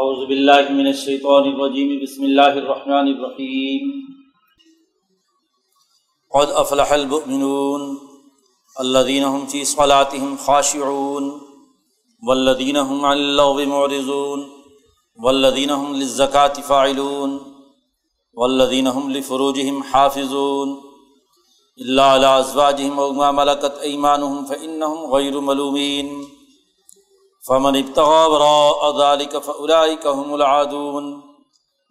اعوذ باللہ من الشیطان الرجیم، بسم اللہ الرحمن الرحیم. قد افلح المؤمنون الذين هم في صلاتهم خاشعون والذين هم عن اللغو معرضون والذين هم للزكاة فاعلون والذين هم لفروجهم حافظون إلا على أزواجهم وما ملكت أيمانهم فإنهم غير ملومين فمن ابتغى وراء ذلك فأولئك هم العادون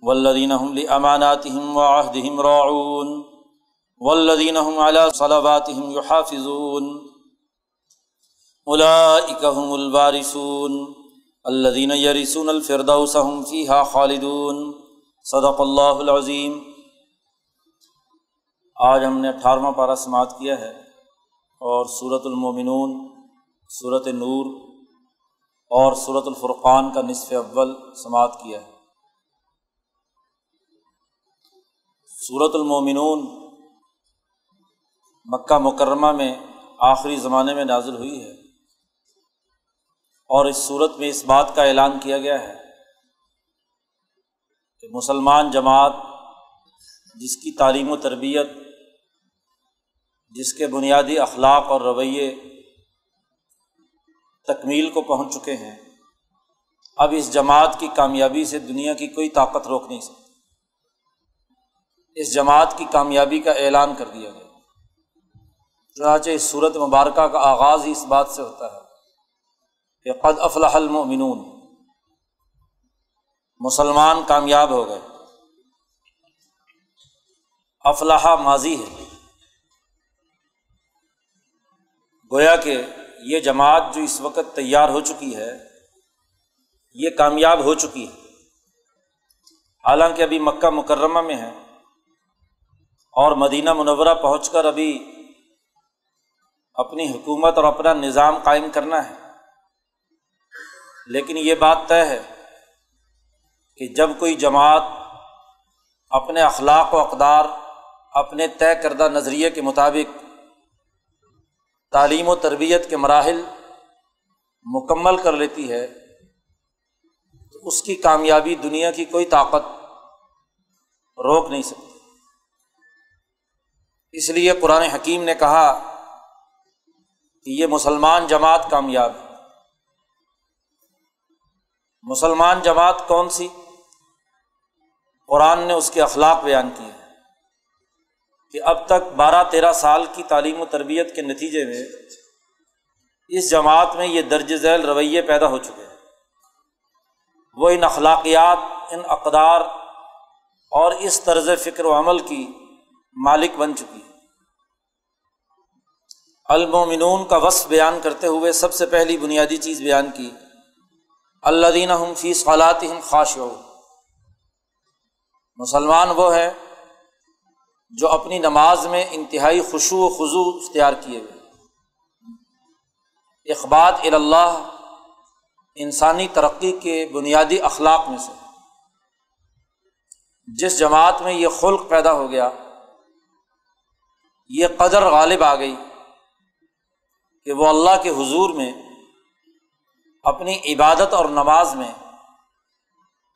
والذين هم لأماناتهم وعهدهم راعون والذين هم على صلواتهم يحافظون أولئك هم الوارثون الذين يرثون الفردوس هم فيها خالدون صدق اللہ العظیم آج ہم نے اٹھارہواں پارہ سماعت کیا ہے اور صورت المومنون صورت نور اور صورت الفرقان کا نصف اول سماعت کیا ہے۔ صورت المومنون مکہ مکرمہ میں آخری زمانے میں نازل ہوئی ہے اور اس صورت میں اس بات کا اعلان کیا گیا ہے کہ مسلمان جماعت جس کی تعلیم و تربیت، جس کے بنیادی اخلاق اور رویے تکمیل کو پہنچ چکے ہیں۔ اب اس جماعت کی کامیابی سے دنیا کی کوئی طاقت روک نہیں سکتی۔ اس جماعت کی کامیابی کا اعلان کر دیا گیا۔ چنانچہ اس صورت مبارکہ کا آغاز ہی اس بات سے ہوتا ہے کہ قد افلاح المؤمنون۔ مسلمان کامیاب ہو گئے۔ افلاح ماضی ہے۔ گویا کہ یہ جماعت جو اس وقت تیار ہو چکی ہے، یہ کامیاب ہو چکی ہے۔ حالانکہ ابھی مکہ مکرمہ میں ہے اور مدینہ منورہ پہنچ کر ابھی اپنی حکومت اور اپنا نظام قائم کرنا ہے۔ لیکن یہ بات طے ہے کہ جب کوئی جماعت اپنے اخلاق و اقدار، اپنے طے کردہ نظریے کے مطابق تعلیم و تربیت کے مراحل مکمل کر لیتی ہے، تو اس کی کامیابی دنیا کی کوئی طاقت روک نہیں سکتی۔ اس لیے قرآن حکیم نے کہا کہ یہ مسلمان جماعت کامیاب ہے۔ مسلمان جماعت کون سی؟ قرآن نے اس کے اخلاق بیان کیے۔ کہ اب تک بارہ تیرہ سال کی تعلیم و تربیت کے نتیجے میں اس جماعت میں یہ درج ذیل رویے پیدا ہو چکے ہیں۔ وہ ان اخلاقیات، ان اقدار اور اس طرز فکر و عمل کی مالک بن چکی ہے المومنون کا وصف بیان کرتے ہوئے سب سے پہلی بنیادی چیز بیان کی اللہ دینہ ہم فی صالات ہم خاش ہو مسلمان وہ ہے جو اپنی نماز میں انتہائی خوشو و خضو اختیار کیے ہوئے اخبات اللہ انسانی ترقی کے بنیادی اخلاق میں سے۔ جس جماعت میں یہ خلق پیدا ہو گیا، یہ قدر غالب آ گئی کہ وہ اللہ کے حضور میں اپنی عبادت اور نماز میں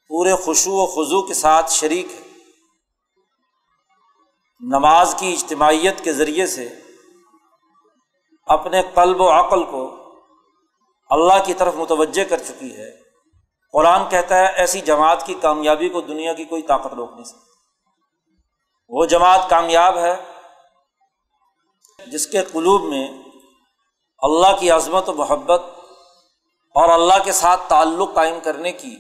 پورے خوشو و خضو کے ساتھ شریک ہے۔ نماز کی اجتماعیت کے ذریعے سے اپنے قلب و عقل کو اللہ کی طرف متوجہ کر چکی ہے۔ قرآن کہتا ہے، ایسی جماعت کی کامیابی کو دنیا کی کوئی طاقت روک نہیں سکتی۔ وہ جماعت کامیاب ہے جس کے قلوب میں اللہ کی عظمت و محبت اور اللہ کے ساتھ تعلق قائم کرنے کی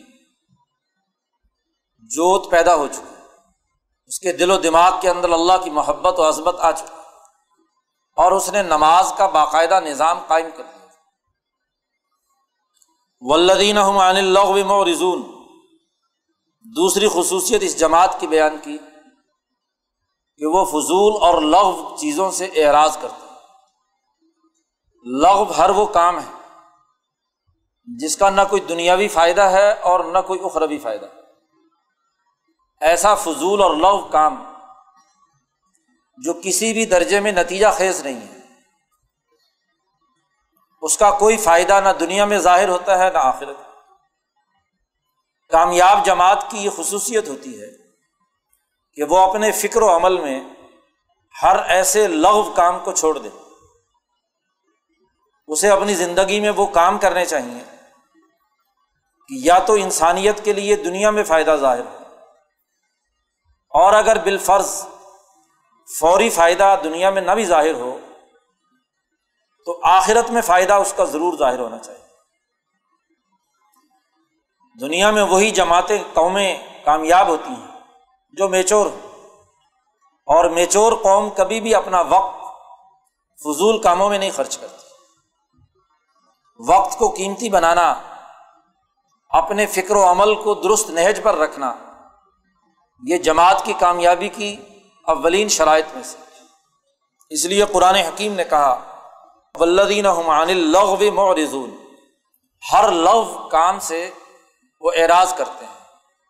جوت پیدا ہو چکی۔ اس کے دل و دماغ کے اندر اللہ کی محبت و عظمت آ چکی اور اس نے نماز کا باقاعدہ نظام قائم کر دیا۔ ولدین عن اللہ رضون دوسری خصوصیت اس جماعت کی بیان کی کہ وہ فضول اور لغ چیزوں سے اعراض کرتے لغ ہر وہ کام ہے جس کا نہ کوئی دنیاوی فائدہ ہے اور نہ کوئی اخروی فائدہ۔ ہے ایسا فضول اور لو کام جو کسی بھی درجے میں نتیجہ خیز نہیں ہے۔ اس کا کوئی فائدہ نہ دنیا میں ظاہر ہوتا ہے نہ آخرت۔ کامیاب جماعت کی یہ خصوصیت ہوتی ہے کہ وہ اپنے فکر و عمل میں ہر ایسے لغو کام کو چھوڑ دے۔ اسے اپنی زندگی میں وہ کام کرنے چاہیے کہ یا تو انسانیت کے لیے دنیا میں فائدہ ظاہر ہو۔ اور اگر بالفرض فوری فائدہ دنیا میں نہ بھی ظاہر ہو، تو آخرت میں فائدہ اس کا ضرور ظاہر ہونا چاہیے۔ دنیا میں وہی جماعتیں قومیں کامیاب ہوتی ہیں جو میچور اور میچور قوم کبھی بھی اپنا وقت فضول کاموں میں نہیں خرچ کرتی۔ وقت کو قیمتی بنانا، اپنے فکر و عمل کو درست نہج پر رکھنا یہ جماعت کی کامیابی کی اولین شرائط میں سے۔ اس لیے قرآن حکیم نے کہا ولدین الغ معرضون ہر لغ کام سے وہ اعراض کرتے ہیں۔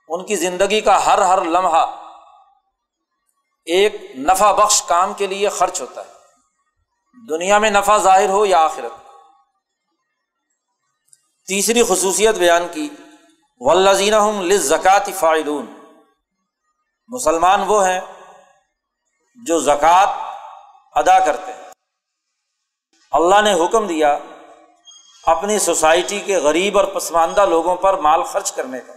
ان کی زندگی کا ہر ہر لمحہ ایک نفع بخش کام کے لیے خرچ ہوتا ہے۔ دنیا میں نفع ظاہر ہو یا آخرت۔ تیسری خصوصیت بیان کی ولزین زکوٰۃ فائلون مسلمان وہ ہیں جو زکوٰۃ ادا کرتے ہیں۔ اللہ نے حکم دیا اپنی سوسائٹی کے غریب اور پسماندہ لوگوں پر مال خرچ کرنے کا،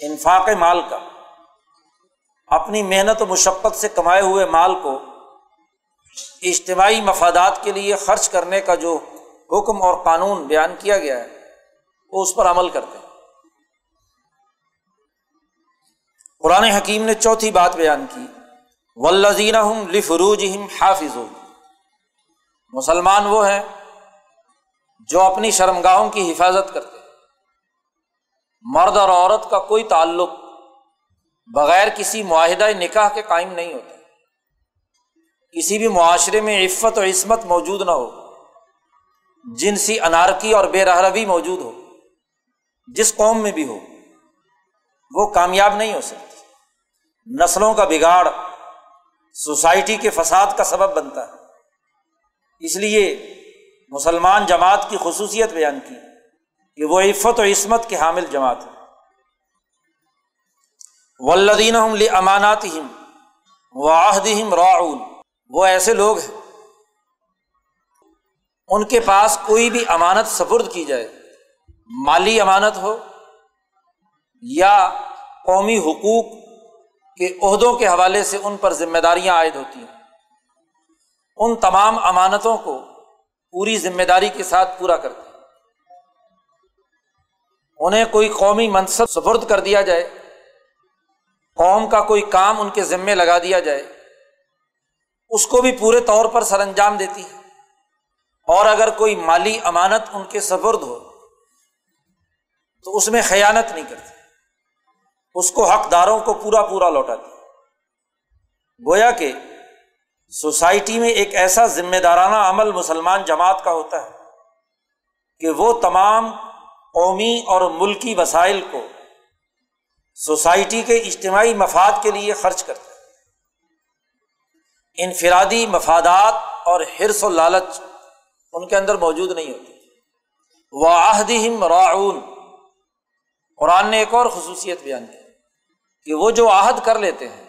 انفاق مال کا، اپنی محنت و مشقت سے کمائے ہوئے مال کو اجتماعی مفادات کے لیے خرچ کرنے کا جو حکم اور قانون بیان کیا گیا ہے، وہ اس پر عمل کرتے ہیں۔ قرآن حکیم نے چوتھی بات بیان کی۔ ولزین لفروج حافظ مسلمان وہ ہیں جو اپنی شرمگاہوں کی حفاظت کرتے مرد اور عورت کا کوئی تعلق بغیر کسی معاہدہ نکاح کے قائم نہیں ہوتا۔ کسی بھی معاشرے میں عفت و عصمت موجود نہ ہو۔ جنسی انارکی اور بے رہروی موجود ہو۔ جس قوم میں بھی ہو۔ وہ کامیاب نہیں ہو سکتی نسلوں کا بگاڑ سوسائٹی کے فساد کا سبب بنتا ہے۔ اس لیے مسلمان جماعت کی خصوصیت بیان کی کہ وہ عفت و عصمت کے حامل جماعت ہے۔ ولدین امانات واحد راعون۔ وہ ایسے لوگ ہیں۔ ان کے پاس کوئی بھی امانت سفرد کی جائے۔ مالی امانت ہو یا قومی حقوق کے عہدوں کے حوالے سے ان پر ذمہ داریاں عائد ہوتی ہیں۔ ان تمام امانتوں کو پوری ذمہ داری کے ساتھ پورا کرتے انہیں کوئی قومی منصب سفرد کر دیا جائے، قوم کا کوئی کام ان کے ذمے لگا دیا جائے، اس کو بھی پورے طور پر سر انجام دیتی ہے۔ اور اگر کوئی مالی امانت ان کے سبرد ہو، تو اس میں خیانت نہیں کرتی۔ اس کو حقداروں کو پورا پورا لوٹاتی گویا کہ سوسائٹی میں ایک ایسا ذمہ دارانہ عمل مسلمان جماعت کا ہوتا ہے کہ وہ تمام قومی اور ملکی وسائل کو سوسائٹی کے اجتماعی مفاد کے لیے خرچ کرتا ہے انفرادی مفادات اور ہرس و لالچ ان کے اندر موجود نہیں ہوتی۔ وہ راعون۔ قرآن نے ایک اور خصوصیت بیان کی۔ کہ وہ جو عہد کر لیتے ہیں،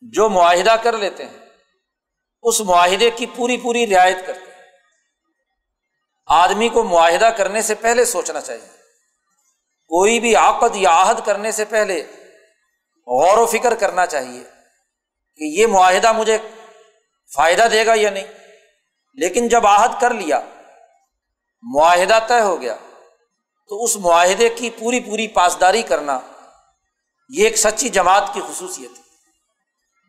جو معاہدہ کر لیتے ہیں، اس معاہدے کی پوری پوری رعایت کرتے ہیں۔ آدمی کو معاہدہ کرنے سے پہلے سوچنا چاہیے۔ کوئی بھی آقد یا عہد کرنے سے پہلے غور و فکر کرنا چاہیے کہ یہ معاہدہ مجھے فائدہ دے گا یا نہیں۔ لیکن جب عہد کر لیا، معاہدہ طے ہو گیا، تو اس معاہدے کی پوری پوری پاسداری کرنا یہ ایک سچی جماعت کی خصوصیت ہے۔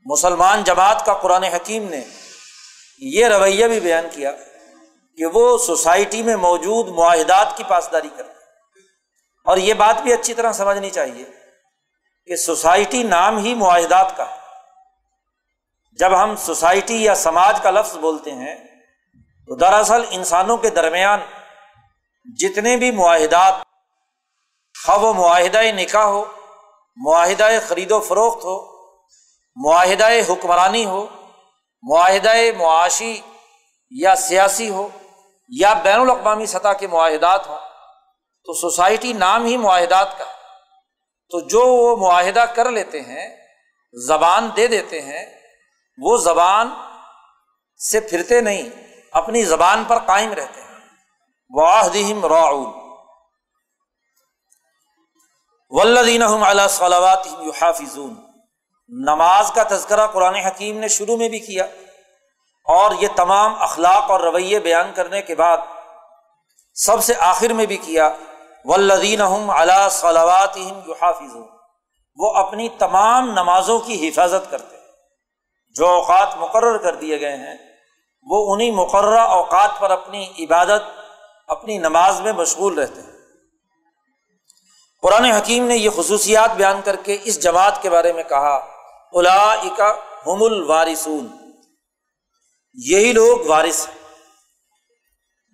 مسلمان جماعت کا قرآن حکیم نے یہ رویہ بھی بیان کیا کہ وہ سوسائٹی میں موجود معاہدات کی پاسداری کرتا اور یہ بات بھی اچھی طرح سمجھنی چاہیے کہ سوسائٹی نام ہی معاہدات کا ہے۔ جب ہم سوسائٹی یا سماج کا لفظ بولتے ہیں تو دراصل انسانوں کے درمیان جتنے بھی معاہدات خواہ و معاہدہ نکاح ہو معاہدہ خرید و فروخت ہو، معاہدہ حکمرانی ہو، معاہدہ معاشی یا سیاسی ہو، یا بین الاقوامی سطح کے معاہدات ہوں، تو سوسائٹی نام ہی معاہدات کا تو جو وہ معاہدہ کر لیتے ہیں، زبان دے دیتے ہیں، وہ زبان سے پھرتے نہیں، اپنی زبان پر قائم رہتے ہیں۔ واحدہم راعون۔ ولدین علیہ صلوات حافظون نماز کا تذکرہ قرآن حکیم نے شروع میں بھی کیا اور یہ تمام اخلاق اور رویے بیان کرنے کے بعد سب سے آخر میں بھی کیا۔ ولدین علیہ صلوات حافظون وہ اپنی تمام نمازوں کی حفاظت کرتے جو اوقات مقرر کر دیے گئے ہیں، وہ انہیں مقررہ اوقات پر اپنی عبادت، اپنی نماز میں مشغول رہتے ہیں۔ قرآن حکیم نے یہ خصوصیات بیان کر کے اس جماعت کے بارے میں کہا الا ہم الوارثون۔ یہی لوگ وارث ہیں۔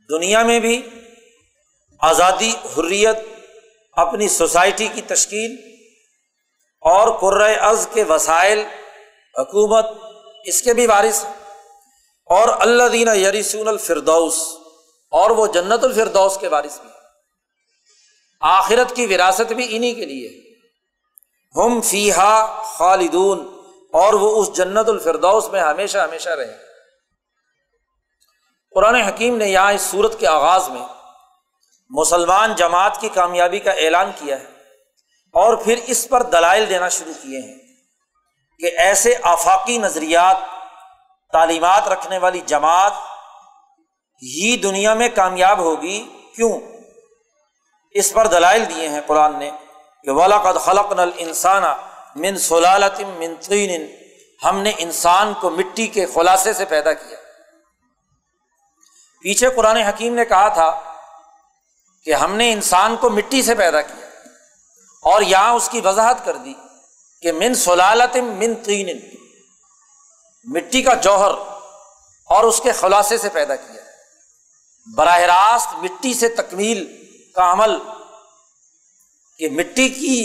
دنیا میں بھی آزادی، حریت، اپنی سوسائٹی کی تشکیل اور از کے وسائل، حکومت، اس کے بھی وارث ہیں۔ اور اللہ دینا یریسون الفردوس، اور وہ جنت الفردوس کے وارث بھی آخرت کی وراثت بھی انہیں کے لیے ہم فیحا خالدون، اور وہ اس جنت الفردوس میں ہمیشہ ہمیشہ رہے قرآن حکیم نے یہاں اس صورت کے آغاز میں مسلمان جماعت کی کامیابی کا اعلان کیا ہے، اور پھر اس پر دلائل دینا شروع کیے ہیں کہ ایسے آفاقی نظریات، تعلیمات رکھنے والی جماعت ہی دنیا میں کامیاب ہوگی۔ کیوں؟ اس پر دلائل دیے ہیں قرآن نے کہ ولاقد خلق نل انسان من سلالتم من طین ہم نے انسان کو مٹی کے خلاصے سے پیدا کیا۔ پیچھے قرآن حکیم نے کہا تھا کہ ہم نے انسان کو مٹی سے پیدا کیا اور یہاں اس کی وضاحت کر دی کہ من سلالتم من طین مٹی کا جوہر اور اس کے خلاصے سے پیدا کیا۔ براہ راست مٹی سے تکمیل کا عمل کہ مٹی کی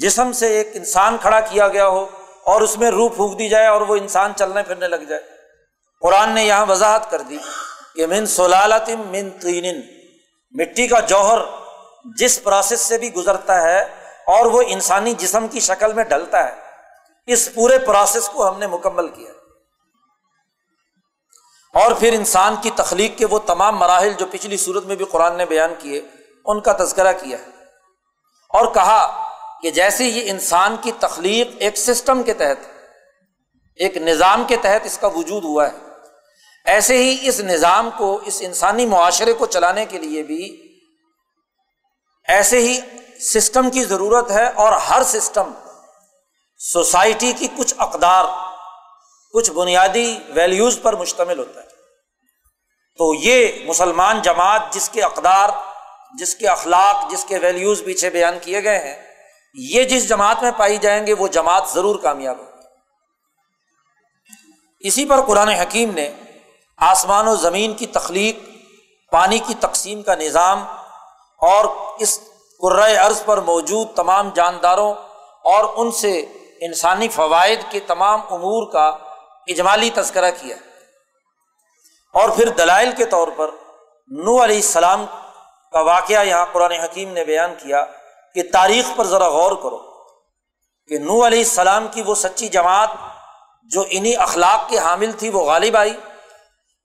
جسم سے ایک انسان کھڑا کیا گیا ہو اور اس میں روح پھونک دی جائے اور وہ انسان چلنے پھرنے لگ جائے۔ قرآن نے یہاں وضاحت کر دی کہ من سلالتم من تین مٹی کا جوہر جس پروسیس سے بھی گزرتا ہے اور وہ انسانی جسم کی شکل میں ڈلتا ہے۔ اس پورے پروسیس کو ہم نے مکمل کیا۔ اور پھر انسان کی تخلیق کے وہ تمام مراحل جو پچھلی صورت میں بھی قرآن نے بیان کیے ان کا تذکرہ کیا ہے اور کہا کہ جیسے یہ انسان کی تخلیق ایک سسٹم کے تحت، ایک نظام کے تحت اس کا وجود ہوا ہے، ایسے ہی اس نظام کو، اس انسانی معاشرے کو چلانے کے لیے بھی ایسے ہی سسٹم کی ضرورت ہے اور ہر سسٹم، سوسائٹی کی کچھ اقدار، کچھ بنیادی ویلیوز پر مشتمل ہوتا ہے۔ تو یہ مسلمان جماعت جس کے اقدار جس کے اخلاق، جس کے ویلیوز پیچھے بیان کیے گئے ہیں، یہ جس جماعت میں پائی جائیں گے، وہ جماعت ضرور کامیاب ہوگی۔ اسی پر قرآن حکیم نے آسمان و زمین کی تخلیق، پانی کی تقسیم کا نظام اور اس عرض پر موجود تمام جانداروں اور ان سے انسانی فوائد کے تمام امور کا اجمالی تذکرہ کیا۔ اور پھر دلائل کے طور پر نو علیہ السلام کا واقعہ یہاں قرآن حکیم نے بیان کیا کہ تاریخ پر ذرا غور کرو کہ نو علیہ السلام کی وہ سچی جماعت جو انہیں اخلاق کے حامل تھی، وہ غالب آئی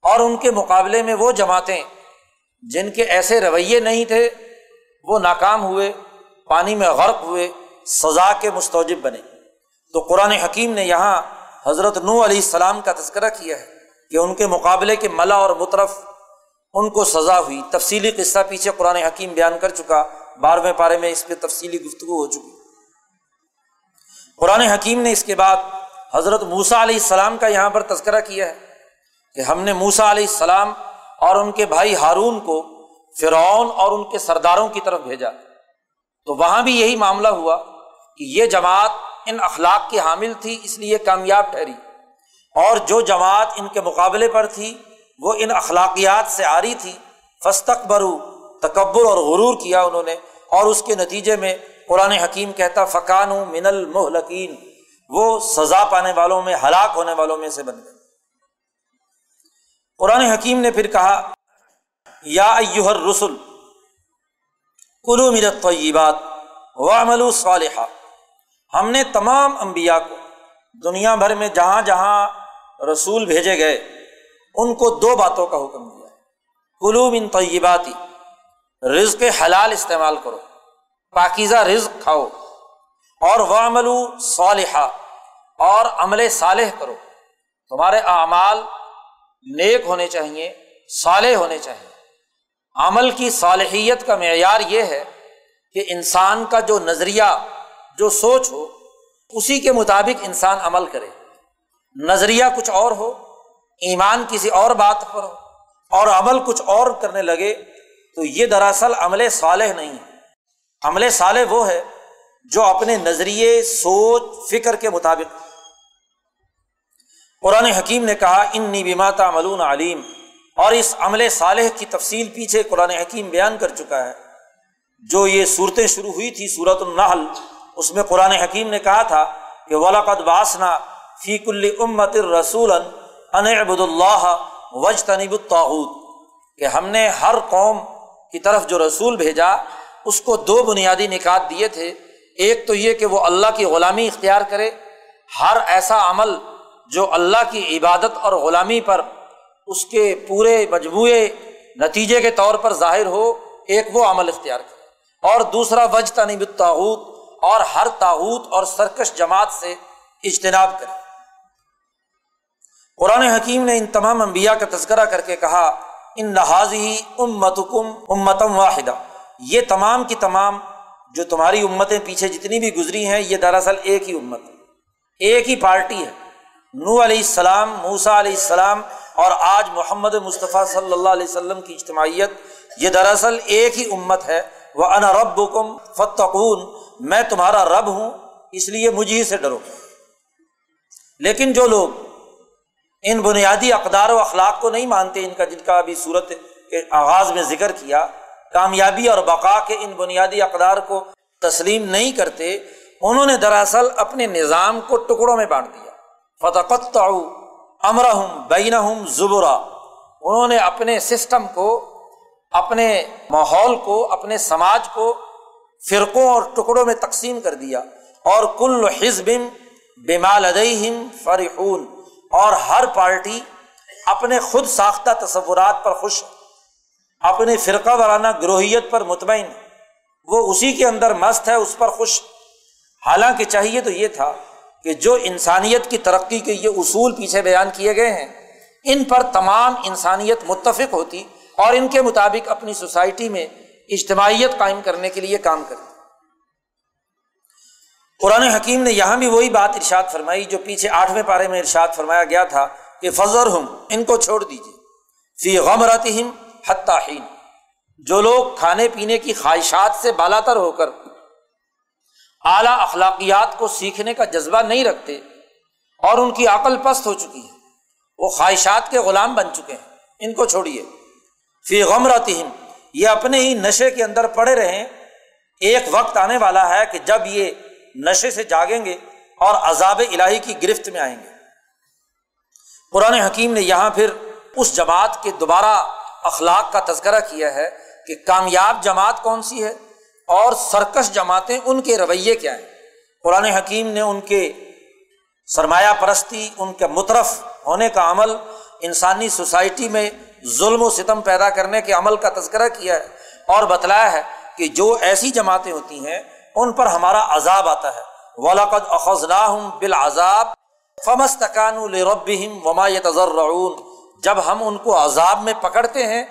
اور ان کے مقابلے میں وہ جماعتیں جن کے ایسے رویے نہیں تھے، وہ ناکام ہوئے، پانی میں غرق ہوئے، سزا کے مستوجب بنے۔ تو قرآن حکیم نے یہاں حضرت نو علیہ السلام کا تذکرہ کیا ہے کہ ان کے مقابلے کے ملا اور مطرف ان کو سزا ہوئی۔ تفصیلی قصہ پیچھے قرآن حکیم بیان کر چکا۔ بارہویں پارے میں اس پہ تفصیلی گفتگو ہو چکی۔ قرآن حکیم نے اس کے بعد حضرت موسا علیہ السلام کا یہاں پر تذکرہ کیا ہے کہ ہم نے موسا علیہ السلام اور ان کے بھائی ہارون کو فرعون اور ان کے سرداروں کی طرف بھیجا۔ تو وہاں بھی یہی معاملہ ہوا کہ یہ جماعت ان اخلاق کی حامل تھی، اس لیے کامیاب ٹھہری۔ اور جو جماعت ان کے مقابلے پر تھی وہ ان اخلاقیات سے آ رہی تھی۔ فستق برو تکبر اور غرور کیا انہوں نے۔ اور اس کے نتیجے میں قرآن حکیم کہتا فقان من المحلقین وہ سزا پانے والوں میں، ہلاک ہونے والوں میں سے بن گئے۔ قرآن حکیم نے پھر کہا، یا ایہر رسول کلو مرت طیبات و عمل صالحہ ہم نے تمام انبیاء کو دنیا بھر میں جہاں جہاں رسول بھیجے گئے ان کو دو باتوں کا حکم دیا قلوب ان طیباتی، رزق حلال استعمال کرو۔ پاکیزہ رزق کھاؤ۔ اور وہ عمل صالحہ اور عمل صالح کرو۔ تمہارے اعمال نیک ہونے چاہیے، صالح ہونے چاہیے۔ عمل کی صالحیت کا معیار یہ ہے کہ انسان کا جو نظریہ، جو سوچ ہو، اسی کے مطابق انسان عمل کرے۔ نظریہ کچھ اور ہو ایمان کسی اور بات پر ہو اور عمل کچھ اور کرنے لگے تو یہ دراصل عمل صالح نہیں ہے۔ عمل صالح وہ ہے جو اپنے نظریے، سوچ، فکر کے مطابق۔ قرآن حکیم نے کہا ان بیماتا ملون علیم اور اس عمل صالح کی تفصیل پیچھے قرآن حکیم بیان کر چکا ہے۔ جو یہ صورتیں شروع ہوئی تھی صورت النحل، اس میں قرآن حکیم نے کہا تھا کہ ولاقد باسنا فیق الامت رسول انبد اللہ وج تنب الطاعود کہ ہم نے ہر قوم کی طرف جو رسول بھیجا، اس کو دو بنیادی نکات دیے تھے۔ ایک تو یہ کہ وہ اللہ کی غلامی اختیار کرے، ہر ایسا عمل جو اللہ کی عبادت اور غلامی پر اس کے پورے مجموعے نتیجے کے طور پر ظاہر ہو، ایک وہ عمل اختیار کرے۔ اور دوسرا وج تنب الطاعود اور ہر تاوت اور سرکش جماعت سے اجتناب کرے۔ قرآن حکیم نے ان تمام انبیاء کا تذکرہ کر کے کہا، ان لحاظی امتکم امتم واحدہ. یہ تمام کی تمام جو تمہاری امتیں پیچھے جتنی بھی گزری ہیں، یہ دراصل ایک ہی امت ہے۔ ایک ہی پارٹی ہے۔ نو علیہ السلام موسا علیہ السلام اور آج محمد مصطفیٰ صلی اللہ علیہ وسلم کی اجتماعیت، یہ دراصل ایک ہی امت ہے۔ وہ ان رب کم فتقون میں تمہارا رب ہوں، اس لیے مجھ ہی سے ڈرو۔ لیکن جو لوگ ان بنیادی اقدار و اخلاق کو نہیں مانتے ان کا جن کا ابھی صورت کے آغاز میں ذکر کیا، کامیابی اور بقا کے ان بنیادی اقدار کو تسلیم نہیں کرتے، انہوں نے دراصل اپنے نظام کو ٹکڑوں میں بانٹ دیا۔ فتقت امر ہوں بین ہوں زبرا۔ انہوں نے اپنے سسٹم کو، اپنے ماحول کو، اپنے سماج کو فرقوں اور ٹکڑوں میں تقسیم کر دیا۔ اور کل حزب بمال فرحون۔ اور ہر پارٹی اپنے خود ساختہ تصورات پر خوش اپنے فرقہ وارانہ گروہیت پر مطمئن وہ اسی کے اندر مست ہے، اس پر خوش حالانکہ چاہیے تو یہ تھا کہ جو انسانیت کی ترقی کے یہ اصول پیچھے بیان کیے گئے ہیں، ان پر تمام انسانیت متفق ہوتی اور ان کے مطابق اپنی سوسائٹی میں اجتماعیت قائم کرنے کے لیے کام کرے قرآن حکیم نے یہاں بھی وہی بات ارشاد فرمائی جو پیچھے آٹھویں پارے میں ارشاد فرمایا گیا تھا کہ فضر ہم ان کو چھوڑ دیجیے فی غم رتیم حتین جو لوگ کھانے پینے کی خواہشات سے بالا تر ہو کر اعلیٰ اخلاقیات کو سیکھنے کا جذبہ نہیں رکھتے اور ان کی عقل پست ہو چکی ہے، وہ خواہشات کے غلام بن چکے ہیں۔ ان کو چھوڑیے۔ فی غم رتیم یہ اپنے ہی نشے کے اندر پڑے رہیں۔ ایک وقت آنے والا ہے کہ جب یہ نشے سے جاگیں گے اور عذاب الہی کی گرفت میں آئیں گے۔ قرآن حکیم نے یہاں پھر اس جماعت کے دوبارہ اخلاق کا تذکرہ کیا ہے کہ کامیاب جماعت کون سی ہے اور سرکش جماعتیں ان کے رویے کیا ہیں۔ قرآن حکیم نے ان کے سرمایہ پرستی، ان کے مترف ہونے کا عمل، انسانی سوسائٹی میں ظلم و ستم پیدا کرنے کے عمل کا تذکرہ کیا ہے اور بتلایا ہے کہ جو ایسی جماعتیں ہوتی ہیں ان پر ہمارا عذاب آتا ہے۔ ولاقد اخذنا بالعذاب فمس تکان الرب وما تذر جب ہم ان کو عذاب میں پکڑتے ہیں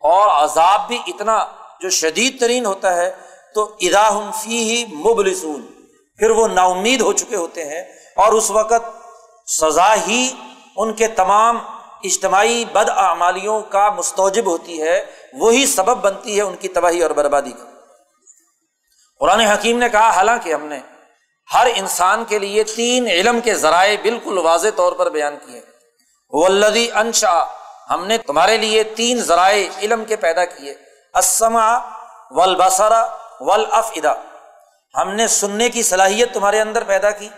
اور عذاب بھی اتنا جو شدید ترین ہوتا ہے، تو ادا ہم فی ہی مبلسون۔ پھر وہ نا امید ہو چکے ہوتے ہیں اور اس وقت سزا ہی ان کے تمام اجتماعی بد اعمالیوں کا مستوجب ہوتی ہے۔ وہی سبب بنتی ہے ان کی تباہی اور بربادی کا۔ قرآن حکیم نے کہا، حالانکہ ہم نے ہر انسان کے لیے تین علم کے ذرائع بالکل واضح طور پر بیان کیے ولدی انشا ہم نے تمہارے لیے تین ذرائع علم کے پیدا کیے۔ اسما ولبسرا ولافدا ہم نے سننے کی صلاحیت تمہارے اندر پیدا کی۔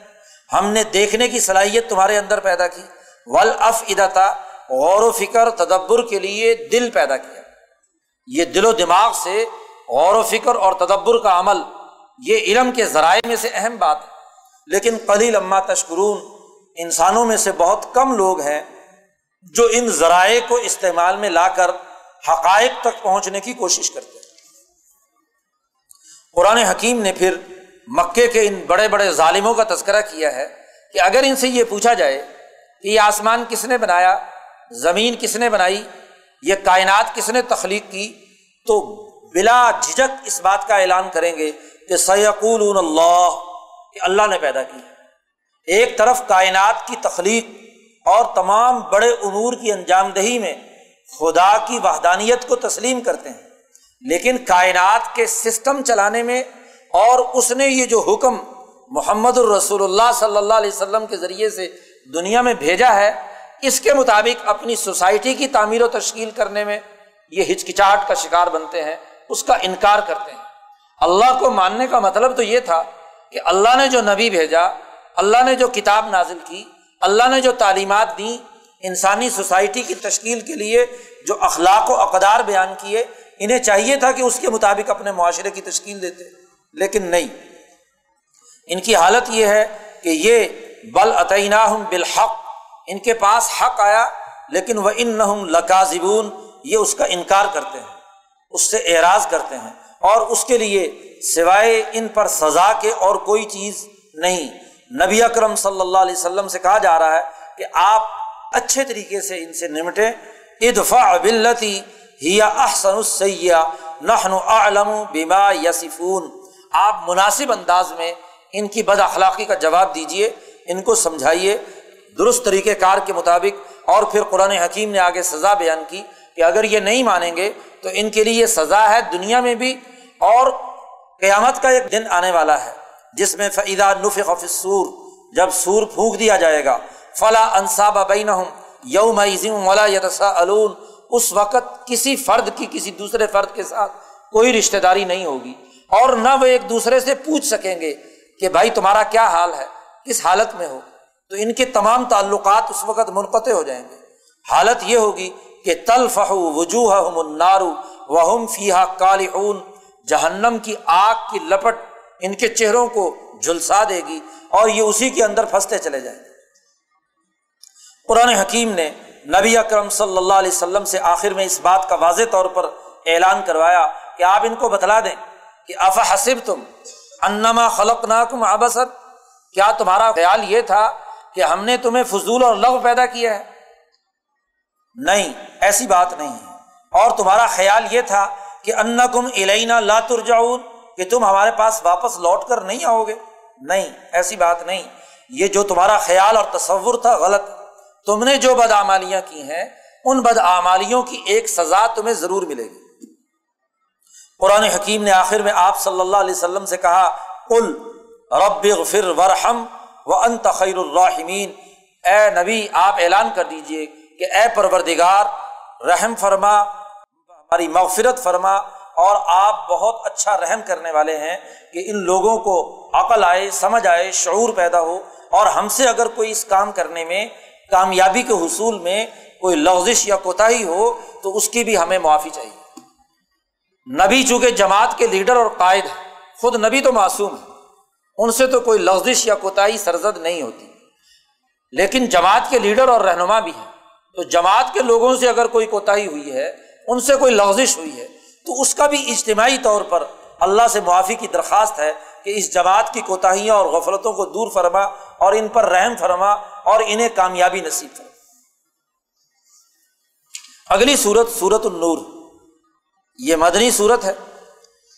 ہم نے دیکھنے کی صلاحیت تمہارے اندر پیدا کی۔ ولاف ادا غور و فکر، تدبر کے لیے دل پیدا کیا۔ یہ دل و دماغ سے غور و فکر اور تدبر کا عمل، یہ علم کے ذرائع میں سے اہم بات ہے۔ لیکن قلی لمہ تشکرون، انسانوں میں سے بہت کم لوگ ہیں جو ان ذرائع کو استعمال میں لا کر حقائق تک پہنچنے کی کوشش کرتے ہیں۔ قرآن حکیم نے پھر مکے کے ان بڑے بڑے ظالموں کا تذکرہ کیا ہے کہ اگر ان سے یہ پوچھا جائے کہ یہ آسمان کس نے بنایا، زمین کس نے بنائی، یہ کائنات کس نے تخلیق کی، تو بلا جھجک اس بات کا اعلان کریں گے کہ سیقول اللہ کہ اللہ نے پیدا کی۔ ایک طرف کائنات کی تخلیق اور تمام بڑے امور کی انجام دہی میں خدا کی وحدانیت کو تسلیم کرتے ہیں، لیکن کائنات کے سسٹم چلانے میں اور اس نے یہ جو حکم محمد الرسول اللہ صلی اللہ علیہ وسلم کے ذریعے سے دنیا میں بھیجا ہے، اس کے مطابق اپنی سوسائٹی کی تعمیر و تشکیل کرنے میں یہ ہچکچاہٹ کا شکار بنتے ہیں۔ اس کا انکار کرتے ہیں۔ اللہ کو ماننے کا مطلب تو یہ تھا کہ اللہ نے جو نبی بھیجا، اللہ نے جو کتاب نازل کی، اللہ نے جو تعلیمات دیں، انسانی سوسائٹی کی تشکیل کے لیے جو اخلاق و اقدار بیان کیے، انہیں چاہیے تھا کہ اس کے مطابق اپنے معاشرے کی تشکیل دیتے، لیکن نہیں۔ ان کی حالت یہ ہے کہ یہ بل عطینہ بالحق، ان کے پاس حق آیا، لیکن وہ ان نہ زبون یہ اس کا انکار کرتے ہیں۔ اس سے اعراض کرتے ہیں اور اس کے لیے سوائے ان پر سزا کے اور کوئی چیز نہیں۔ نبی اکرم صلی اللہ علیہ وسلم سے کہا جا رہا ہے کہ آپ اچھے طریقے سے ان سے نمٹے ادفا بلتی احسن نحن اعلم بما یسفون آپ مناسب انداز میں ان کی بد اخلاقی کا جواب دیجیے ان کو سمجھائیے۔ درست طریقۂ کار کے مطابق اور پھر قرآن حکیم نے آگے سزا بیان کی۔ کہ اگر یہ نہیں مانیں گے تو ان کے لیے یہ سزا ہے دنیا میں بھی اور قیامت کا ایک دن آنے والا ہے، جس میں فعیدہ نف سور جب سور پھونک دیا جائے گا فلاں انصاب بین یوم ولا یتسا علون اس وقت کسی فرد کی کسی دوسرے فرد کے ساتھ کوئی رشتے داری نہیں ہوگی اور نہ وہ ایک دوسرے سے پوچھ سکیں گے کہ بھائی تمہارا کیا حال ہے، کس حالت میں ہو؟ تو ان کے تمام تعلقات اس وقت منقطع ہو جائیں گے۔ حالت یہ ہوگی کہ تلفہ وجوہ نارو وہم فیحا کالعون، جہنم کی آگ کی لپٹ ان کے چہروں کو جھلسا دے گی اور یہ اسی کے اندر پھنستے چلے جائیں گے۔ قرآن حکیم نے نبی اکرم صلی اللہ علیہ وسلم سے آخر میں اس بات کا واضح طور پر اعلان کروایا کہ آپ ان کو بتلا دیں کہ اف حسب تم انما خلق ناکم آبسر کیا تمہارا خیال یہ تھا کہ ہم نے تمہیں فضول اور لغ پیدا کیا ہے؟ نہیں، ایسی بات نہیں ہے۔ اور تمہارا خیال یہ تھا کہ ان کم الینا لا ترجعون، کہ تم ہمارے پاس واپس لوٹ کر نہیں آؤ گے؟ نہیں، ایسی بات نہیں۔ یہ جو تمہارا خیال اور تصور تھا غلط۔ تم نے جو بدعمالیاں کی ہیں، ان بدعمالیوں کی ایک سزا تمہیں ضرور ملے گی۔ قرآن حکیم نے آخر میں آپ صلی اللہ علیہ وسلم سے کہا کل رب فر ورحم و ان تخیر الرحمین اے نبی، آپ اعلان کر دیجیے کہ اے پروردگار، رحم فرما، ہماری مغفرت فرما اور آپ بہت اچھا رحم کرنے والے ہیں کہ ان لوگوں کو عقل آئے، سمجھ آئے، شعور پیدا ہو اور ہم سے اگر کوئی اس کام کرنے میں، کامیابی کے حصول میں کوئی لغزش یا کوتاہی ہو تو اس کی بھی ہمیں معافی چاہیے۔ نبی چونکہ جماعت کے لیڈر اور قائد ہے خود نبی تو معصوم ہے ان سے تو کوئی لغزش یا کوتاہی سرزد نہیں ہوتی۔ لیکن جماعت کے لیڈر اور رہنما بھی ہیں۔ تو جماعت کے لوگوں سے اگر کوئی کوتاہی ہوئی ہے، ان سے کوئی لغزش ہوئی ہے، تو اس کا بھی اجتماعی طور پر اللہ سے معافی کی درخواست ہے کہ اس جماعت کی کوتاہیاں اور غفلتوں کو دور فرما اور ان پر رحم فرما اور انہیں کامیابی نصیب فرما۔ اگلی صورت سورت النور۔ یہ مدنی صورت ہے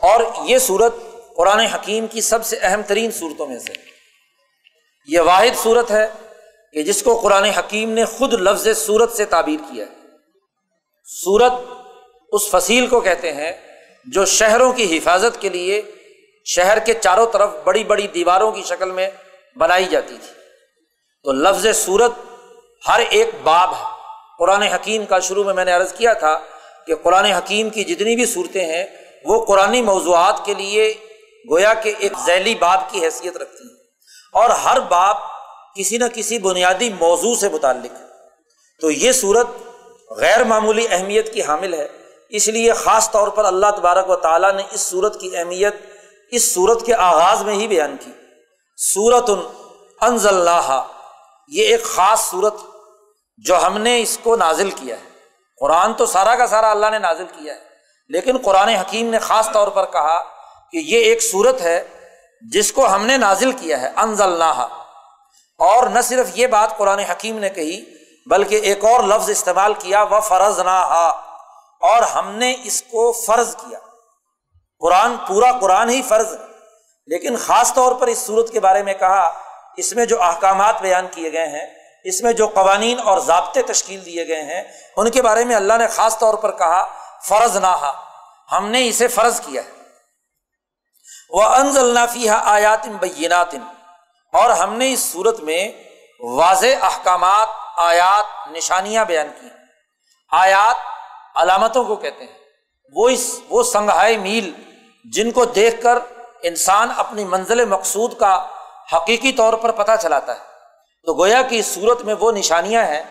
اور یہ صورت قرآن حکیم کی سب سے اہم ترین صورتوں میں سے یہ واحد صورت ہے کہ جس کو قرآن حکیم نے خود لفظ صورت سے تعبیر کیا ہے۔ سورت اس فصیل کو کہتے ہیں جو شہروں کی حفاظت کے لیے شہر کے چاروں طرف بڑی بڑی دیواروں کی شکل میں بنائی جاتی تھی۔ تو لفظ صورت ہر ایک باب ہے۔ قرآن حکیم کا شروع میں میں نے عرض کیا تھا کہ قرآن حکیم کی جتنی بھی صورتیں ہیں، وہ قرآن موضوعات کے لیے گویا کہ ایک ذیلی باب کی حیثیت رکھتی ہیں۔ اور ہر باب کسی نہ کسی بنیادی موضوع سے متعلق ہے تو یہ صورت غیر معمولی اہمیت کی حامل ہے۔ اس لیے خاص طور پر اللہ تبارک و تعالیٰ نے اس صورت کی اہمیت، اس صورت کے آغاز میں ہی بیان کی۔ سورت انض اللہ یہ ایک خاص صورت جو ہم نے اس کو نازل کیا ہے۔ قرآن تو سارا کا سارا اللہ نے نازل کیا ہے، لیکن قرآن حکیم نے خاص طور پر کہا کہ یہ ایک صورت ہے جس کو ہم نے نازل کیا ہے۔ انض اللہ اور نہ صرف یہ بات قرآن حکیم نے کہی، بلکہ ایک اور لفظ استعمال کیا وہ فرض نہ اور ہم نے اس کو فرض کیا۔ قرآن پورا قرآن ہی فرض ہے۔ لیکن خاص طور پر اس صورت کے بارے میں کہا، اس میں جو احکامات بیان کیے گئے ہیں، اس میں جو قوانین اور ضابطے تشکیل دیے گئے ہیں، ان کے بارے میں اللہ نے خاص طور پر کہا فرض نہ ہم نے اسے فرض کیا ہے۔ وہ انض النافی آیات بینات اور ہم نے اس صورت میں واضح احکامات، آیات، نشانیاں بیان کی آیات علامتوں کو کہتے ہیں۔ وہ اس، وہ سنگھائے میل جن کو دیکھ کر انسان اپنی منزل مقصود کا حقیقی طور پر پتہ چلاتا ہے۔ تو گویا کی صورت میں وہ نشانیاں ہیں،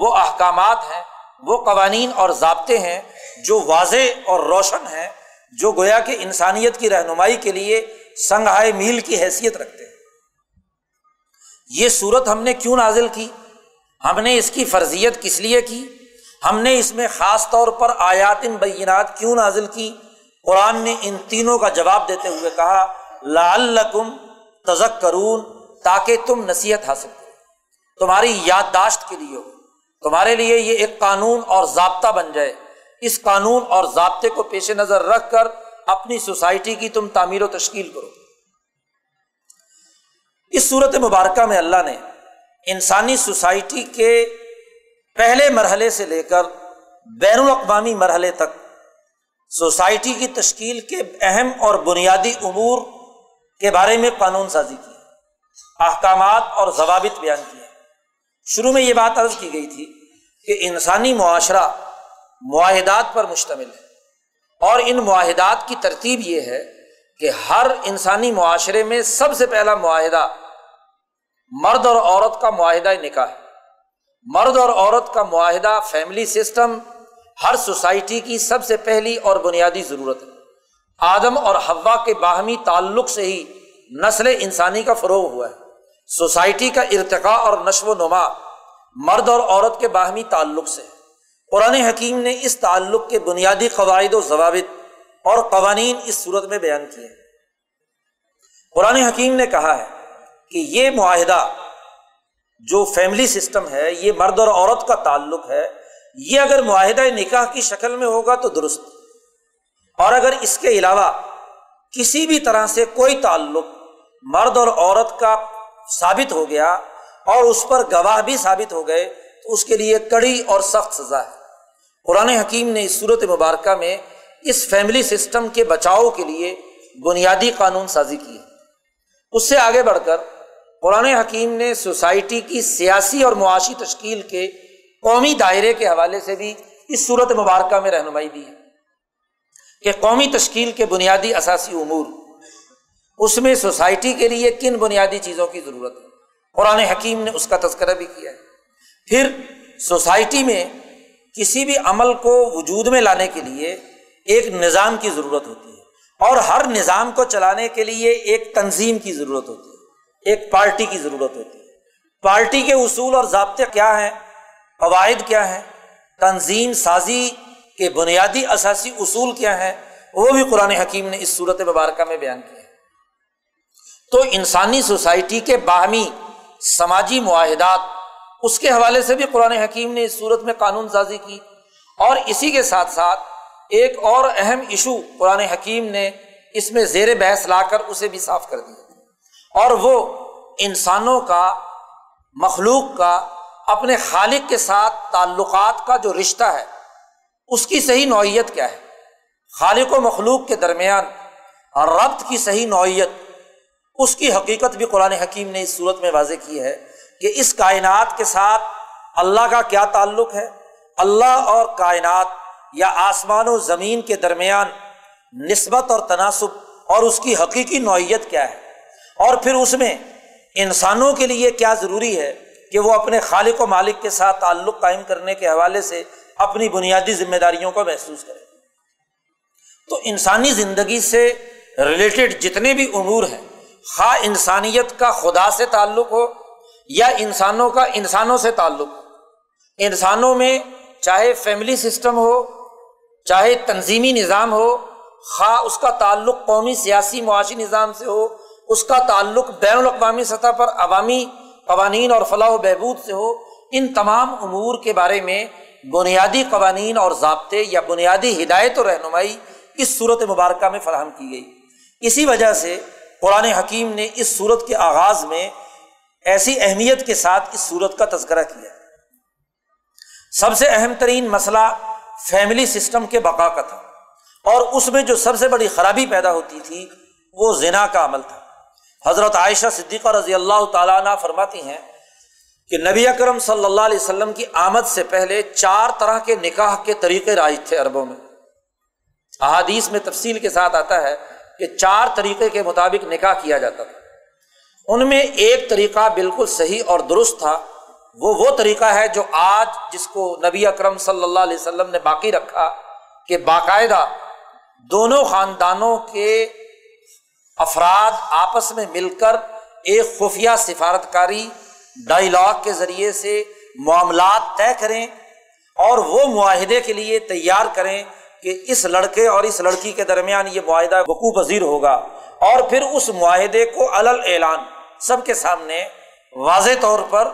وہ احکامات ہیں، وہ قوانین اور ضابطے ہیں جو واضح اور روشن ہیں، جو گویا کہ انسانیت کی رہنمائی کے لیے سنگھائے میل کی حیثیت رکھتے ہیں۔ یہ صورت ہم نے کیوں نازل کی؟ ہم نے اس کی فرضیت کس لیے کی؟ ہم نے اس میں خاص طور پر آیات بینات کیوں نازل کی؟ قرآن نے ان تینوں کا جواب دیتے ہوئے کہا، لعلکم تزک کرون تاکہ تم نصیحت حاصل کرو۔ تمہاری یادداشت کے لیے ہو۔ تمہارے لیے یہ ایک قانون اور ضابطہ بن جائے۔ اس قانون اور ضابطے کو پیش نظر رکھ کر اپنی سوسائٹی کی تم تعمیر و تشکیل کرو۔ اس صورت مبارکہ میں اللہ نے انسانی سوسائٹی کے پہلے مرحلے سے لے کر بین الاقوامی مرحلے تک سوسائٹی کی تشکیل کے اہم اور بنیادی امور کے بارے میں قانون سازی کی، احکامات اور ضوابط بیان کیے۔ شروع میں یہ بات عرض کی گئی تھی کہ انسانی معاشرہ معاہدات پر مشتمل ہے اور ان معاہدات کی ترتیب یہ ہے کہ ہر انسانی معاشرے میں سب سے پہلا معاہدہ مرد اور عورت کا معاہدہ نکاح ہے۔ مرد اور عورت کا معاہدہ فیملی سسٹم، ہر سوسائٹی کی سب سے پہلی اور بنیادی ضرورت ہے۔ آدم اور ہوا کے باہمی تعلق سے ہی نسل انسانی کا فروغ ہوا ہے۔ سوسائٹی کا ارتقاء اور نشو و نما مرد اور عورت کے باہمی تعلق سے قرآن حکیم نے اس تعلق کے بنیادی قواعد و ضوابط اور قوانین اس صورت میں بیان کیے قرآن حکیم نے کہا ہے کہ یہ معاہدہ جو فیملی سسٹم ہے، یہ مرد اور عورت کا تعلق ہے، یہ اگر معاہدہ نکاح کی شکل میں ہوگا تو درست۔ اور اگر اس کے علاوہ کسی بھی طرح سے کوئی تعلق مرد اور عورت کا ثابت ہو گیا اور اس پر گواہ بھی ثابت ہو گئے، تو اس کے لیے کڑی اور سخت سزا ہے۔ قرآن حکیم نے اس صورت مبارکہ میں اس فیملی سسٹم کے بچاؤ کے لیے بنیادی قانون سازی کی ہے۔ اس سے آگے بڑھ کر قرآن حکیم نے سوسائٹی کی سیاسی اور معاشی تشکیل کے قومی دائرے کے حوالے سے بھی اس صورت مبارکہ میں رہنمائی دی ہے کہ قومی تشکیل کے بنیادی اثاثی امور، اس میں سوسائٹی کے لیے کن بنیادی چیزوں کی ضرورت ہے۔ قرآن حکیم نے اس کا تذکرہ بھی کیا ہے۔ پھر سوسائٹی میں کسی بھی عمل کو وجود میں لانے کے لیے ایک نظام کی ضرورت ہوتی ہے اور ہر نظام کو چلانے کے لیے ایک تنظیم کی ضرورت ہوتی ہے، ایک پارٹی کی ضرورت ہوتی ہے۔ پارٹی کے اصول اور ضابطے کیا ہیں؟ قواعد کیا ہیں؟ تنظیم سازی کے بنیادی اثاثی اصول کیا ہیں؟ وہ بھی قرآن حکیم نے اس صورت مبارکہ میں بیان کیا تو انسانی سوسائٹی کے باہمی سماجی معاہدات، اس کے حوالے سے بھی قرآن حکیم نے اس صورت میں قانون سازی کی اور اسی کے ساتھ ساتھ ایک اور اہم ایشو قرآن حکیم نے اس میں زیر بحث لا کر اسے بھی صاف کر دیا۔ اور وہ انسانوں کا، مخلوق کا، اپنے خالق کے ساتھ تعلقات کا جو رشتہ ہے، اس کی صحیح نوعیت کیا ہے؟ خالق و مخلوق کے درمیان ربط کی صحیح نوعیت، اس کی حقیقت بھی قرآن حکیم نے اس صورت میں واضح کی ہے کہ اس کائنات کے ساتھ اللہ کا کیا تعلق ہے؟ اللہ اور کائنات یا آسمان و زمین کے درمیان نسبت اور تناسب اور اس کی حقیقی نوعیت کیا ہے؟ اور پھر اس میں انسانوں کے لیے کیا ضروری ہے کہ وہ اپنے خالق و مالک کے ساتھ تعلق قائم کرنے کے حوالے سے اپنی بنیادی ذمہ داریوں کو محسوس کرے تو انسانی زندگی سے ریلیٹڈ جتنے بھی امور ہیں، خواہ انسانیت کا خدا سے تعلق ہو یا انسانوں کا انسانوں سے تعلق ہو، انسانوں میں چاہے فیملی سسٹم ہو چاہے تنظیمی نظام ہو، خواہ اس کا تعلق قومی سیاسی معاشی نظام سے ہو، اس کا تعلق بین الاقوامی سطح پر عوامی قوانین اور فلاح و بہبود سے ہو، ان تمام امور کے بارے میں بنیادی قوانین اور ضابطے یا بنیادی ہدایت و رہنمائی اس صورت مبارکہ میں فراہم کی گئی۔ اسی وجہ سے قرآن حکیم نے اس صورت کے آغاز میں ایسی اہمیت کے ساتھ اس صورت کا تذکرہ کیا۔ سب سے اہم ترین مسئلہ فیملی سسٹم کے بقا کا تھا۔ اور اس میں جو سب سے بڑی خرابی پیدا ہوتی تھی، وہ زنا کا عمل تھا۔ حضرت عائشہ صدیقہ رضی اللہ تعالیٰ عنہ فرماتی ہیں کہ نبی اکرم صلی اللہ علیہ وسلم کی آمد سے پہلے چار طرح کے نکاح کے طریقے رائج تھے عربوں میں۔ احادیث میں تفصیل کے ساتھ آتا ہے کہ چار طریقے کے مطابق نکاح کیا جاتا تھا۔ ان میں ایک طریقہ بالکل صحیح اور درست تھا وہ وہ طریقہ ہے جو آج جس کو نبی اکرم صلی اللہ علیہ وسلم نے باقی رکھا کہ باقاعدہ دونوں خاندانوں کے افراد آپس میں مل کر ایک خفیہ سفارتکاری ڈائیلاگ کے ذریعے سے معاملات طے کریں اور وہ معاہدے کے لیے تیار کریں کہ اس لڑکے اور اس لڑکی کے درمیان یہ معاہدہ وقوع پذیر ہوگا اور پھر اس معاہدے کو الل اعلان سب کے سامنے واضح طور پر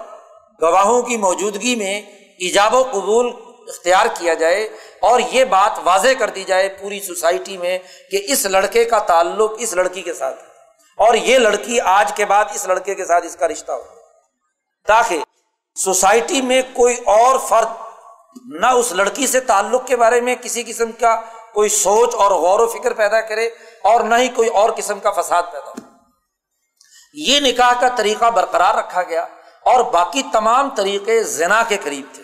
گواہوں کی موجودگی میں ایجاب و قبول اختیار کیا جائے اور یہ بات واضح کر دی جائے پوری سوسائٹی میں کہ اس لڑکے کا تعلق اس لڑکی کے ساتھ اور یہ لڑکی آج کے بعد اس لڑکے کے ساتھ اس کا رشتہ ہو تاکہ سوسائٹی میں کوئی اور فرد نہ اس لڑکی سے تعلق کے بارے میں کسی قسم کا کوئی سوچ اور غور و فکر پیدا کرے اور نہ ہی کوئی اور قسم کا فساد پیدا ہو۔ یہ نکاح کا طریقہ برقرار رکھا گیا۔ اور باقی تمام طریقے زنا کے قریب تھے۔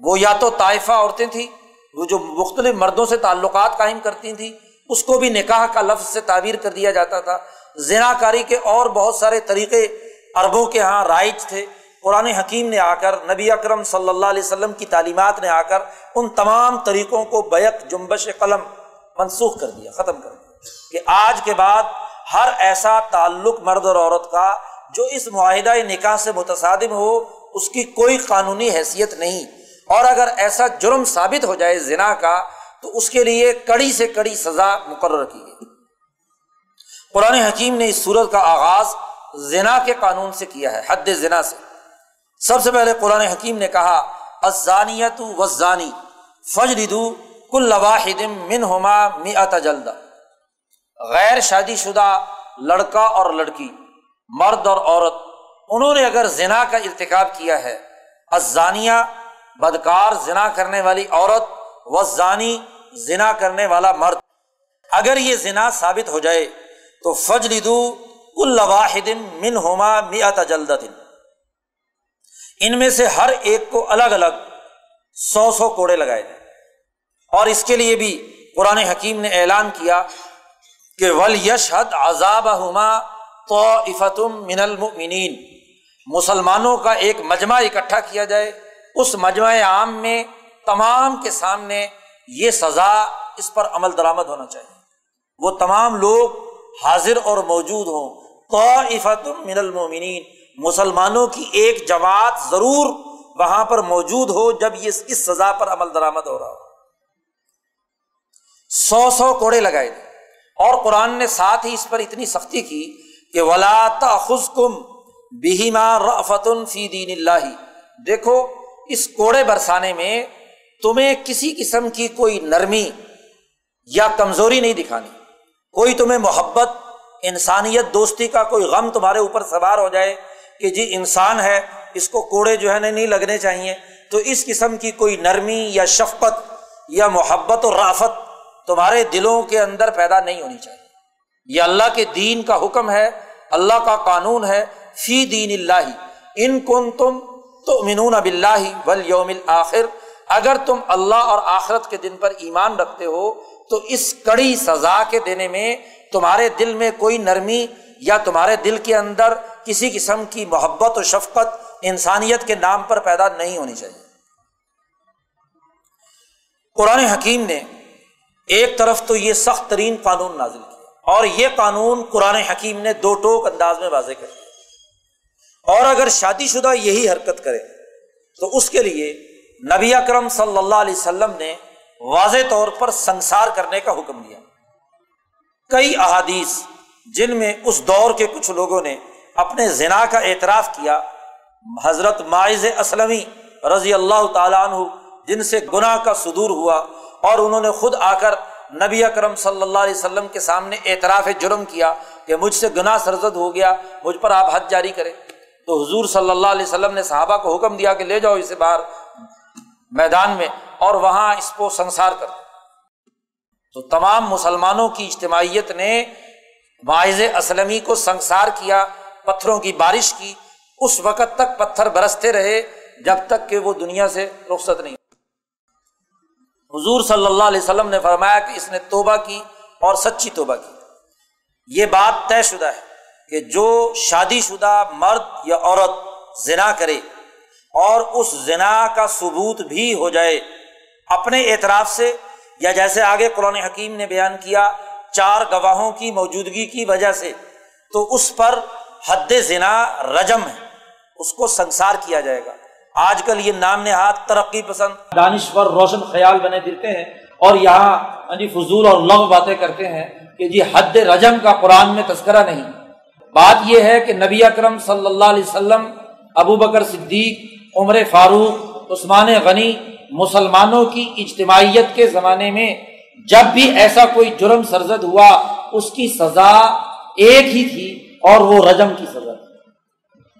وہ یا تو طائفہ عورتیں تھیں، وہ جو مختلف مردوں سے تعلقات قائم کرتی تھیں، اس کو بھی نکاح کا لفظ سے تعبیر کر دیا جاتا تھا۔ زنا کاری کے اور بہت سارے طریقے اربوں کے یہاں رائج تھے۔ قرآن حکیم نے آ کر، نبی اکرم صلی اللہ علیہ وسلم کی تعلیمات نے آ کر ان تمام طریقوں کو بیک جنبش قلم منسوخ کر دیا، ختم کر دیا کہ آج کے بعد ہر ایسا تعلق مرد اور عورت کا جو اس معاہدہ نکاح سے متصادم ہو، اس کی کوئی قانونی حیثیت نہیں۔ اور اگر ایسا جرم ثابت ہو جائے زنا کا، تو اس کے لیے کڑی سے کڑی سزا مقرر کی گئی۔ قرآن حکیم نے اس صورت کا آغاز زنا کے قانون سے کیا ہے، حد زنا سے۔ سب سے پہلے قرآن حکیم نے کہا ازانیت وزانی فج ردو کل واحد من ہوما می غیر شادی شدہ لڑکا اور لڑکی۔ مرد اور عورت، انہوں نے اگر زنا کا ارتکاب کیا ہے ازانیہ بدکار زنا کرنے والی عورت و زانی زنا کرنے والا مرد۔ اگر یہ زنا ثابت ہو جائے تو فج ردو من ہوما می جلد ان میں سے ہر ایک کو الگ الگ سو سو کوڑے لگائے جائیں اور اس کے لیے بھی قرآن حکیم نے اعلان کیا کہ ول یشد عذاب ہما تو من المؤمنین۔ مسلمانوں کا ایک مجمع اکٹھا کیا جائے۔ اس مجمع عام میں تمام کے سامنے یہ سزا اس پر عمل درآمد ہونا چاہیے۔ وہ تمام لوگ حاضر اور موجود ہوں۔ تو من المؤمنین۔ مسلمانوں کی ایک جماعت ضرور وہاں پر موجود ہو جب یہ اس سزا پر عمل درآمد ہو رہا ہو۔ سو سو کوڑے لگائے۔ تھے اور قرآن نے ساتھ ہی اس پر اتنی سختی کی کہ ولا خز کم بہیما رفتن فی دین اللہ دیکھو، اس کوڑے برسانے میں تمہیں کسی قسم کی کوئی نرمی یا کمزوری نہیں دکھانی۔ کوئی تمہیں محبت، انسانیت، دوستی کا کوئی غم تمہارے اوپر سوار ہو جائے کہ جی انسان ہے، اس کو کوڑے جو ہے نا نہیں لگنے چاہیے۔ تو اس قسم کی کوئی نرمی یا شفقت یا محبت اور رافت تمہارے دلوں کے اندر پیدا نہیں ہونی چاہیے۔ یہ اللہ کے دین کا حکم ہے اللہ کا قانون ہے فی دین اللہ۔ ان کن تم تو منون اب اللہ ول یوم آخر اگر تم اللہ اور آخرت کے دن پر ایمان رکھتے ہو، تو اس کڑی سزا کے دینے میں تمہارے دل میں کوئی نرمی یا تمہارے دل کے اندر کسی قسم کی محبت و شفقت انسانیت کے نام پر پیدا نہیں ہونی چاہیے۔ قرآن حکیم نے ایک طرف تو یہ سخت ترین قانون نازل کیا۔ اور یہ قانون قرآن حکیم نے دو ٹوک انداز میں واضح کر دیا۔ اور اگر شادی شدہ یہی حرکت کرے، تو اس کے لیے نبی اکرم صلی اللہ علیہ وسلم نے واضح طور پر سنسار کرنے کا حکم دیا۔ کئی احادیث جن میں اس دور کے کچھ لوگوں نے اپنے زنا کا اعتراف کیا، حضرت مائز اسلم رضی اللہ تعالیٰ عنہ، جن سے گناہ کا صدور ہوا اور انہوں نے خود آ کر نبی اکرم صلی اللہ علیہ وسلم کے سامنے اعتراف جرم کیا کہ مجھ سے گناہ سرزد ہو گیا، مجھ پر آپ حد جاری کریں۔ تو حضور صلی اللہ علیہ وسلم نے صحابہ کو حکم دیا کہ لے جاؤ اسے باہر میدان میں اور وہاں اس کو سنسار کر۔ تو تمام مسلمانوں کی اجتماعیت نے باعض اسلمی کو سنسار کیا، پتھروں کی بارش کی۔ اس وقت تک پتھر برستے رہے، جب تک کہ وہ دنیا سے رخصت نہیں۔ حضور صلی اللہ علیہ وسلم نے فرمایا کہ اس نے توبہ کی اور سچی توبہ کی۔ یہ بات طے شدہ ہے کہ جو شادی شدہ مرد یا عورت زنا کرے اور اس زنا کا ثبوت بھی ہو جائے اپنے اعتراف سے یا جیسے آگے قرآن حکیم نے بیان کیا چار گواہوں کی موجودگی کی وجہ سے تو اس پر حد زنا رجم ہے، اس کو سنسار کیا جائے گا۔ آج کل یہ نام نہاد ترقی پسند۔ دانشور روشن خیال بنے پھرتے ہیں اور یہاں جی فضول اور لغ باتیں کرتے ہیں کہ جی حد رجم کا قرآن میں تذکرہ نہیں۔ بات یہ ہے کہ نبی اکرم صلی اللہ علیہ وسلم، ابو بکر صدیق، عمر فاروق، عثمان غنی مسلمانوں کی اجتماعیت کے زمانے میں جب بھی ایسا کوئی جرم سرزد ہوا، اس کی سزا ایک ہی تھی اور وہ رجم کی سزا تھی۔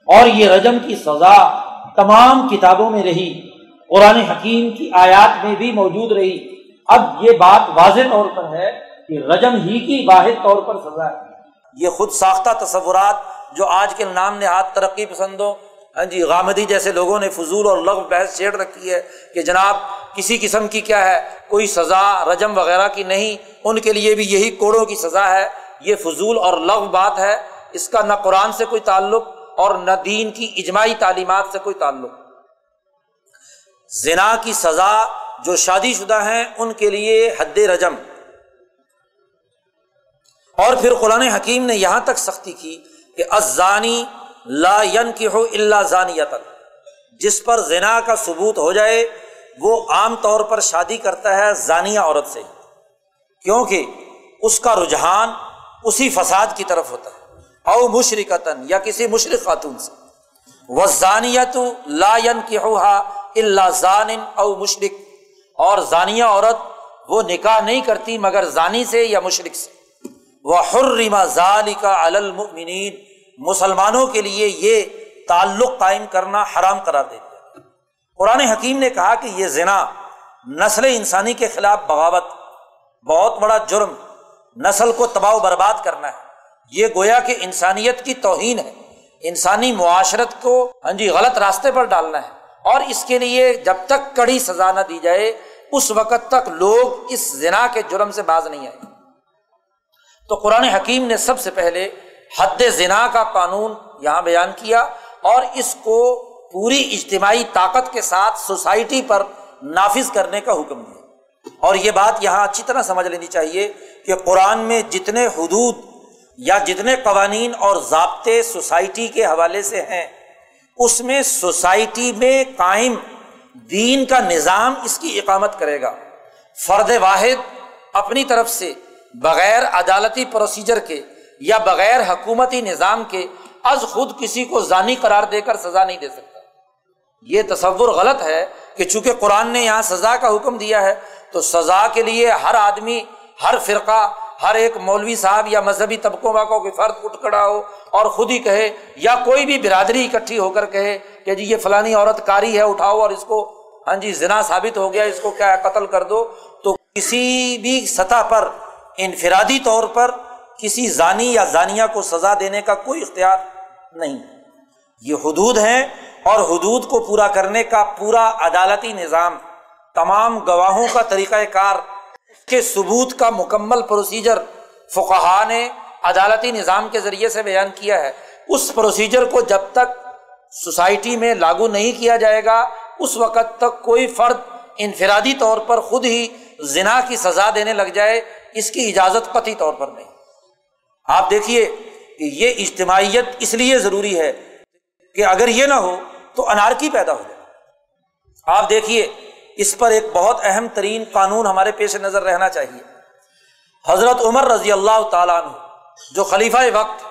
اور یہ رجم کی سزا تمام کتابوں میں رہی، قرآن حکیم کی آیات میں بھی موجود رہی۔ اب یہ بات واضح طور پر ہے کہ رجم ہی کی واحد طور پر سزا ہے۔ یہ خود ساختہ تصورات جو آج کے نام نہاد ترقی پسندوں ہاں جی غامدی جیسے لوگوں نے فضول اور لغ بحث چھیڑ رکھی ہے کہ جناب، کسی قسم کی کیا ہے؟ کوئی سزا، رجم وغیرہ کی نہیں، ان کے لیے بھی یہی کوڑوں کی سزا ہے۔ یہ فضول اور لغ بات ہے۔ اس کا نہ قرآن سے کوئی تعلق اور نہ دین کی اجماعی تعلیمات سے کوئی تعلق۔ زنا کی سزا جو شادی شدہ ہیں، ان کے لیے حد رجم۔ اور پھر قرآن حکیم نے یہاں تک سختی کی کہ ازانی لا ین کی ہو اللہ زانیت جس پر زنا کا ثبوت ہو جائے، وہ عام طور پر شادی کرتا ہے زانیہ عورت سے۔ کیونکہ اس کا رجحان اسی فساد کی طرف ہوتا ہے۔ او مشرقتاً یا کسی مشرق خاتون سے۔ وہ ضانیت لا کی اللہ ضان او مشرق اور ضانیہ عورت وہ نکاح نہیں کرتی مگر ضانی سے یا مشرق سے۔ وہ حرما ظال کا المؤمنین مسلمانوں کے لیے یہ تعلق قائم کرنا حرام کرا دیتے قرآن حکیم نے کہا کہ یہ زنا نسل انسانی کے خلاف بغاوت، بہت بڑا جرم، نسل کو تباہ و برباد کرنا ہے۔ یہ گویا کہ انسانیت کی توہین ہے۔ انسانی معاشرت کو ہاں جی غلط راستے پر ڈالنا ہے۔ اور اس کے لیے جب تک کڑی سزا نہ دی جائے، اس وقت تک لوگ اس زنا کے جرم سے باز نہیں آئے تو قرآن حکیم نے سب سے پہلے حد زنا کا قانون یہاں بیان کیا اور اس کو پوری اجتماعی طاقت کے ساتھ سوسائٹی پر نافذ کرنے کا حکم دیا۔ اور یہ بات یہاں اچھی طرح سمجھ لینی چاہیے کہ قرآن میں جتنے حدود یا جتنے قوانین اور ضابطے سوسائٹی کے حوالے سے ہیں، اس میں سوسائٹی میں قائم دین کا نظام اس کی اقامت کرے گا۔ فرد واحد اپنی طرف سے بغیر عدالتی پروسیجر کے یا بغیر حکومتی نظام کے از خود کسی کو ضانی قرار دے کر سزا نہیں دے سکتا۔ یہ تصور غلط ہے کہ چونکہ قرآن نے یہاں سزا کا حکم دیا ہے، تو سزا کے لیے ہر آدمی، ہر فرقہ ہر ایک مولوی صاحب یا مذہبی طبقوں کا کوئی فرد اٹھ کھڑا ہو اور خود ہی کہے یا کوئی بھی برادری اکٹھی ہو کر کہے کہ جی یہ فلانی عورت کاری ہے، اٹھاؤ اور اس کو ہاں جی زنا ثابت ہو گیا، اس کو کیا قتل کر دو۔ تو کسی بھی سطح پر انفرادی طور پر کسی زانی یا زانیہ کو سزا دینے کا کوئی اختیار نہیں۔ یہ حدود ہیں اور حدود کو پورا کرنے کا پورا عدالتی نظام تمام گواہوں کا طریقۂ کار کے ثبوت کا مکمل پروسیجر فقہ نے عدالتی نظام کے ذریعے سے بیان کیا ہے۔ اس پروسیجر کو جب تک سوسائٹی میں لاگو نہیں کیا جائے گا، اس وقت تک کوئی فرد انفرادی طور پر خود ہی زنا کی سزا دینے لگ جائے، اس کی اجازت قطعی طور پر نہیں۔ آپ دیکھیے کہ یہ اجتماعیت اس لیے ضروری ہے کہ اگر یہ نہ ہو تو انارکی پیدا ہو جائے۔ آپ دیکھیے اس پر ایک بہت اہم ترین قانون ہمارے پیش نظر رہنا چاہیے۔ حضرت عمر رضی اللہ تعالیٰ عنہ، جو خلیفہ وقت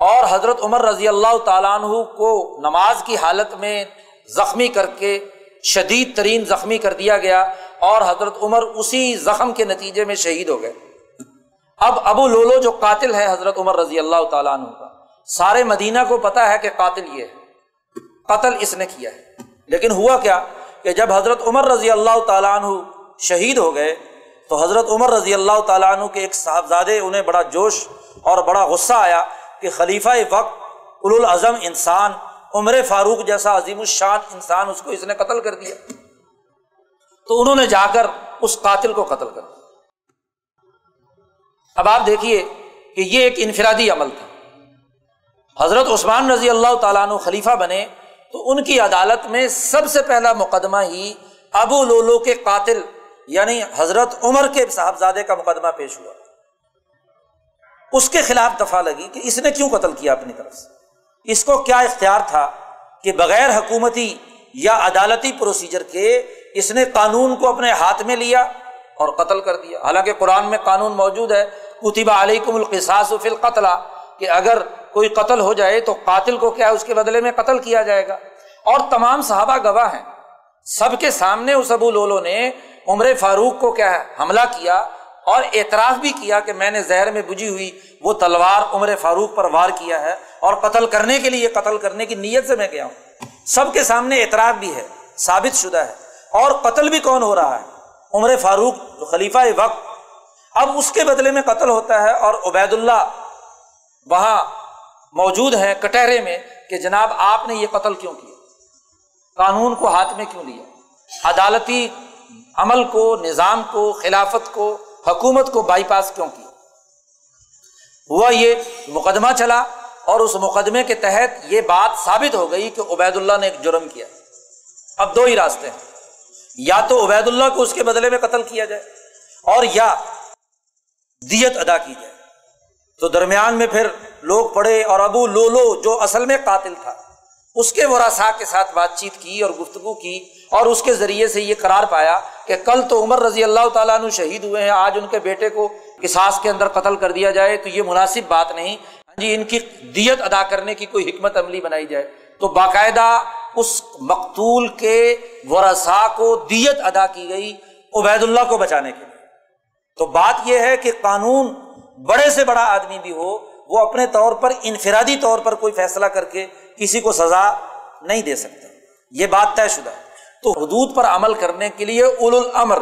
اور حضرت عمر رضی اللہ تعالیٰ عنہ کو نماز کی حالت میں زخمی کر کے شدید ترین زخمی کر دیا گیا اور حضرت عمر اسی زخم کے نتیجے میں شہید ہو گئے۔ اب ابو لولو جو قاتل ہے حضرت عمر رضی اللہ تعالیٰ عنہ کا، سارے مدینہ کو پتا ہے کہ قاتل یہ ہے۔ قتل اس نے کیا ہے۔ لیکن ہوا کیا؟ کہ جب حضرت عمر رضی اللہ تعالیٰ عنہ شہید ہو گئے، تو حضرت عمر رضی اللہ تعالیٰ عنہ کے ایک صاحبزادے انہیں بڑا جوش اور بڑا غصہ آیا کہ خلیفہ وقت الاظم انسان، عمر فاروق جیسا عظیم الشان انسان، اس کو اس نے قتل کر دیا۔ تو انہوں نے جا کر اس قاتل کو قتل کر دیا۔ اب آپ دیکھیے کہ یہ ایک انفرادی عمل تھا۔ حضرت عثمان رضی اللہ تعالیٰ عنہ خلیفہ بنے تو ان کی عدالت میں سب سے پہلا مقدمہ ہی ابو لولو کے قاتل یعنی حضرت عمر کے صاحبزادے کا مقدمہ پیش ہوا۔ اس کے خلاف دفاع لگی کہ اس نے کیوں قتل کیا اپنی طرف سے؟ اس کو کیا اختیار تھا کہ بغیر حکومتی یا عدالتی پروسیجر کے اس نے قانون کو اپنے ہاتھ میں لیا اور قتل کر دیا؟ حالانکہ قرآن میں قانون موجود ہے کتبہ علیکم القصاص فی القتل کہ اگر کوئی قتل ہو جائے تو قاتل کو کیا اس کے بدلے میں قتل کیا جائے گا؟ اور تمام صحابہ گواہ ہیں۔ سب کے سامنے اس ابو لولو نے عمر فاروق کو کیا ہے حملہ کیا اور اعتراف بھی کیا کہ میں نے زہر میں بجھی ہوئی وہ تلوار عمر فاروق پر وار کیا ہے اور قتل کرنے کے لیے قتل کرنے کی نیت سے میں گیا ہوں۔ سب کے سامنے اعتراف بھی ہے، ثابت شدہ ہے۔ اور قتل بھی کون ہو رہا ہے؟ عمر فاروق خلیفہ وقت۔ اب اس کے بدلے میں قتل ہوتا ہے اور عبید اللہ وہاں موجود ہے کٹہرے میں کہ جناب آپ نے یہ قتل کیوں کیا؟ قانون کو ہاتھ میں کیوں لیا؟ عدالتی عمل کو، نظام کو، خلافت کو، حکومت کو بائی پاس کیوں کیا؟ ہوا یہ مقدمہ چلا اور اس مقدمے کے تحت یہ بات ثابت ہو گئی کہ عبید اللہ نے ایک جرم کیا۔ اب دو ہی راستے ہیں۔ یا تو عبید اللہ کو اس کے بدلے میں قتل کیا جائے اور یا دیت ادا کی جائے۔ تو درمیان میں پھر لوگ پڑھے اور ابو لولو جو اصل میں قاتل تھا، اس کے ورثا کے ساتھ بات چیت کی اور گفتگو کی اور اس کے ذریعے سے یہ قرار پایا کہ کل تو عمر رضی اللہ تعالیٰ عنہ شہید ہوئے ہیں، آج ان کے بیٹے کو کساس کے اندر قتل کر دیا جائے تو یہ مناسب بات نہیں۔ ہاں جی ان کی دیت ادا کرنے کی کوئی حکمت عملی بنائی جائے۔ تو باقاعدہ اس مقتول کے ورثا کو دیت ادا کی گئی عبید اللہ کو بچانے کے لیے۔ تو بات یہ ہے کہ قانون بڑے سے بڑا آدمی بھی ہو وہ اپنے طور پر انفرادی طور پر کوئی فیصلہ کر کے کسی کو سزا نہیں دے سکتا۔ یہ بات طے شدہ۔ تو حدود پر عمل کرنے کے لیے اول الامر،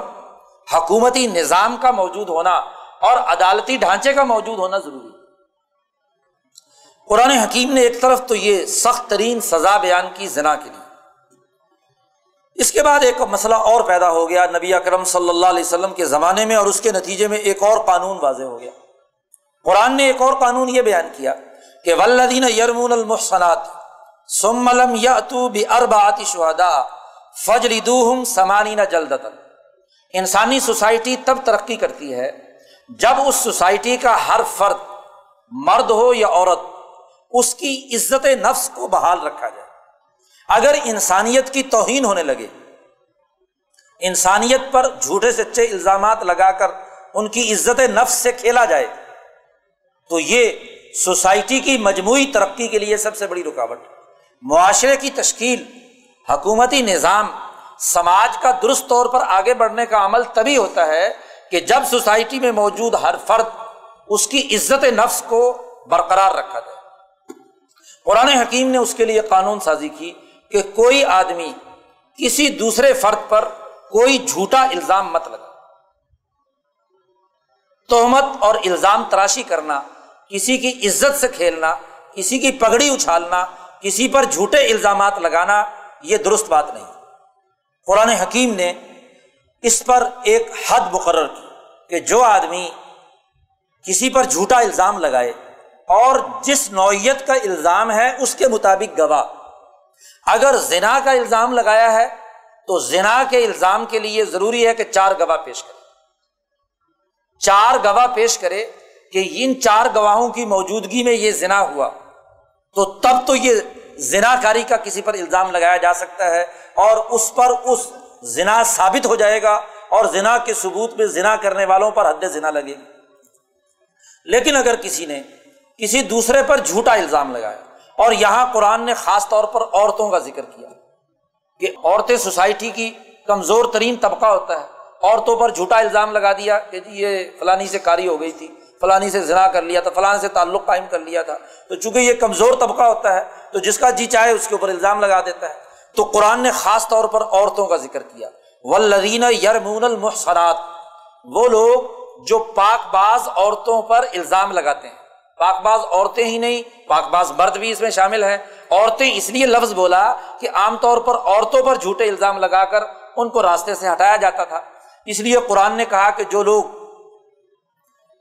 حکومتی نظام کا موجود ہونا اور عدالتی ڈھانچے کا موجود ہونا ضروری۔ قرآن حکیم نے ایک طرف تو یہ سخت ترین سزا بیان کی زنا کے لیے۔ اس کے بعد ایک مسئلہ اور پیدا ہو گیا نبی اکرم صلی اللہ علیہ وسلم کے زمانے میں اور اس کے نتیجے میں ایک اور قانون واضح ہو گیا۔ قرآن نے ایک اور قانون یہ بیان کیا کہ ولدین یرمون المحسنات سملم یا تو بھی ارباتی شہدا فجری دوہم سمانی نہ جلد انسانی سوسائٹی تب ترقی کرتی ہے جب اس سوسائٹی کا ہر فرد مرد ہو یا عورت، اس کی عزت نفس کو بحال رکھا جائے۔ اگر انسانیت کی توہین ہونے لگے، انسانیت پر جھوٹے سچے الزامات لگا کر ان کی عزت نفس سے کھیلا جائے تو یہ سوسائٹی کی مجموعی ترقی کے لیے سب سے بڑی رکاوٹ معاشرے کی تشکیل، حکومتی نظام، سماج کا درست طور پر آگے بڑھنے کا عمل تبھی ہوتا ہے کہ جب سوسائٹی میں موجود ہر فرد اس کی عزت نفس کو برقرار رکھا جائے۔ قرآن حکیم نے اس کے لیے قانون سازی کی کہ کوئی آدمی کسی دوسرے فرد پر کوئی جھوٹا الزام مت لگا تہمت اور الزام تراشی کرنا کسی کی عزت سے کھیلنا، کسی کی پگڑی اچھالنا، کسی پر جھوٹے الزامات لگانا، یہ درست بات نہیں۔ قرآن حکیم نے اس پر ایک حد مقرر کی کہ جو آدمی کسی پر جھوٹا الزام لگائے اور جس نوعیت کا الزام ہے، اس کے مطابق گواہ۔ اگر زنا کا الزام لگایا ہے، تو زنا کے الزام کے لیے ضروری ہے کہ چار گواہ پیش کرے۔ چار گواہ پیش کرے کہ ان چار گواہوں کی موجودگی میں یہ زنا ہوا، تو تب تو یہ زنا کاری کا کسی پر الزام لگایا جا سکتا ہے اور اس پر اس زنا ثابت ہو جائے گا اور زنا کے ثبوت میں زنا کرنے والوں پر حد زنا لگے گی۔ لیکن اگر کسی نے کسی دوسرے پر جھوٹا الزام لگایا اور یہاں قرآن نے خاص طور پر عورتوں کا ذکر کیا کہ عورتیں سوسائٹی کی کمزور ترین طبقہ ہوتا ہے، عورتوں پر جھوٹا الزام لگا دیا کہ جی یہ فلانی سے کاری ہو گئی تھی۔ فلانی سے ذنا کر لیا تھا فلاں سے تعلق قائم کر لیا تھا۔ تو چونکہ یہ کمزور طبقہ ہوتا ہے، تو جس کا جی چاہے اس کے اوپر الزام لگا دیتا ہے۔ تو قرآن نے خاص طور پر عورتوں کا ذکر کیا۔ ولدین یرمون المحسرات وہ لوگ جو پاک باز عورتوں پر الزام لگاتے ہیں۔ پاک باز عورتیں ہی نہیں، پاک باز مرد بھی اس میں شامل ہیں۔ عورتیں اس لیے لفظ بولا کہ عام طور پر عورتوں پر جھوٹے الزام لگا کر ان کو راستے سے ہٹایا جاتا تھا۔ اس لیے قرآن نے کہا کہ جو لوگ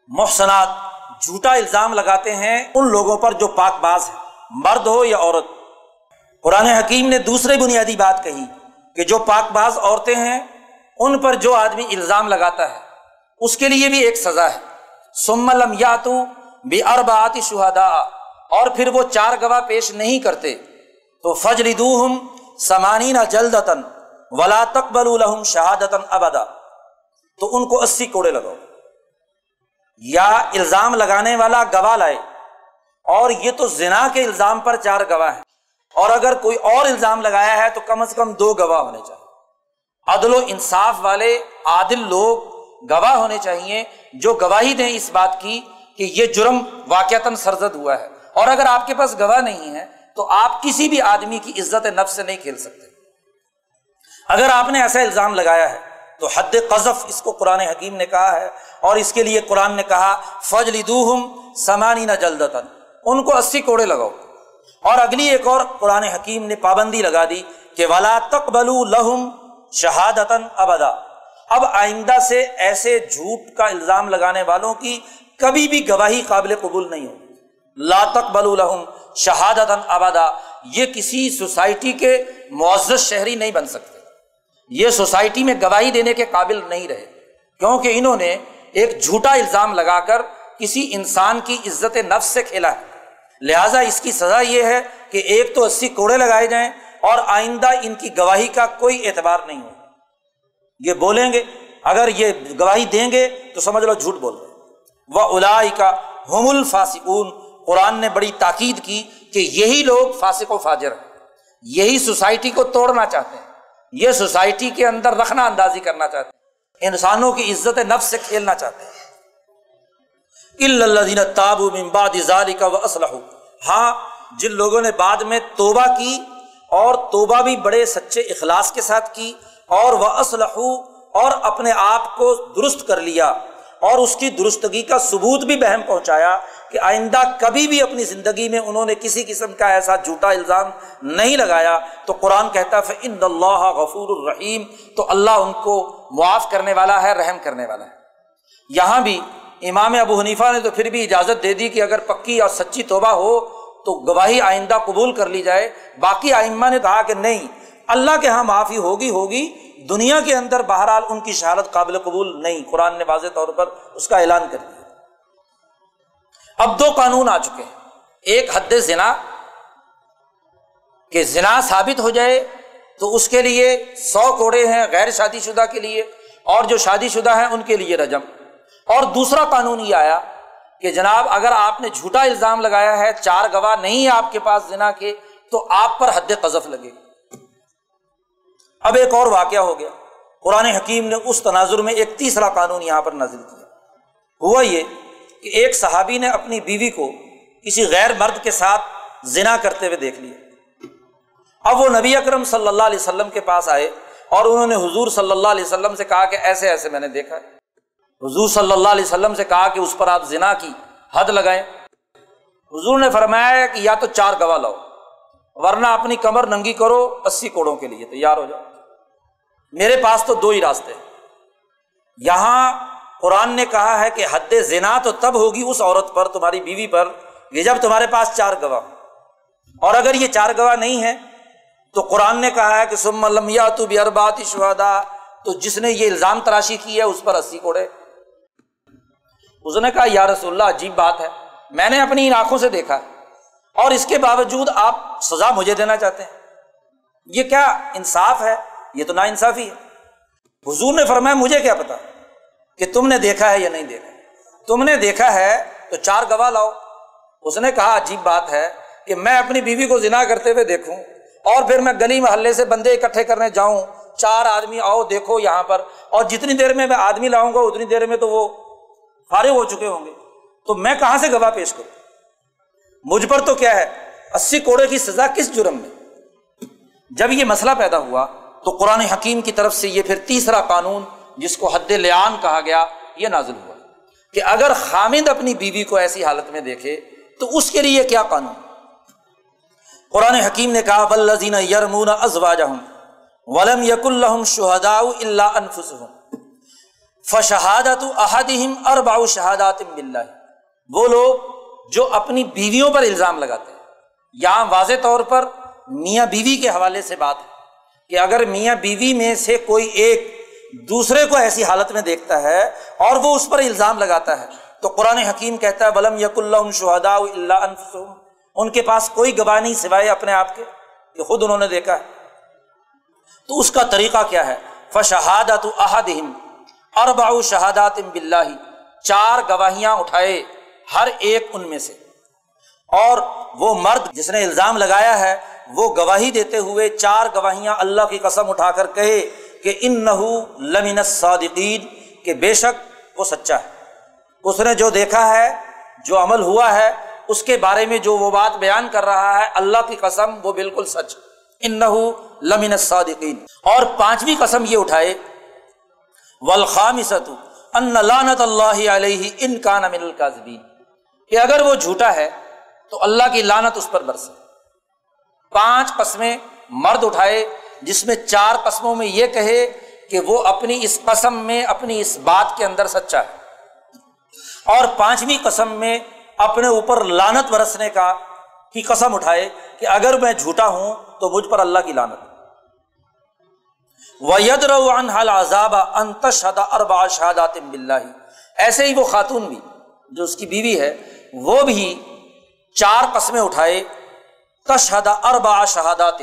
محسنات جھوٹا الزام لگاتے ہیں ان لوگوں پر جو پاک باز ہے مرد ہو یا عورت۔ قرآن حکیم نے دوسرے بنیادی بات کہی کہ جو پاک باز عورتیں ہیں، ان پر جو آدمی الزام لگاتا ہے، اس کے لیے بھی ایک سزا ہے۔ سم لم یا تو بے اربات شہدا اور پھر وہ چار گواہ پیش نہیں کرتے۔ تو فجل دوہم سمانی نہ جلدتن ولا تقبل الحم شہادتن ابدا۔ تو ان کو اسی کوڑے لگاؤ۔ یا الزام لگانے والا گواہ لائے۔ اور یہ تو زنا کے الزام پر چار گواہ ہیں۔ اور اگر کوئی اور الزام لگایا ہے تو کم از کم دو گواہ ہونے چاہیے۔ عدل و انصاف والے عادل لوگ گواہ ہونے چاہیے۔ جو گواہی دیں اس بات کی کہ یہ جرم واقعتاً سرزد ہوا ہے۔ اور اگر آپ کے پاس گواہ نہیں ہے تو آپ کسی بھی آدمی کی عزت نفس سے نہیں کھیل سکتے۔ اگر آپ نے ایسا الزام لگایا ہے تو حد قذف اس کو قرآن حکیم نے کہا ہے۔ اور اس کے لیے قرآن نے کہا فجل سمانی نہ جلدتن ان کو اسی کوڑے لگاؤ۔ اور اگلی ایک اور قرآن حکیم نے پابندی لگا دی کہ ولا تقبلو لہم شہادتن ابدا اب آئندہ سے ایسے جھوٹ کا الزام لگانے والوں کی کبھی بھی گواہی قابل قبول نہیں ہو۔ لا تقبلو لہم شہادتن ابدا یہ کسی سوسائٹی کے معزز شہری نہیں بن سکتے۔ یہ سوسائٹی میں گواہی دینے کے قابل نہیں رہے۔ کیونکہ انہوں نے ایک جھوٹا الزام لگا کر کسی انسان کی عزت نفس سے کھیلا ہے۔ لہٰذا اس کی سزا یہ ہے کہ ایک تو اسی کوڑے لگائے جائیں اور آئندہ ان کی گواہی کا کوئی اعتبار نہیں ہو۔ یہ بولیں گے، اگر یہ گواہی دیں گے تو سمجھ لو جھوٹ بول رہے وہ الا کا ہوم الفاسکون قرآن نے بڑی تاکید کی کہ یہی لوگ فاسق و فاجر ہیں۔ یہی سوسائٹی کو توڑنا چاہتے ہیں۔ یہ سوسائٹی کے اندر رکھنا اندازی کرنا چاہتے ہیں۔ انسانوں کی عزت نفس سے کھیلنا چاہتے ہیں۔ تابو ازاری کا اسلح ہاں جن لوگوں نے بعد میں توبہ کی اور توبہ بھی بڑے سچے اخلاص کے ساتھ کی اور وہ اسلح اور اپنے آپ کو درست کر لیا اور اس کی درستگی کا ثبوت بھی بہم پہنچایا کہ آئندہ کبھی بھی اپنی زندگی میں انہوں نے کسی قسم کا ایسا جھوٹا الزام نہیں لگایا، تو قرآن کہتا ہے ان اللہ غفور الرحیم تو اللہ ان کو معاف کرنے والا ہے، رحم کرنے والا ہے۔ یہاں بھی امام ابو حنیفہ نے تو پھر بھی اجازت دے دی کہ اگر پکی اور سچی توبہ ہو، تو گواہی آئندہ قبول کر لی جائے۔ باقی آئمہ نے کہا کہ نہیں، اللہ کے یہاں معافی ہوگی ہوگی، دنیا کے اندر بہرحال ان کی شہادت قابل قبول نہیں۔ قرآن نے واضح طور پر اس کا اعلان کر دیا۔ اب دو قانون آ چکے ہیں۔ ایک حد زنا، کہ زنا ثابت ہو جائے تو اس کے لیے سو کوڑے ہیں غیر شادی شدہ کے لیے، اور جو شادی شدہ ہیں ان کے لیے رجم۔ اور دوسرا قانون یہ آیا کہ جناب اگر آپ نے جھوٹا الزام لگایا ہے، چار گواہ نہیں ہے آپ کے پاس زنا کے، تو آپ پر حد قذف لگے۔ اب ایک اور واقعہ ہو گیا۔ قرآن حکیم نے اس تناظر میں ایک تیسرا قانون یہاں پر نازل کیا۔ ہوا یہ کہ ایک صحابی نے اپنی بیوی کو کسی غیر مرد کے ساتھ زنا کرتے ہوئے دیکھ لیا۔ اب وہ نبی اکرم صلی اللہ علیہ وسلم کے پاس آئے اور انہوں نے حضور صلی اللہ علیہ وسلم سے کہا کہ ایسے ایسے میں نے دیکھا حضور صلی اللہ علیہ وسلم سے کہا کہ اس پر آپ زنا کی حد لگائیں۔ حضور نے فرمایا کہ یا تو چار گواہ لاؤ، ورنہ اپنی کمر ننگی کرو اسی کوڑوں کے لیے تیار ہو جاؤ۔ میرے پاس تو دو ہی راستے یہاں قرآن نے کہا ہے کہ حد زنا تو تب ہوگی اس عورت پر، تمہاری بیوی پر، یہ جب تمہارے پاس چار گواہ اور اگر یہ چار گواہ نہیں ہے تو قرآن نے کہا ہے کہ سم لمیا تو بھی اربات شہدا تو جس نے یہ الزام تراشی کی ہے، اس پر اسی کوڑے۔ اس نے کہا، یا رسول اللہ، عجیب بات ہے۔ میں نے اپنی ان آنکھوں سے دیکھا اور اس کے باوجود آپ سزا مجھے دینا چاہتے ہیں۔ یہ کیا انصاف ہے؟ یہ تو نا انصافی ہے۔ حضور نے فرمایا، مجھے کیا پتا؟ کہ تم نے دیکھا ہے یا نہیں دیکھا تم نے دیکھا ہے تو چار گواہ لاؤ۔ اس نے کہا، عجیب بات ہے کہ میں اپنی بیوی کو ذنا کرتے ہوئے دیکھوں اور پھر میں گلی محلے سے بندے اکٹھے کرنے جاؤں۔ چار آدمی آؤ، دیکھو یہاں پر۔ اور جتنی دیر میں میں آدمی لاؤں گا، اتنی دیر میں تو وہ فارغ ہو چکے ہوں گے۔ تو میں کہاں سے گواہ پیش کروں؟ مجھ پر تو کیا ہے؟ اسی کوڑے کی سزا کس جرم میں؟ جب یہ مسئلہ پیدا ہوا تو قرآن حکیم کی طرف سے یہ پھر تیسرا قانون جس کو حد لیان کہا گیا، یہ نازل ہوا کہ اگر خامد اپنی بیوی کو ایسی حالت میں دیکھے، تو اس کے لیے کیا قانون؟ قرآن حکیم نے کہا ولزین یرمون ازواج ولم یق الحم شہدا اللہ انفسم فشہادت احدہم اربع شہادات باللہ. وہ لوگ جو اپنی بیویوں پر الزام لگاتے ہیں یہاں واضح طور پر میاں بیوی کے حوالے سے بات ہے کہ اگر میاں بیوی میں سے کوئی ایک دوسرے کو ایسی حالت میں دیکھتا ہے اور وہ اس پر الزام لگاتا ہے۔ تو قرآن حکیم کہتا ہے، ولم یق اللہ شہدا اللہ انفسم ان کے پاس کوئی گواہ نہیں سوائے اپنے آپ کے کہ خود انہوں نے دیکھا ہے۔ تو اس کا طریقہ کیا ہے؟ فشہادت احدہم اربع شہادات باللہ چار گواہیاں اٹھائے ہر ایک ان میں سے۔ اور وہ مرد جس نے الزام لگایا ہے، وہ گواہی دیتے ہوئے چار گواہیاں اللہ کی قسم اٹھا کر کہے۔ کہ ان نہ لمن صادقین کہ بے شک وہ سچا ہے۔ اس نے جو دیکھا ہے، جو عمل ہوا ہے، اس کے بارے میں جو وہ بات بیان کر رہا ہے، اللہ کی قسم وہ بالکل سچ ان نہ لمن صادقین اور پانچویں قسم یہ اٹھائے ولخام ستو ان لانت اللہ علیہ ان کا نمن القاظبین کہ اگر وہ جھوٹا ہے، تو اللہ کی لانت اس پر برسے۔ پانچ قسمیں مرد اٹھائے جس میں چار قسموں میں یہ کہے کہ وہ اپنی اس قسم میں اپنی اس بات کے اندر سچا ہے۔ اور پانچویں قسم میں اپنے اوپر لانت برسنے کا کی قسم اٹھائے کہ اگر میں جھوٹا ہوں تو مجھ پر اللہ کی لانت وید روان عذاب انتشدا اربا شہادات ایسے ہی وہ خاتون بھی، جو اس کی بیوی ہے، وہ بھی چار قسمیں اٹھائے۔ تشہدا اربا شہادات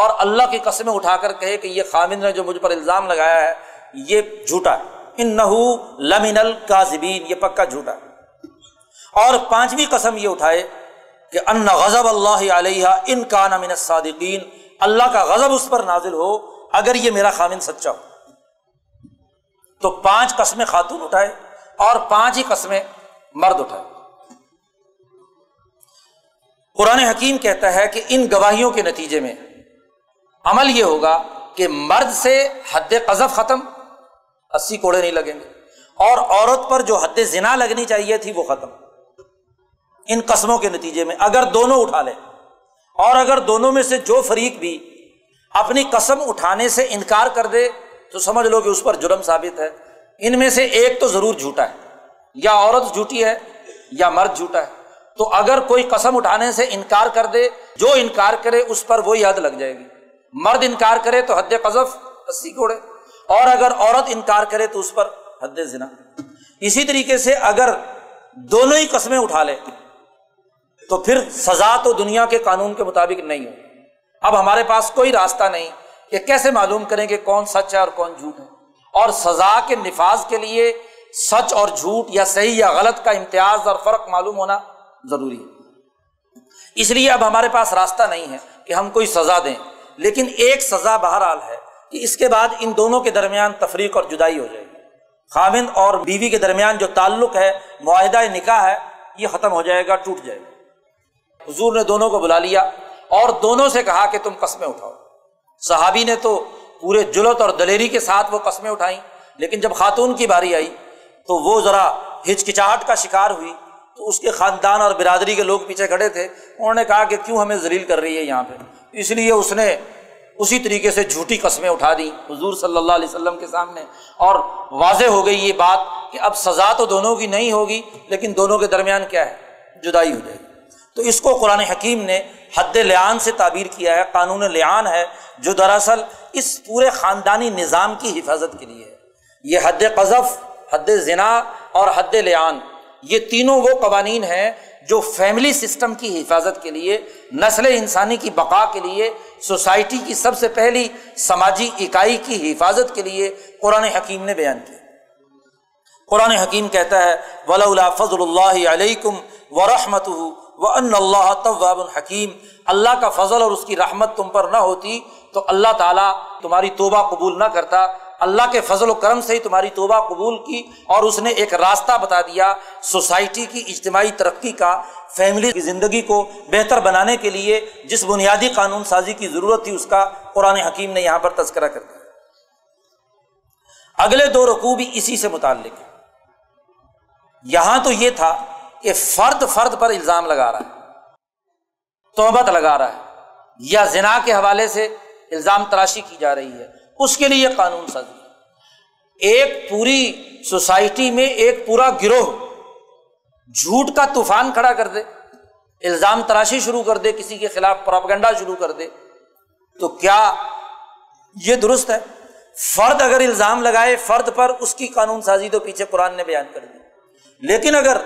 اور اللہ کی قسمیں اٹھا کر کہے کہ یہ خامد نے جو مجھ پر الزام لگایا ہے، یہ جھوٹا ہے۔ ان نہ لمن القاظبین یہ پکا جھوٹا ہے۔ اور پانچویں قسم یہ اٹھائے کہ ان غضب اللہ علیہ ان کا نمن صادقین اللہ کا غضب اس پر نازل ہو اگر یہ میرا خامن سچا ہو۔ تو پانچ قسمیں خاتون اٹھائے اور پانچ ہی قسمیں مرد اٹھائے۔ قرآن حکیم کہتا ہے کہ ان گواہیوں کے نتیجے میں عمل یہ ہوگا کہ مرد سے حد قذف ختم، اسی کوڑے نہیں لگیں گے۔ اور عورت پر جو حد زنا لگنی چاہیے تھی، وہ ختم۔ ان قسموں کے نتیجے میں اگر دونوں اٹھا لیں، اور اگر دونوں میں سے جو فریق بھی اپنی قسم اٹھانے سے انکار کر دے، تو سمجھ لو کہ اس پر جرم ثابت ہے۔ ان میں سے ایک تو ضرور جھوٹا ہے، یا عورت جھوٹی ہے، یا مرد جھوٹا ہے۔ تو اگر کوئی قسم اٹھانے سے انکار کر دے، جو انکار کرے، اس پر وہی حد لگ جائے گی۔ مرد انکار کرے تو حد قذف اسی کوڑے اور اگر عورت انکار کرے تو اس پر حد ذنا اسی طریقے سے اگر دونوں ہی قسمیں اٹھا لے، تو پھر سزا تو دنیا کے قانون کے مطابق نہیں ہو اب ہمارے پاس کوئی راستہ نہیں کہ کیسے معلوم کریں کہ کون سچ ہے اور کون جھوٹ ہے۔ اور سزا کے نفاذ کے لیے سچ اور جھوٹ یا صحیح یا غلط کا امتیاز اور فرق معلوم ہونا ضروری ہے۔ اس لیے اب ہمارے پاس راستہ نہیں ہے کہ ہم کوئی سزا دیں۔ لیکن ایک سزا بہرحال ہے کہ اس کے بعد ان دونوں کے درمیان تفریق اور جدائی ہو جائے گی۔ خامند اور بیوی کے درمیان جو تعلق ہے، معاہدہ نکاح ہے، یہ ختم ہو جائے گا، ٹوٹ جائے گا۔ حضور نے دونوں کو بلا لیا اور دونوں سے کہا کہ تم قسمیں اٹھاؤ۔ صحابی نے تو پورے جلت اور دلیری کے ساتھ وہ قسمیں اٹھائیں، لیکن جب خاتون کی باری آئی تو وہ ذرا ہچکچاہٹ کا شکار ہوئی۔ تو اس کے خاندان اور برادری کے لوگ پیچھے کھڑے تھے۔ انہوں نے کہا کہ کیوں ہمیں ذلیل کر رہی ہے یہاں پہ؟ اس لیے اس نے اسی طریقے سے جھوٹی قسمیں اٹھا دی حضور صلی اللہ علیہ وسلم کے سامنے۔ اور واضح ہو گئی یہ بات کہ اب سزا تو دونوں کی نہیں ہوگی، لیکن دونوں کے درمیان کیا ہے؟ جدائی ہو جائے گی۔ تو اس کو قرآن حکیم نے حد لیان سے تعبیر کیا ہے، قانون لیان ہے، جو دراصل اس پورے خاندانی نظام کی حفاظت کے لیے ہے۔ یہ حد قذف، حد ذنا اور حد لیان یہ تینوں وہ قوانین ہیں جو فیملی سسٹم کی حفاظت کے لیے، نسل انسانی کی بقا کے لیے سوسائٹی کی سب سے پہلی سماجی اکائی کی حفاظت کے لیے قرآن حکیم نے بیان کیا۔ قرآن حکیم کہتا ہے ولا فضل اللہ علیکم و رحمت و ان اللہ طواب الحکیم اللہ کا فضل اور اس کی رحمت تم پر نہ ہوتی تو اللہ تعالیٰ تمہاری توبہ قبول نہ کرتا۔ اللہ کے فضل و کرم سے ہی تمہاری توبہ قبول کی اور اس نے ایک راستہ بتا دیا سوسائٹی کی، اجتماعی ترقی کا، فیملی کی زندگی کو بہتر بنانے کے لیے جس بنیادی قانون سازی کی ضرورت تھی اس کا قرآن حکیم نے یہاں پر تذکرہ کر دیا۔ اگلے دو رقوع بھی اسی سے متعلق ہے یہاں تو یہ تھا کہ فرد فرد پر الزام لگا رہا ہے، توبت لگا رہا ہے یا زنا کے حوالے سے الزام تراشی کی جا رہی ہے۔ اس کے لیے قانون سازی ایک پوری سوسائٹی میں ایک پورا گروہ جھوٹ کا طوفان کھڑا کر دے، الزام تراشی شروع کر دے، کسی کے خلاف پراپگنڈا شروع کر دے، تو کیا یہ درست ہے؟ فرد اگر الزام لگائے فرد پر، اس کی قانون سازی تو پیچھے قرآن نے بیان کر دی۔ لیکن اگر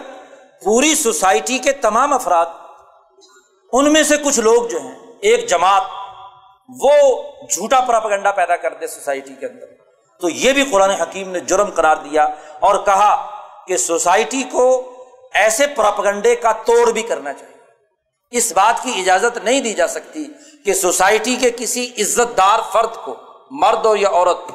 پوری سوسائٹی کے تمام افراد، ان میں سے کچھ لوگ جو ہیں، ایک جماعت وہ جھوٹا پراپگنڈا پیدا کر دے سوسائٹی کے اندر۔ تو یہ بھی قرآن حکیم نے جرم قرار دیا اور کہا کہ سوسائٹی کو ایسے پراپگنڈے کا توڑ بھی کرنا چاہیے۔ اس بات کی اجازت نہیں دی جا سکتی کہ سوسائٹی کے کسی عزت دار فرد کو، مرد ہو یا عورت،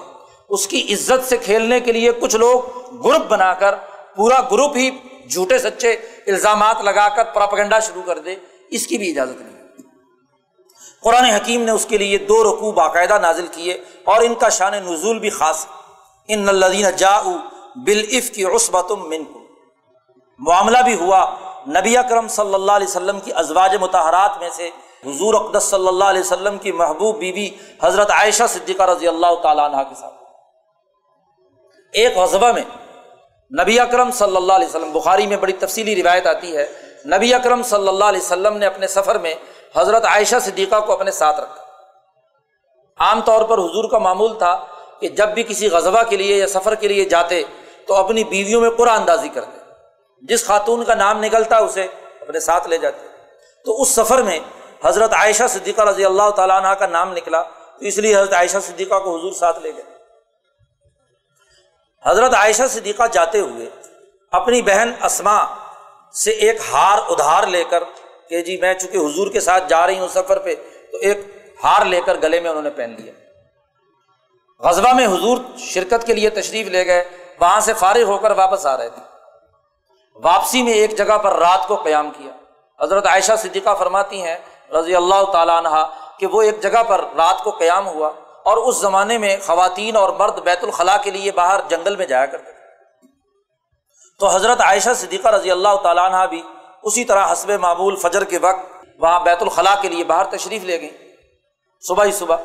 اس کی عزت سے کھیلنے کے لیے کچھ لوگ گروپ بنا کر، پورا گروپ ہی جھوٹے سچے الزامات لگا کر پراپگنڈا شروع کر دے، اس کی بھی اجازت نہیں۔ قرآن حکیم نے اس کے لیے دو رقوع باقاعدہ نازل کیے اور ان کا شان نزول بھی خاص ان الدین جا بالعف کی عصبت من معاملہ بھی ہوا نبی اکرم صلی اللہ علیہ وسلم کی ازواج متحرات میں سے۔ حضور اقدس صلی اللہ علیہ وسلم کی محبوب بی بی حضرت عائشہ صدیقہ رضی اللہ تعالیٰ عنہ کے ساتھ۔ ایک غذبہ میں نبی اکرم صلی اللہ علیہ وسلم، بخاری میں بڑی تفصیلی روایت آتی ہے۔ نبی اکرم صلی اللہ علیہ وسلم نے اپنے سفر میں حضرت عائشہ صدیقہ کو اپنے ساتھ رکھا۔ عام طور پر حضور کا معمول تھا کہ جب بھی کسی غذبہ کے لیے یا سفر کے لیے جاتے تو اپنی بیویوں میں قرآن اندازی کرتے۔ جس خاتون کا نام نکلتا اسے اپنے ساتھ لے جاتے۔ تو اس سفر میں حضرت عائشہ صدیقہ رضی اللہ تعالیٰ عنہ کا نام نکلا تو اس لیے حضرت عائشہ صدیقہ کو حضور ساتھ لے گئے۔ حضرت عائشہ صدیقہ جاتے ہوئے اپنی بہن اسما سے ایک ہار ادھار لے کر کہ جی میں چونکہ حضور کے ساتھ جا رہی ہوں سفر پہ، تو ایک ہار لے کر گلے میں انہوں نے پہن لیا۔ غزبہ میں حضور شرکت کے لیے تشریف لے گئے، وہاں سے فارغ ہو کر واپس آ رہے تھے۔ واپسی میں ایک جگہ پر رات کو قیام کیا۔ حضرت عائشہ صدیقہ فرماتی ہیں رضی اللہ تعالیٰ عنہ کہ وہ ایک جگہ پر رات کو قیام ہوا اور اس زمانے میں خواتین اور مرد بیت الخلاء کے لیے باہر جنگل میں جایا کرتے تھے۔ تو حضرت عائشہ صدیقہ رضی اللہ تعالیٰ عنہ بھی اسی طرح حسب معمول فجر کے وقت وہاں بیت الخلاء کے لیے باہر تشریف لے گئی صبح ہی صبح۔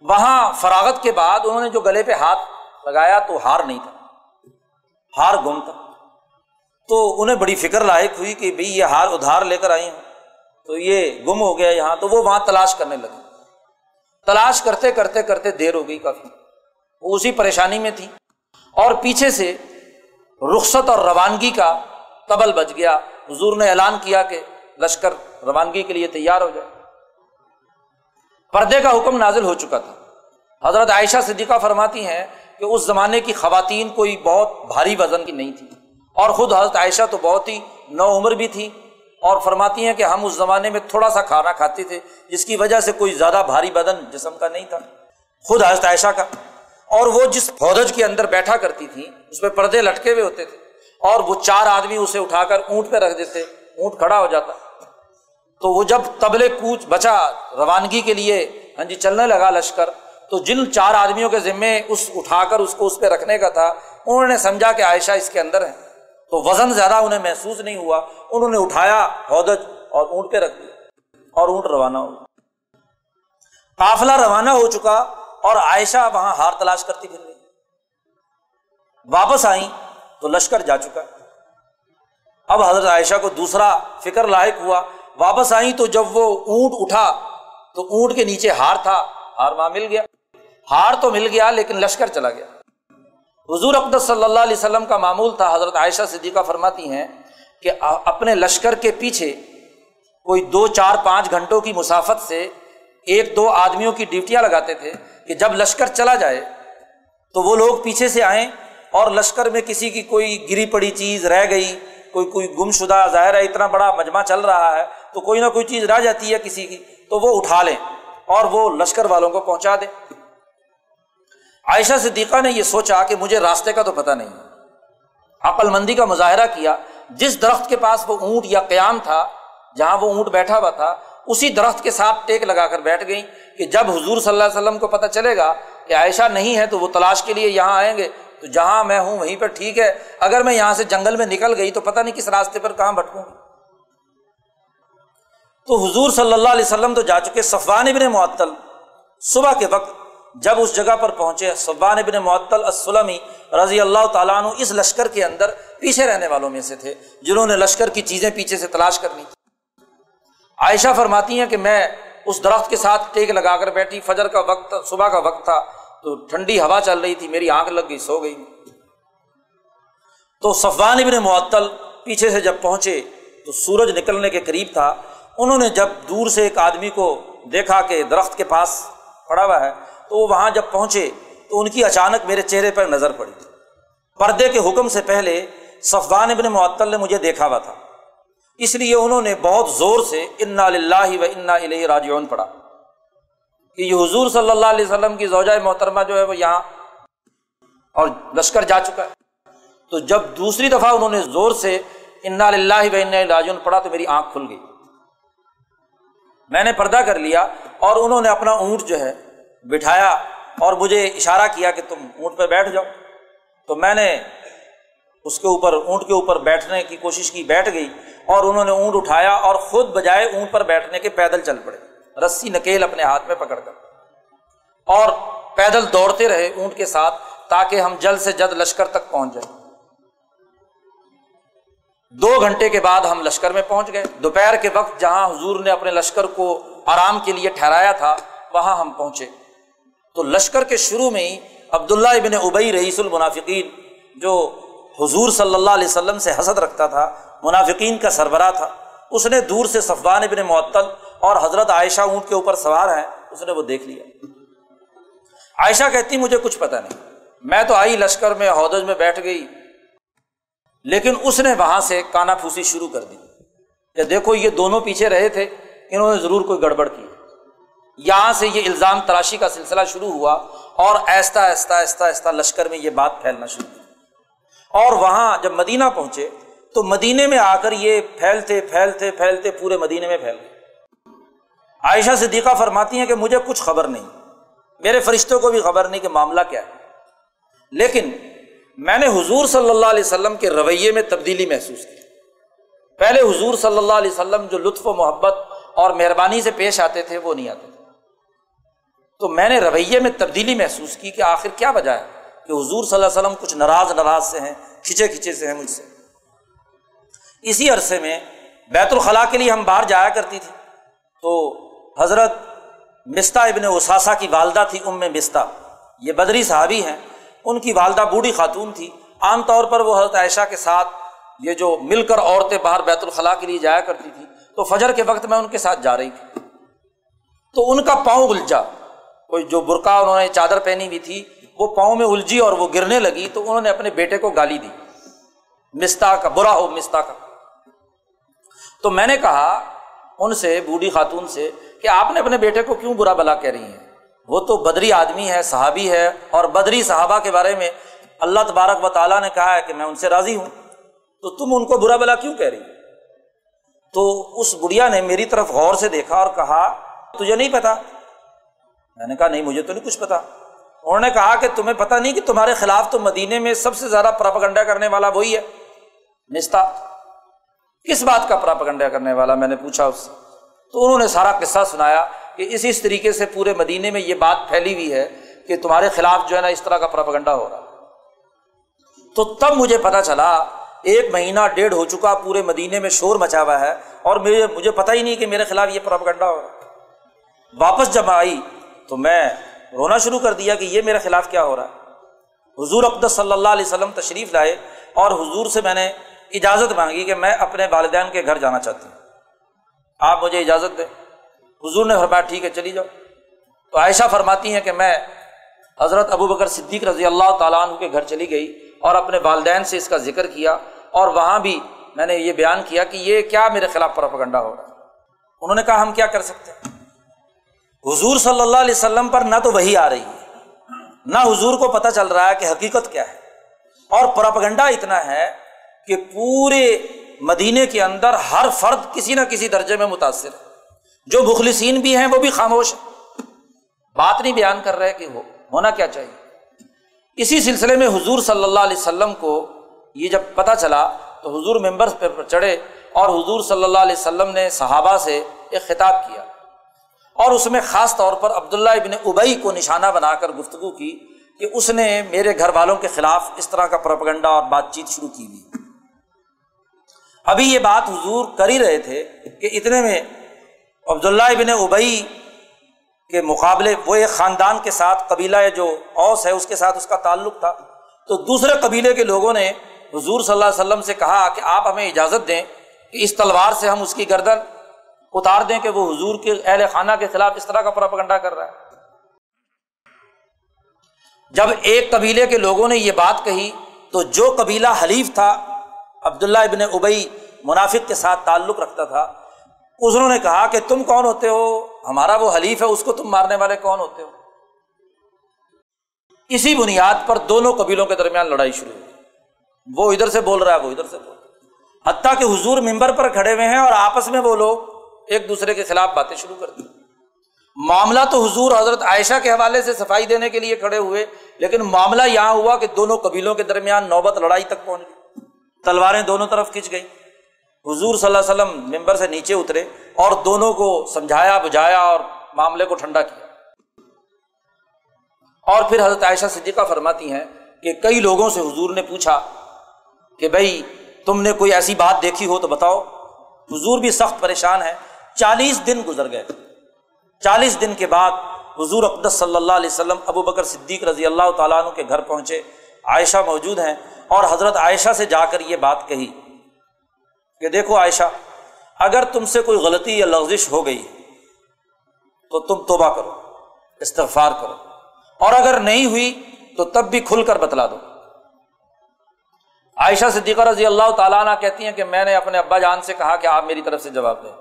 وہاں فراغت کے بعد انہوں نے جو گلے پہ ہاتھ لگایا تو ہار نہیں تھا، ہار گم تھا۔ تو انہیں بڑی فکر لاحق ہوئی کہ بھائی یہ ہار ادھار لے کر آئی ہوں تو یہ گم ہو گیا یہاں۔ تو وہ وہاں تلاش کرنے لگے۔ تلاش کرتے کرتے کرتے دیر ہو گئی کافی۔ وہ اسی پریشانی میں تھی۔ اور پیچھے سے رخصت اور روانگی کا تبل بچ گیا۔ حضور نے اعلان کیا کہ لشکر روانگی کے لیے تیار ہو جائے۔ پردے کا حکم نازل ہو چکا تھا۔ حضرت عائشہ صدیقہ فرماتی ہیں کہ اس زمانے کی خواتین کوئی بہت بھاری وزن کی نہیں تھی۔ اور خود حضرت عائشہ تو بہت ہی نو عمر بھی تھی۔ اور فرماتی ہیں کہ ہم اس زمانے میں تھوڑا سا کھانا کھاتے تھے، جس کی وجہ سے کوئی زیادہ بھاری بدن جسم کا نہیں تھا۔ خود حضرت عائشہ کا۔ اور وہ جس فوج کے اندر بیٹھا کرتی تھی اس پہ پردے لٹکے ہوئے ہوتے تھے۔ اور وہ چار آدمی اسے اٹھا کر اونٹ پہ رکھ دیتے، اونٹ کھڑا ہو جاتا۔ تو وہ جب تبلے کوچ بچا روانگی کے لیے ہاں جی چلنے لگا لشکر، تو جن چار آدمیوں کے ذمے اس اٹھا کر اس کو اس پہ رکھنے کا تھا، انہوں نے سمجھا کہ عائشہ اس کے اندر ہے۔ تو وزن زیادہ انہیں محسوس نہیں ہوا، انہوں نے اٹھایا ہودج اور اونٹ پہ رکھ دیا اور اونٹ روانہ ہو قافلہ روانہ ہو چکا اور عائشہ وہاں ہار تلاش کرتی پھر گئی۔ واپس آئیں تو لشکر جا چکا اب حضرت عائشہ کو دوسرا فکر لاحق ہوا۔ واپس آئی تو جب وہ اونٹ اٹھا تو اونٹ کے نیچے ہار تھا۔ ہار وہاں مل گیا۔ ہار تو مل گیا لیکن لشکر چلا گیا۔ حضور اقدس صلی اللہ علیہ وسلم کا معمول تھا۔ حضرت عائشہ صدیقہ فرماتی ہیں کہ اپنے لشکر کے پیچھے کوئی دو، چار، پانچ گھنٹوں کی مسافت سے ایک، دو آدمیوں کی ڈیوٹیاں لگاتے تھے کہ جب لشکر چلا جائے تو وہ لوگ پیچھے سے آئیں۔ اور لشکر میں کسی کی کوئی گری پڑی چیز رہ گئی، کوئی کوئی گم شدہ ظاہر ہے، اتنا بڑا مجمع چل رہا ہے، تو کوئی نہ کوئی چیز رہ جاتی ہے کسی کی، تو وہ اٹھا لیں اور وہ لشکر والوں کو پہنچا دیں۔ عائشہ صدیقہ نے یہ سوچا کہ مجھے راستے کا تو پتہ نہیں۔ عقل مندی کا مظاہرہ کیا، جس درخت کے پاس وہ اونٹ یا قیام تھا، جہاں وہ اونٹ بیٹھا ہوا تھا، اسی درخت کے ساتھ ٹیک لگا کر بیٹھ گئی کہ جب حضور صلی اللہ علیہ وسلم کو پتہ چلے گا کہ عائشہ نہیں ہے، تو وہ تلاش کے لیے یہاں آئیں گے۔ تو جہاں میں ہوں وہیں پر ٹھیک ہے۔ اگر میں یہاں سے جنگل میں نکل گئی تو پتہ نہیں کس راستے پر کہاں بھٹکوں گی۔ تو حضور صلی اللہ علیہ وسلم تو جا چکے صفوان ابن معطل۔ صبح کے وقت جب اس جگہ پر پہنچے، صفوان ابن معطل السلمی رضی اللہ تعالیٰ عنہ اس لشکر کے اندر پیچھے رہنے والوں میں سے تھے، جنہوں نے لشکر کی چیزیں پیچھے سے تلاش کرنی تھی۔ عائشہ فرماتی ہیں کہ میں اس درخت کے ساتھ ٹیک لگا کر بیٹھی، فجر کا وقت، صبح کا وقت تھا۔ تو ٹھنڈی ہوا چل رہی تھی، میری آنکھ لگ گئی، سو گئی۔ تو صفوان ابن معطل پیچھے سے جب پہنچے تو سورج نکلنے کے قریب تھا۔ انہوں نے جب دور سے ایک آدمی کو دیکھا کہ درخت کے پاس پڑا ہوا ہے، تو وہ وہاں جب پہنچے تو ان کی اچانک میرے چہرے پر نظر پڑی۔ پردے کے حکم سے پہلے صفوان ابن معطل نے مجھے دیکھا ہوا تھا۔ اس لیے انہوں نے بہت زور سے انا اللہ و انا الہ راجعون پڑھا۔ کہ یہ حضور صلی اللہ علیہ وسلم کی زوجۂ محترمہ جو ہے وہ یہاں اور لشکر جا چکا ہے۔ تو جب دوسری دفعہ انہوں نے زور سے انا اللہ و انا پڑھا تو میری آنکھ کھل گئی۔ میں نے پردہ کر لیا اور انہوں نے اپنا اونٹ جو ہے بٹھایا اور مجھے اشارہ کیا کہ تم اونٹ پہ بیٹھ جاؤ۔ تو میں نے اس کے اوپر، اونٹ کے اوپر بیٹھنے کی کوشش کی، بیٹھ گئی اور انہوں نے اونٹ اٹھایا اور خود بجائے اونٹ پر بیٹھنے کے پیدل چل پڑے۔ رسی نکیل اپنے ہاتھ میں پکڑ کر۔ اور پیدل دوڑتے رہے اونٹ کے ساتھ تاکہ ہم جلد سے جلد لشکر تک پہنچ جائیں۔ دو گھنٹے کے بعد ہم لشکر میں پہنچ گئے۔ دوپہر کے وقت جہاں حضور نے اپنے لشکر کو آرام کے لیے ٹھہرایا تھا، وہاں ہم پہنچے۔ تو لشکر کے شروع میں ہی عبداللہ ابن ابئی رئیس المنافقین، جو حضور صلی اللہ علیہ وسلم سے حسد رکھتا تھا، منافقین کا سربراہ تھا، اس نے دور سے صفوان ابن معطل اور حضرت عائشہ اونٹ کے اوپر سوار ہیں، اس نے وہ دیکھ لیا۔ عائشہ کہتی، مجھے کچھ پتا نہیں۔ میں تو آئی لشکر میں ہودج میں بیٹھ گئی۔ لیکن اس نے وہاں سے کانا پھوسی شروع کر دی۔ کہ دیکھو، یہ دونوں پیچھے رہے تھے، انہوں نے ضرور کوئی گڑبڑ کی۔ یہاں سے یہ الزام تراشی کا سلسلہ شروع ہوا اور ایستا ایستا ایستا ایستا لشکر میں یہ بات پھیلنا شروع ہوئی اور وہاں جب مدینہ پہنچے، تو مدینے میں آ کر یہ پھیلتے پھیلتے پھیلتے پورے مدینے میں پھیل گئے۔ عائشہ صدیقہ فرماتی ہیں کہ مجھے کچھ خبر نہیں۔ میرے فرشتوں کو بھی خبر نہیں کہ معاملہ کیا ہے۔ لیکن میں نے حضور صلی اللہ علیہ وسلم کے رویے میں تبدیلی محسوس کی۔ پہلے حضور صلی اللہ علیہ وسلم جو لطف و محبت اور مہربانی سے پیش آتے تھے، وہ نہیں آتے تھے۔ تو میں نے رویے میں تبدیلی محسوس کی کہ آخر کیا وجہ ہے کہ حضور صلی اللہ علیہ وسلم کچھ ناراض ناراض سے ہیں، کھچے کھچے سے ہیں مجھ سے۔ اسی عرصے میں بیت الخلاء کے لیے ہم باہر جایا کرتی تھی تو حضرت مستہ ابن اساسا کی والدہ تھی، ام مستہ۔ یہ بدری صحابی ہیں۔ ان کی والدہ بوڑھی خاتون تھی۔ عام طور پر وہ حضرت عائشہ کے ساتھ یہ جو مل کر عورتیں باہر بیت الخلاء کے لیے جایا کرتی تھی تو فجر کے وقت میں ان کے ساتھ جا رہی تھی۔ تو ان کا پاؤں الجھا۔ کوئی جو برقع انہوں نے چادر پہنی ہوئی تھی، وہ پاؤں میں الجھی اور وہ گرنے لگی، تو انہوں نے اپنے بیٹے کو گالی دی۔ مستا کا، برا ہو مستا کا۔ تو میں نے کہا ان سے، بوڑھی خاتون سے کہ آپ نے اپنے بیٹے کو کیوں برا بلا کہہ رہی ہیں؟ وہ تو بدری آدمی ہے، صحابی ہے اور بدری صحابہ کے بارے میں اللہ تبارک و تعالیٰ نے کہا ہے کہ میں ان سے راضی ہوں۔ تو تم ان کو برا بلا کیوں کہہ رہی تو اس بڑھیا نے میری طرف غور سے دیکھا اور کہا، تجھے نہیں پتا؟ میں نے کہا، نہیں، مجھے تو نہیں کچھ پتا۔ انہوں نے کہا کہ تمہیں پتا نہیں کہ تمہارے خلاف تو مدینے میں سب سے زیادہ پراپگنڈا کرنے والا وہی ہے۔ نستا، کس بات کا پراپگنڈا کرنے والا؟ میں نے پوچھا اس سے۔ تو انہوں نے سارا قصہ سنایا کہ اس اس طریقے سے پورے مدینے میں یہ بات پھیلی ہوئی ہے کہ تمہارے خلاف جو ہے نا اس طرح کا پراپگنڈا ہو رہا تو تب مجھے پتا چلا، ایک مہینہ ڈیڑھ ہو چکا پورے مدینے میں شور مچا ہوا ہے اور مجھے مجھے پتا ہی نہیں کہ میرے خلاف یہ پراپگنڈا ہو رہا واپس جب آئی تو میں رونا شروع کر دیا کہ یہ میرے خلاف کیا ہو رہا ہے۔ حضور اقدس صلی اللہ علیہ وسلم تشریف لائے اور حضور سے میں نے اجازت مانگی کہ میں اپنے والدین کے گھر جانا چاہتی ہوں۔ آپ مجھے اجازت دیں۔ حضور نے فرمایا، ٹھیک ہے، چلی جاؤ۔ تو عائشہ فرماتی ہیں کہ میں حضرت ابو بکر صدیق رضی اللہ تعالیٰ عنہ کے گھر چلی گئی اور اپنے والدین سے اس کا ذکر کیا اور وہاں بھی میں نے یہ بیان کیا کہ یہ کیا میرے خلاف پروپگنڈا ہو رہا ہے۔ انہوں نے کہا، ہم کیا کر سکتے ہیں؟ حضور صلی اللہ علیہ وسلم پر نہ تو وہی آ رہی ہے، نہ حضور کو پتہ چل رہا ہے کہ حقیقت کیا ہے۔ اور پراپگنڈا اتنا ہے کہ پورے مدینے کے اندر ہر فرد کسی نہ کسی درجے میں متاثر ہے۔ جو مخلصین بھی ہیں وہ بھی خاموش ہے بات نہیں بیان کر رہے کہ وہ ہونا کیا چاہیے۔ اسی سلسلے میں حضور صلی اللہ علیہ وسلم کو یہ جب پتہ چلا تو حضور ممبر پہ چڑھے اور حضور صلی اللہ علیہ وسلم نے صحابہ سے ایک خطاب کیا۔ اور اس میں خاص طور پر عبداللہ ابن ابئی کو نشانہ بنا کر گفتگو کی کہ اس نے میرے گھر والوں کے خلاف اس طرح کا پروپگنڈا اور بات چیت شروع کی ہوئی۔ ابھی یہ بات حضور کر ہی رہے تھے کہ اتنے میں عبداللہ ابن ابئی کے مقابلے، وہ ایک خاندان کے ساتھ قبیلہ جو اوس ہے، اس کے ساتھ اس کا تعلق تھا۔ تو دوسرے قبیلے کے لوگوں نے حضور صلی اللہ علیہ وسلم سے کہا کہ آپ ہمیں اجازت دیں کہ اس تلوار سے ہم اس کی گردن اتار دیں کہ وہ حضور کے اہل خانہ کے خلاف اس طرح کا پراپگنڈا کر رہا ہے۔ جب ایک قبیلے کے لوگوں نے یہ بات کہی تو جو قبیلہ حلیف تھا عبداللہ ابن ابئی منافق کے ساتھ تعلق رکھتا تھا۔ انہوں نے کہا کہ تم کون ہوتے ہو؟ ہمارا وہ حلیف ہے، اس کو تم مارنے والے کون ہوتے ہو؟ اسی بنیاد پر دونوں قبیلوں کے درمیان لڑائی شروع ہوئی۔ وہ ادھر سے بول رہا ہے، وہ ادھر سے بول رہا حتیٰ کہ حضور ممبر پر کھڑے ہوئے ہیں اور آپس میں وہ لوگ ایک دوسرے کے خلاف باتیں شروع کر دی معاملہ تو حضور حضرت عائشہ کے حوالے سے صفائی دینے کے لیے کھڑے ہوئے، لیکن معاملہ یہاں ہوا کہ دونوں قبیلوں کے درمیان نوبت لڑائی تک پہنچ گئی۔ تلواریں دونوں طرف کھنچ گئی حضور صلی اللہ علیہ وسلم ممبر سے نیچے اترے اور دونوں کو سمجھایا، بجھایا اور معاملے کو ٹھنڈا کیا۔ اور پھر حضرت عائشہ صدیقہ فرماتی ہیں کہ کئی لوگوں سے حضور نے پوچھا کہ بھائی، تم نے کوئی ایسی بات دیکھی ہو تو بتاؤ۔ حضور بھی سخت پریشان ہے چالیس دن گزر گئے۔ چالیس دن کے بعد حضور اقدس صلی اللہ علیہ وسلم، ابو بکر صدیق رضی اللہ تعالیٰ عنہ کے گھر پہنچے۔ عائشہ موجود ہیں۔ اور حضرت عائشہ سے جا کر یہ بات کہی کہ دیکھو عائشہ، اگر تم سے کوئی غلطی یا لغزش ہو گئی تو تم توبہ کرو، استغفار کرو، اور اگر نہیں ہوئی تو تب بھی کھل کر بتلا دو۔ عائشہ صدیقہ رضی اللہ تعالیٰ عنہ کہتی ہیں کہ میں نے اپنے ابا جان سے کہا کہ آپ میری طرف سے جواب دیں۔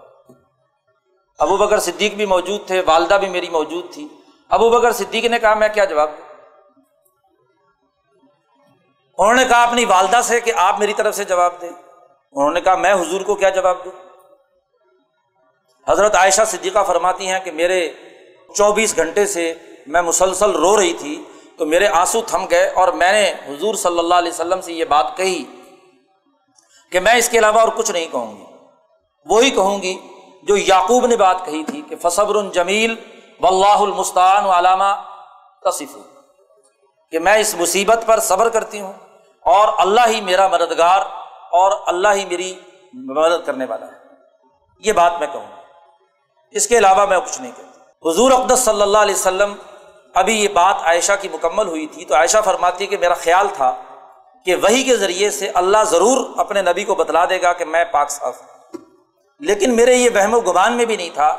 ابو بکر صدیق بھی موجود تھے، والدہ بھی میری موجود تھی۔ ابو بکر صدیق نے کہا میں کیا جواب دوں؟ انہوں نے کہا اپنی والدہ سے کہ آپ میری طرف سے جواب دیں۔ انہوں نے کہا میں حضور کو کیا جواب دوں؟ حضرت عائشہ صدیقہ فرماتی ہیں کہ میرے چوبیس گھنٹے سے میں مسلسل رو رہی تھی تو میرے آنسو تھم گئے اور میں نے حضور صلی اللہ علیہ وسلم سے یہ بات کہی کہ میں اس کے علاوہ اور کچھ نہیں کہوں گی۔ وہی کہوں گی جو یعقوب نے بات کہی تھی کہ فصبر جمیل و اللہ المستان علامہ تصف کہ میں اس مصیبت پر صبر کرتی ہوں اور اللہ ہی میرا مددگار اور اللہ ہی میری مدد کرنے والا ہے۔ یہ بات میں کہوں اس کے علاوہ میں کچھ نہیں کہتا حضور اقدس صلی اللہ علیہ وسلم، ابھی یہ بات عائشہ کی مکمل ہوئی تھی تو عائشہ فرماتی کہ میرا خیال تھا کہ وہی کے ذریعے سے اللہ ضرور اپنے نبی کو بتلا دے گا کہ میں پاک صاف ہوں۔ لیکن میرے یہ وہم و گمان میں بھی نہیں تھا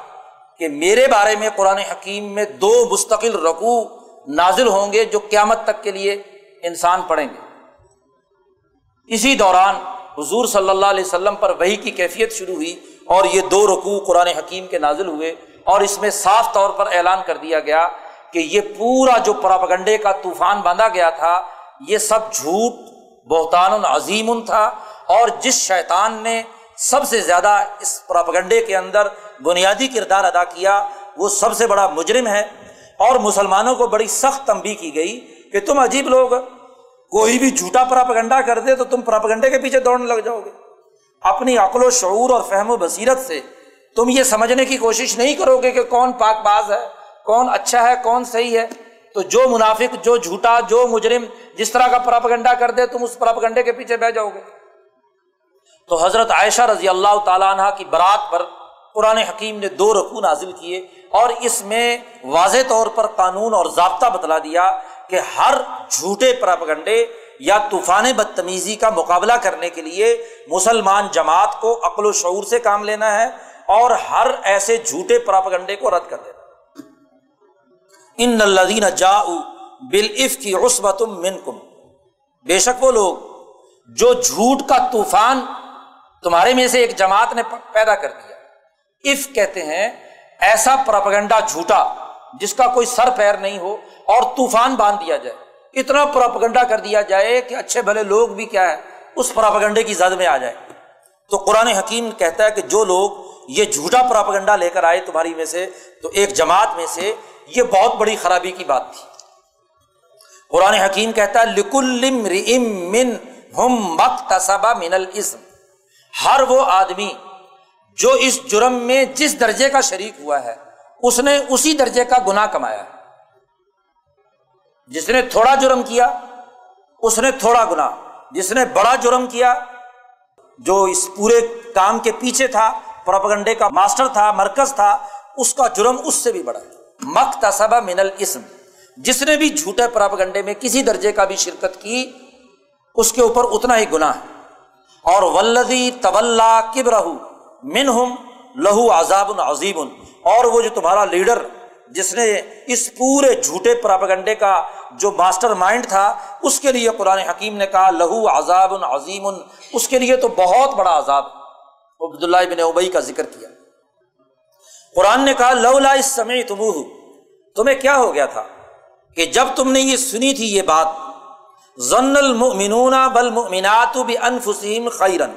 کہ میرے بارے میں قرآن حکیم میں دو مستقل رقو نازل ہوں گے جو قیامت تک کے لیے انسان پڑھیں گے۔ اسی دوران حضور صلی اللہ علیہ وسلم پر وہی کی کیفیت شروع ہوئی اور یہ دو رقو قرآن حکیم کے نازل ہوئے اور اس میں صاف طور پر اعلان کر دیا گیا کہ یہ پورا جو پراپگنڈے کا طوفان باندھا گیا تھا، یہ سب جھوٹ، بہتان عظیم تھا اور جس شیطان نے سب سے زیادہ اس پراپگنڈے کے اندر بنیادی کردار ادا کیا، وہ سب سے بڑا مجرم ہے اور مسلمانوں کو بڑی سخت تنبی کی گئی کہ تم عجیب لوگ کوئی بھی جھوٹا پراپگنڈا کر دے تو تم پراپگنڈے کے پیچھے دوڑنے لگ جاؤ گے۔ اپنی عقل و شعور اور فہم و بصیرت سے تم یہ سمجھنے کی کوشش نہیں کرو گے کہ کون پاک باز ہے، کون اچھا ہے، کون صحیح ہے۔ تو جو منافق، جو جھوٹا، جو مجرم جس طرح کا پراپگنڈا کر دے، تم اس پراپگنڈے کے پیچھے بہ جاؤ گے۔ تو حضرت عائشہ رضی اللہ تعالیٰ عنہ کی برات پر قرآن حکیم نے دو رقو نازل کیے اور اس میں واضح طور پر قانون اور ضابطہ بتلا دیا کہ ہر جھوٹے پراپگنڈے یا طوفان بدتمیزی کا مقابلہ کرنے کے لیے مسلمان جماعت کو عقل و شعور سے کام لینا ہے اور ہر ایسے جھوٹے پراپگنڈے کو رد کر دینا ان الدین جا بالعف کی عصبت من کم بے شک وہ لوگ جو جھوٹ کا طوفان تمہارے میں سے ایک جماعت نے پیدا کر دیا۔ اف کہتے ہیں ایسا پراپگنڈا جھوٹا جس کا کوئی سر پیر نہیں ہو اور طوفان باندھ دیا جائے۔ اتنا پراپگنڈا کر دیا جائے کہ اچھے بھلے لوگ بھی کیا ہے، اس پراپگنڈے کی زد میں آ جائے تو قرآن حکیم کہتا ہے کہ جو لوگ یہ جھوٹا پراپگنڈا لے کر آئے تمہاری میں سے، تو ایک جماعت میں سے یہ بہت بڑی خرابی کی بات تھی۔ قرآن حکیم کہتا ہے، لکل من ہم من الاسم ہر وہ آدمی جو اس جرم میں جس درجے کا شریک ہوا ہے، اس نے اسی درجے کا گنا کمایا۔ ہے جس نے تھوڑا جرم کیا، اس نے تھوڑا گنا جس نے بڑا جرم کیا، جو اس پورے کام کے پیچھے تھا، پروپگنڈے کا ماسٹر تھا، مرکز تھا، اس کا جرم اس سے بھی بڑا مختصبہ من الاسم۔ جس نے بھی جھوٹے پراپگنڈے میں کسی درجے کا بھی شرکت کی، اس کے اوپر اتنا ہی گنا ہے۔ اور ولدی طول کب رہو من ہم لہو عذاب عظیم۔ اور وہ جو تمہارا لیڈر جس نے اس پورے جھوٹے پراپگنڈے کا جو ماسٹر مائنڈ تھا، اس کے لیے قرآن حکیم نے کہا، لہو عذاب عظیم۔ اس کے لیے تو بہت بڑا عذاب عبداللہ بن ابئی کا ذکر کیا۔ قرآن نے کہا لو لا اس سمے تم تمہیں کیا ہو گیا تھا کہ جب تم نے یہ سنی تھی یہ بات ضن المؤمنون بل مؤمنات بانفسهم خیرن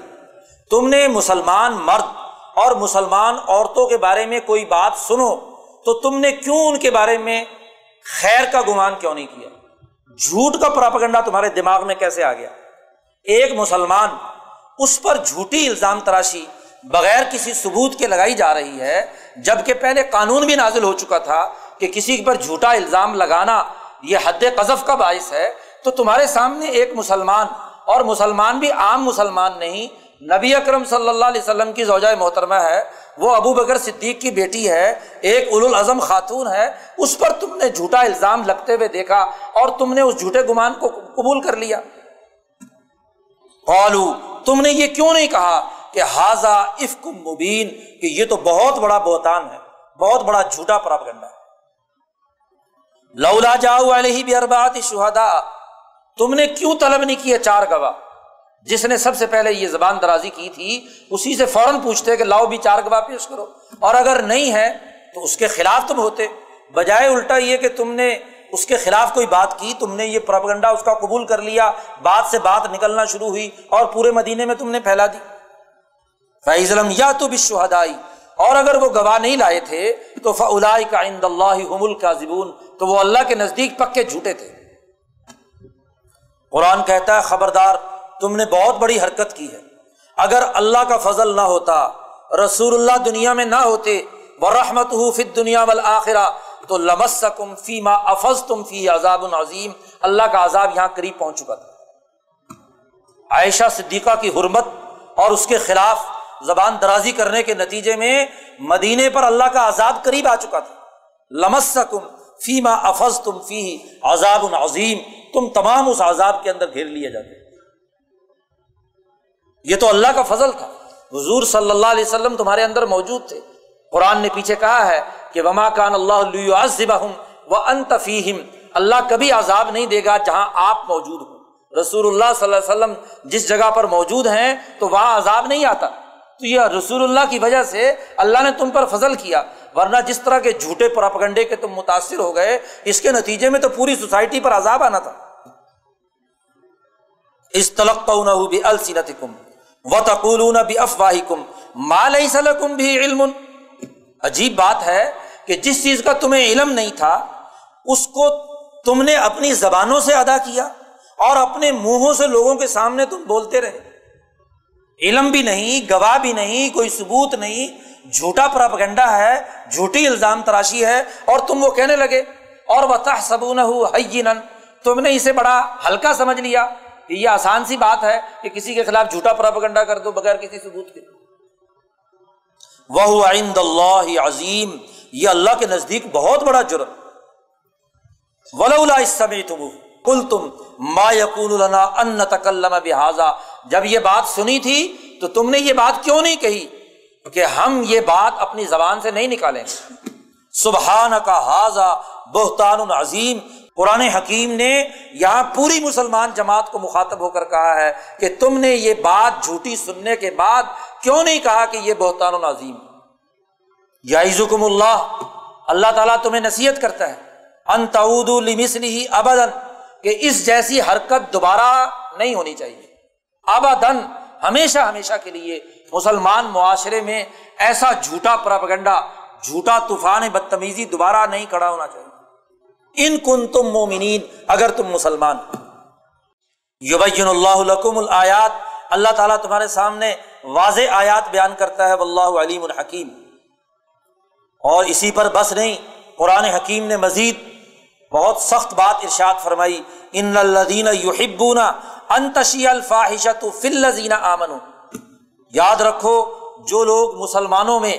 تم نے مسلمان مرد اور مسلمان عورتوں کے بارے میں کوئی بات سنو۔ تو تم نے کیوں ان کے بارے میں خیر کا گمان کیوں نہیں کیا؟ جھوٹ کا پراپگنڈا تمہارے دماغ میں کیسے آ گیا؟ ایک مسلمان اس پر جھوٹی الزام تراشی بغیر کسی ثبوت کے لگائی جا رہی ہے، جبکہ پہلے قانون بھی نازل ہو چکا تھا کہ کسی پر جھوٹا الزام لگانا یہ حد قذف کا باعث ہے۔ تو تمہارے سامنے ایک مسلمان اور مسلمان بھی عام مسلمان نہیں، نبی اکرم صلی اللہ علیہ وسلم کی زوجۂ محترمہ ہے۔ وہ ابو بکر صدیق کی بیٹی ہے، ایک الاظم خاتون ہے، اس پر تم نے جھوٹا الزام لگتے ہوئے دیکھا اور تم نے اس جھوٹے گمان کو قبول کر لیا۔ قالو، تم نے یہ کیوں نہیں کہا کہ حاضہ افک مبین، کہ یہ تو بہت بڑا بہتان ہے، بہت بڑا جھوٹا پراپ ہے۔ لولا جاؤ علیہ بھی اربات شہدا تم نے کیوں طلب نہیں کیا چار گواہ؟ جس نے سب سے پہلے یہ زبان درازی کی تھی، اسی سے فوراً پوچھتے کہ لاؤ بھی چار گواہ پیش کرو۔ اور اگر نہیں ہے، تو اس کے خلاف تم ہوتے۔ بجائے الٹا یہ کہ تم نے اس کے خلاف کوئی بات کی، تم نے یہ پرپگنڈا اس کا قبول کر لیا، بات سے بات نکلنا شروع ہوئی اور پورے مدینے میں تم نے پھیلا دی۔ فیض یا تو بھی شہدائی اور اگر وہ گواہ نہیں لائے تھے، تو فلائی کا عند اللہ کا زبون تو وہ اللہ کے نزدیک پکے جھوٹے تھے۔ قرآن کہتا ہے، خبردار تم نے بہت بڑی حرکت کی ہے۔ اگر اللہ کا فضل نہ ہوتا، رسول اللہ دنیا میں نہ ہوتے وہ رحمت فت دنیا والآخرہ، تو لمس کم فی ما افز تم فی عذاب عظیم۔ اللہ کا عذاب یہاں قریب پہنچ چکا تھا۔ عائشہ صدیقہ کی حرمت اور اس کے خلاف زبان درازی کرنے کے نتیجے میں مدینے پر اللہ کا عذاب قریب آ چکا تھا۔ لمس کم فی ما افز تم فی عذاب عظیم۔ تم تمام اس عذاب کے اندر گھیر لیے جاتے۔ یہ تو اللہ کا فضل تھا۔ حضور صلی اللہ علیہ وسلم تمہارے اندر موجود تھے۔ قرآن نے پیچھے کہا ہے کہ وما کان اللہ و انتفیم اللہ کبھی عذاب نہیں دے گا جہاں آپ موجود ہوں۔ رسول اللہ صلی اللہ علیہ وسلم جس جگہ پر موجود ہیں تو وہاں عذاب نہیں آتا۔ تو یہ رسول اللہ کی وجہ سے اللہ نے تم پر فضل کیا۔ ورنہ جس طرح کے جھوٹے پراپگنڈے کے تم متاثر ہو گئے، اس کے نتیجے میں تو پوری سوسائٹی پر عذاب آنا تھا۔ اس تلق بھی السینت کم و تقول بھی افواہ کم مال سلکم بھی علم؟ عجیب بات ہے کہ جس چیز کا تمہیں علم نہیں تھا، اس کو تم نے اپنی زبانوں سے ادا کیا اور اپنے منہوں سے لوگوں کے سامنے تم بولتے رہے۔ علم بھی نہیں، گواہ بھی نہیں، کوئی ثبوت نہیں۔ جھوٹا پراپگنڈا ہے، جھوٹی الزام تراشی ہے اور تم وہ کہنے لگے۔ اور وہ تحسبون تم نے اسے بڑا ہلکا سمجھ لیا۔ کہ یہ آسان سی بات ہے کہ کسی کے خلاف جھوٹا پراپگنڈا کر دو بغیر کسی ثبوت کے۔ وہ عند اللہ عظیم یہ اللہ کے نزدیک بہت بڑا جرم۔ ولا تم کل تم ما یقون ان تکلم بحاظا جب یہ بات سنی تھی تو تم نے یہ بات کیوں نہیں کہی؟ کہ ہم یہ بات اپنی زبان سے نہیں نکالیں سبحان کا حاضہ بہتان عظیم۔ قرآن حکیم نے یہاں پوری مسلمان جماعت کو مخاطب ہو کر کہا ہے کہ تم نے یہ بات جھوٹی سننے کے بعد کیوں نہیں کہا کہ یہ بہتان و نظیم یازکم اللہ اللہ تعالیٰ تمہیں نصیحت کرتا ہے، ان تعود المسلی ابدن کہ اس جیسی حرکت دوبارہ نہیں ہونی چاہیے۔ ابدن ہمیشہ ہمیشہ کے لیے مسلمان معاشرے میں ایسا جھوٹا پراپگنڈا، جھوٹا طوفان بدتمیزی دوبارہ نہیں کھڑا ہونا چاہیے۔ ان کن تم مومنین، اگر تم مسلمان یبین اللہ الآیات، اللہ تعالیٰ تمہارے سامنے واضح آیات بیان کرتا ہے، واللہ علیم الحکیم۔ اور اسی پر بس نہیں، قرآن حکیم نے مزید بہت سخت بات ارشاد فرمائی، ان الدین یحبون انتشی الفاحشت فلزین آمن یاد رکھو، جو لوگ مسلمانوں میں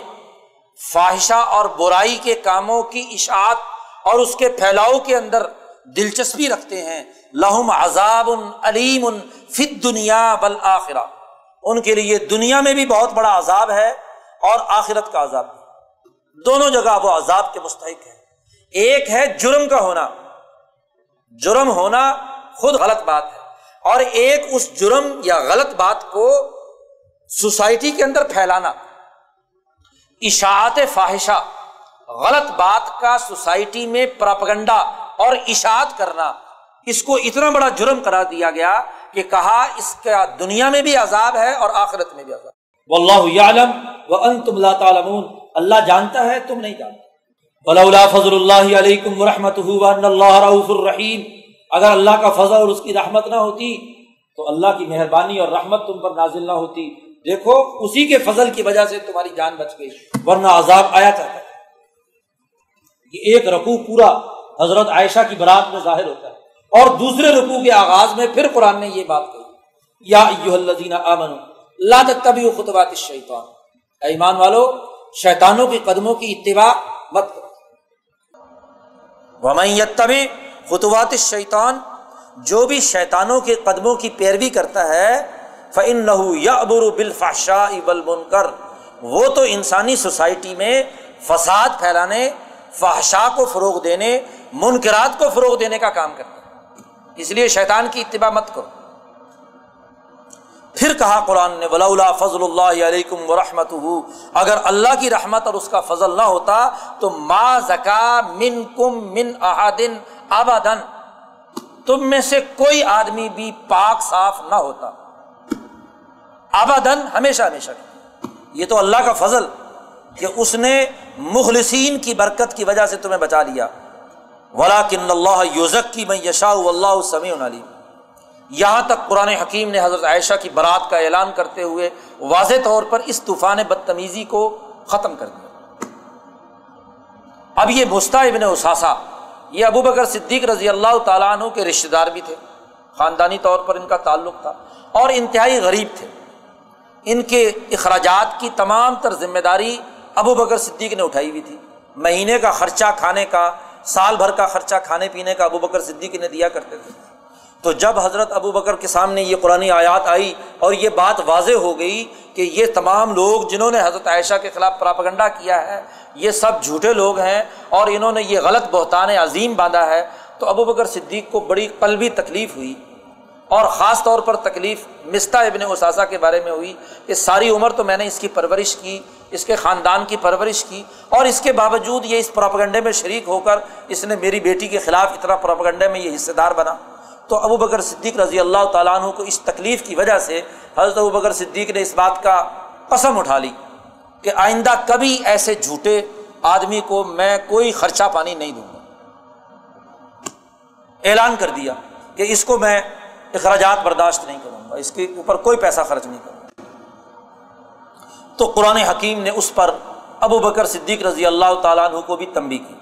فاحشہ اور برائی کے کاموں کی اشاعت اور اس کے پھیلاؤ کے اندر دلچسپی رکھتے ہیں۔ لہم عذاب علیم فت دنیا بل آخرا ان کے لیے دنیا میں بھی بہت بڑا عذاب ہے اور آخرت کا عذاب۔ بھی دونوں جگہ وہ عذاب کے مستحق ہے ایک ہے جرم کا ہونا۔ جرم ہونا خود غلط بات ہے۔ اور ایک اس جرم یا غلط بات کو سوسائٹی کے اندر پھیلانا۔ اشاعت فاحشہ۔ غلط بات کا سوسائٹی میں پراپگنڈا اور اشاعت کرنا۔ اس کو اتنا بڑا جرم کرا دیا گیا کہ کہا اس کا دنیا میں بھی عذاب ہے اور آخرت میں بھی عذاب واللہ یعلم وانتم لا تعلمون۔ اللہ جانتا ہے، تم نہیں جانتے۔ ولولا فضل اللہ علیکم ورحمتہ وان اللہ رؤوف الرحیم۔ اگر اللہ کا فضل اور اس کی رحمت نہ ہوتی، تو اللہ کی مہربانی اور رحمت تم پر نازل نہ ہوتی۔ دیکھو، اسی کے فضل کی وجہ سے تمہاری جان بچ گئی۔ ورنہ عذاب آیا چاہتا یہ ایک رقو پورا حضرت عائشہ کی برات میں ظاہر ہوتا ہے۔ اور دوسرے رقو کے آغاز میں پھر قرآن نے یہ بات کہی۔ یا آمن لا تتبعوا خطوات الشیطان۔ ایمان والو، شیطانوں کے قدموں کی اتباع مت کرو۔ ومن خطوات الشیطان، جو بھی شیطانوں کے قدموں کی پیروی کرتا ہے، فَإِنَّهُ يَعْبُرُ بِالْفَحْشَاءِ وَالْمُنْكَرِ۔ وہ تو انسانی سوسائٹی میں فساد پھیلانے فحشا کو فروغ دینے، منکرات کو فروغ دینے کا کام کرتا ہے۔ اس لیے شیطان کی اتباع مت کرو۔ پھر کہا قرآن نے ولا فضل اللہ علیکم و رحمت اگر اللہ کی رحمت اور اس کا فضل نہ ہوتا، تو ما زکا من کم من احادن آبادن تم میں سے کوئی آدمی بھی پاک صاف نہ ہوتا۔ آبادن ہمیشہ ہمیشہ۔ یہ تو اللہ کا فضل۔ کہ اس نے مخلصین کی برکت کی وجہ سے تمہیں بچا لیا۔ ولا کن اللہ یوزک کی میں یشا اللہ سمیع علی یہاں تک قرآن حکیم نے حضرت عائشہ کی برات کا اعلان کرتے ہوئے واضح طور پر اس طوفان بدتمیزی کو ختم کر دیا۔ اب یہ مستع ابن اساسا یہ ابو بکر صدیق رضی اللہ تعالیٰ عنہ کے رشتے دار بھی تھے۔ خاندانی طور پر ان کا تعلق تھا اور انتہائی غریب تھے۔ ان کے اخراجات کی تمام تر ذمہ داری ابو بکر صدیق نے اٹھائی ہوئی تھی۔ مہینے کا خرچہ کھانے کا، سال بھر کا خرچہ کھانے پینے کا ابو بکر صدیق نے دیا کرتے تھے۔ تو جب حضرت ابو بکر کے سامنے یہ قرآن آیات آئی اور یہ بات واضح ہو گئی کہ یہ تمام لوگ جنہوں نے حضرت عائشہ کے خلاف پراپگنڈا کیا ہے، یہ سب جھوٹے لوگ ہیں اور انہوں نے یہ غلط بہتان عظیم باندھا ہے، تو ابو بکر صدیق کو بڑی قلبی تکلیف ہوئی۔ اور خاص طور پر تکلیف مستہ ابن اثاثہ کے بارے میں ہوئی کہ ساری عمر تو میں نے اس کی پرورش کی اس کے خاندان کی پرورش کی اور اس کے باوجود یہ اس پراپگنڈے میں شریک ہو کر اس نے میری بیٹی کے خلاف اتنا پراپگنڈے میں یہ حصے دار بنا۔ تو ابو بکر صدیق رضی اللہ تعالیٰ عنہ کو اس تکلیف کی وجہ سے حضرت ابو بکر صدیق نے اس بات کا قسم اٹھا لی کہ آئندہ کبھی ایسے جھوٹے آدمی کو میں کوئی خرچہ پانی نہیں دوں گا۔ اعلان کر دیا کہ اس کو میں اخراجات برداشت نہیں کروں گا، اس کے اوپر کوئی پیسہ خرچ نہیں کروں گا۔ تو قرآن حکیم نے اس پر ابو بکر صدیق رضی اللہ تعالیٰ عنہ کو بھی تنبی کی۔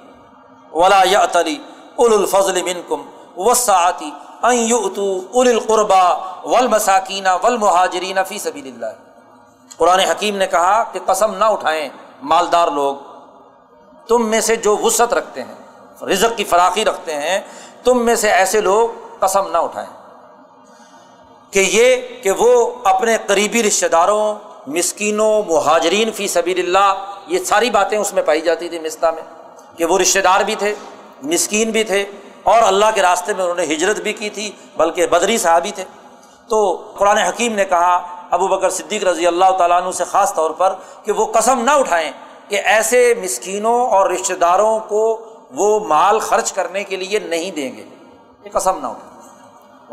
ولا یا اول الفضل بن کم وسعتی القربا ول مساکینہ ول مہاجرین فی سبیل اللہ قرآن حکیم نے کہا کہ قسم نہ اٹھائیں مالدار لوگ۔ تم میں سے جو وسعت رکھتے ہیں، رزق کی فراخی رکھتے ہیں، تم میں سے ایسے لوگ قسم نہ اٹھائیں۔ کہ یہ کہ وہ اپنے قریبی رشتہ داروں مسکینوں، مہاجرین فی سبیل اللہ یہ ساری باتیں اس میں پائی جاتی تھی مستا میں، کہ وہ رشتہ دار بھی تھے، مسکین بھی تھے، اور اللہ کے راستے میں انہوں نے ہجرت بھی کی تھی، بلکہ بدری صحابی تھے۔ تو قرآن حکیم نے کہا، ابو بکر صدیق رضی اللہ تعالیٰ عنہ سے خاص طور پر، کہ وہ قسم نہ اٹھائیں کہ ایسے مسکینوں اور رشتہ داروں کو وہ مال خرچ کرنے کے لیے نہیں دیں گے۔ یہ قسم نہ اٹھائیں۔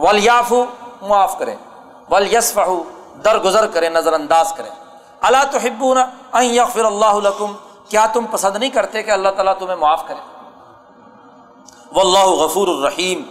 ولیاف معاف کریں۔ ولیسف درگزر کریں نظر انداز کریں۔ اللہ تو حبو یغفر اللہ کیا تم پسند نہیں کرتے کہ اللہ تعالیٰ تمہیں معاف کرے؟ و اللہ غفور الرحیم۔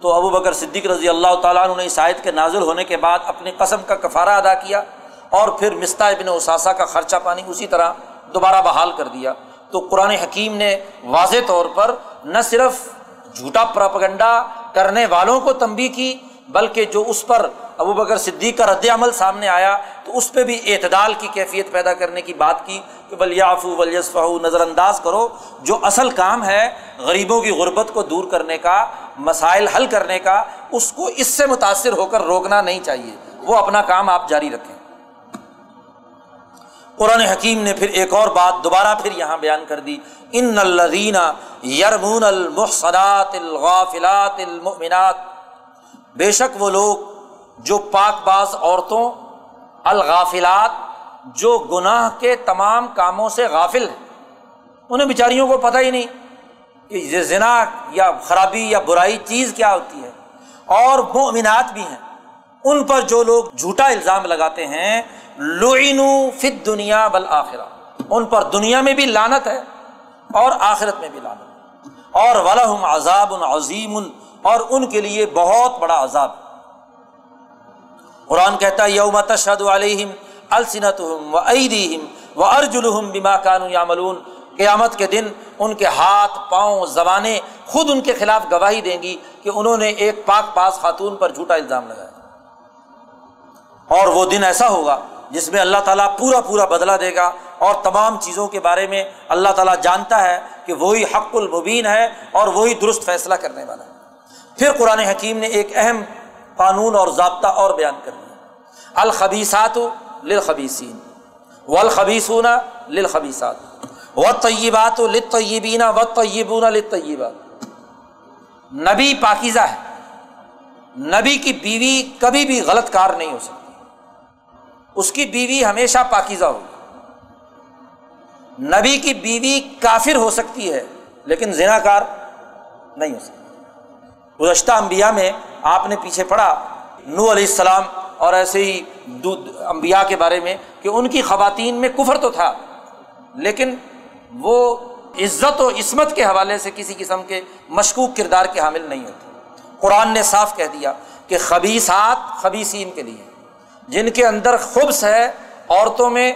تو ابو بکر صدیق رضی اللہ تعالیٰ عنہ نے اس آیت کے نازل ہونے کے بعد اپنی قسم کا کفارہ ادا کیا اور پھر مستہ ابن اثاثہ کا خرچہ پانی اسی طرح دوبارہ بحال کر دیا۔ تو قرآن حکیم نے واضح طور پر نہ صرف جھوٹا پراپگنڈا کرنے والوں کو تنبی کی بلکہ جو اس پر ابو بکر صدیق کا رد عمل سامنے آیا تو اس پہ بھی اعتدال کی کیفیت پیدا کرنے کی بات کی کہ ولیافو ولیسفہ نظر انداز کرو، جو اصل کام ہے غریبوں کی غربت کو دور کرنے کا، مسائل حل کرنے کا، اس کو اس سے متاثر ہو کر روکنا نہیں چاہیے۔ وہ اپنا کام آپ جاری رکھیں۔ قرآن حکیم نے پھر ایک اور بات دوبارہ پھر یہاں بیان کر دی۔ ان الدینہ یرمون المحصنات الغافلات المؤمنات۔ بے شک وہ لوگ جو پاک باز عورتوں، الغافلات، جو گناہ کے تمام کاموں سے غافل ہیں، انہیں بیچاریوں کو پتہ ہی نہیں کہ یہ ذنا یا خرابی یا برائی چیز کیا ہوتی ہے۔ اور مؤمنات بھی ہیں۔ ان پر جو لوگ جھوٹا الزام لگاتے ہیں لوئینو فت دنیا بل آخرہ ان پر دنیا میں بھی لانت ہے اور آخرت میں بھی لانت ہے۔ اور ولہم عذاب عظیم اور ان کے لیے بہت بڑا عذاب قرآن کہتا ہے، یوم تشہد علیہم السنت و عیدیم و ارجلحم بما کانو یاملون قیامت کے دن ان کے ہاتھ، پاؤں، زبانیں خود ان کے خلاف گواہی دیں گی کہ انہوں نے ایک پاک پاس خاتون پر جھوٹا الزام لگایا۔ اور وہ دن ایسا ہوگا جس میں اللہ تعالیٰ پورا پورا بدلا دے گا اور تمام چیزوں کے بارے میں اللہ تعالیٰ جانتا ہے کہ وہی حق المبین ہے اور وہی درست فیصلہ کرنے والا ہے۔ پھر قرآن حکیم نے ایک اہم قانون اور ضابطہ اور بیان کر دیا۔ الخبیسات للخبیسین والخبیسون للخبیسات والطیبات للطیبین والطیبون للطیبات۔ نبی پاکیزہ ہے۔ نبی کی بیوی کبھی بھی غلط کار نہیں ہو سکتی۔ اس کی بیوی ہمیشہ پاکیزہ ہوگی۔ نبی کی بیوی کافر ہو سکتی ہے، لیکن زنا کار نہیں ہو سکتی گزشتہ انبیاء میں آپ نے پیچھے پڑھا نو علیہ السلام اور ایسے ہی امبیا کے بارے میں کہ ان کی خواتین میں کفر تو تھا، لیکن وہ عزت و عصمت کے حوالے سے کسی قسم کے مشکوک کردار کے حامل نہیں ہوتے۔ قرآن نے صاف کہہ دیا کہ خبیصات خبیصین کے لیے، جن کے اندر خبص ہے عورتوں میں،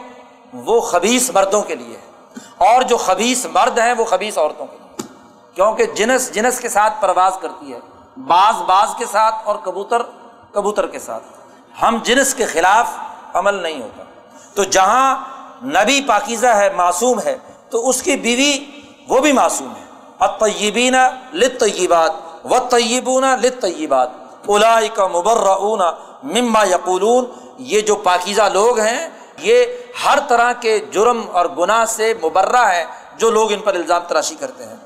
وہ خبیص مردوں کے لیے ہے۔ اور جو خبیص مرد ہیں، وہ خبیص عورتوں کے لیے۔ کیونکہ جنس جنس کے ساتھ پرواز کرتی ہے۔ باز باز کے ساتھ اور کبوتر کبوتر کے ساتھ۔ ہم جنس کے خلاف عمل نہیں ہوتا۔ تو جہاں نبی پاکیزہ ہے، معصوم ہے، تو اس کی بیوی وہ بھی معصوم ہے۔ اطیبین لط طیبات و طیبون لط طیبات الائی کا مبرعون مما یقولون۔ یہ جو پاکیزہ لوگ ہیں، یہ ہر طرح کے جرم اور گناہ سے مبرہ ہے جو لوگ ان پر الزام تراشی کرتے ہیں۔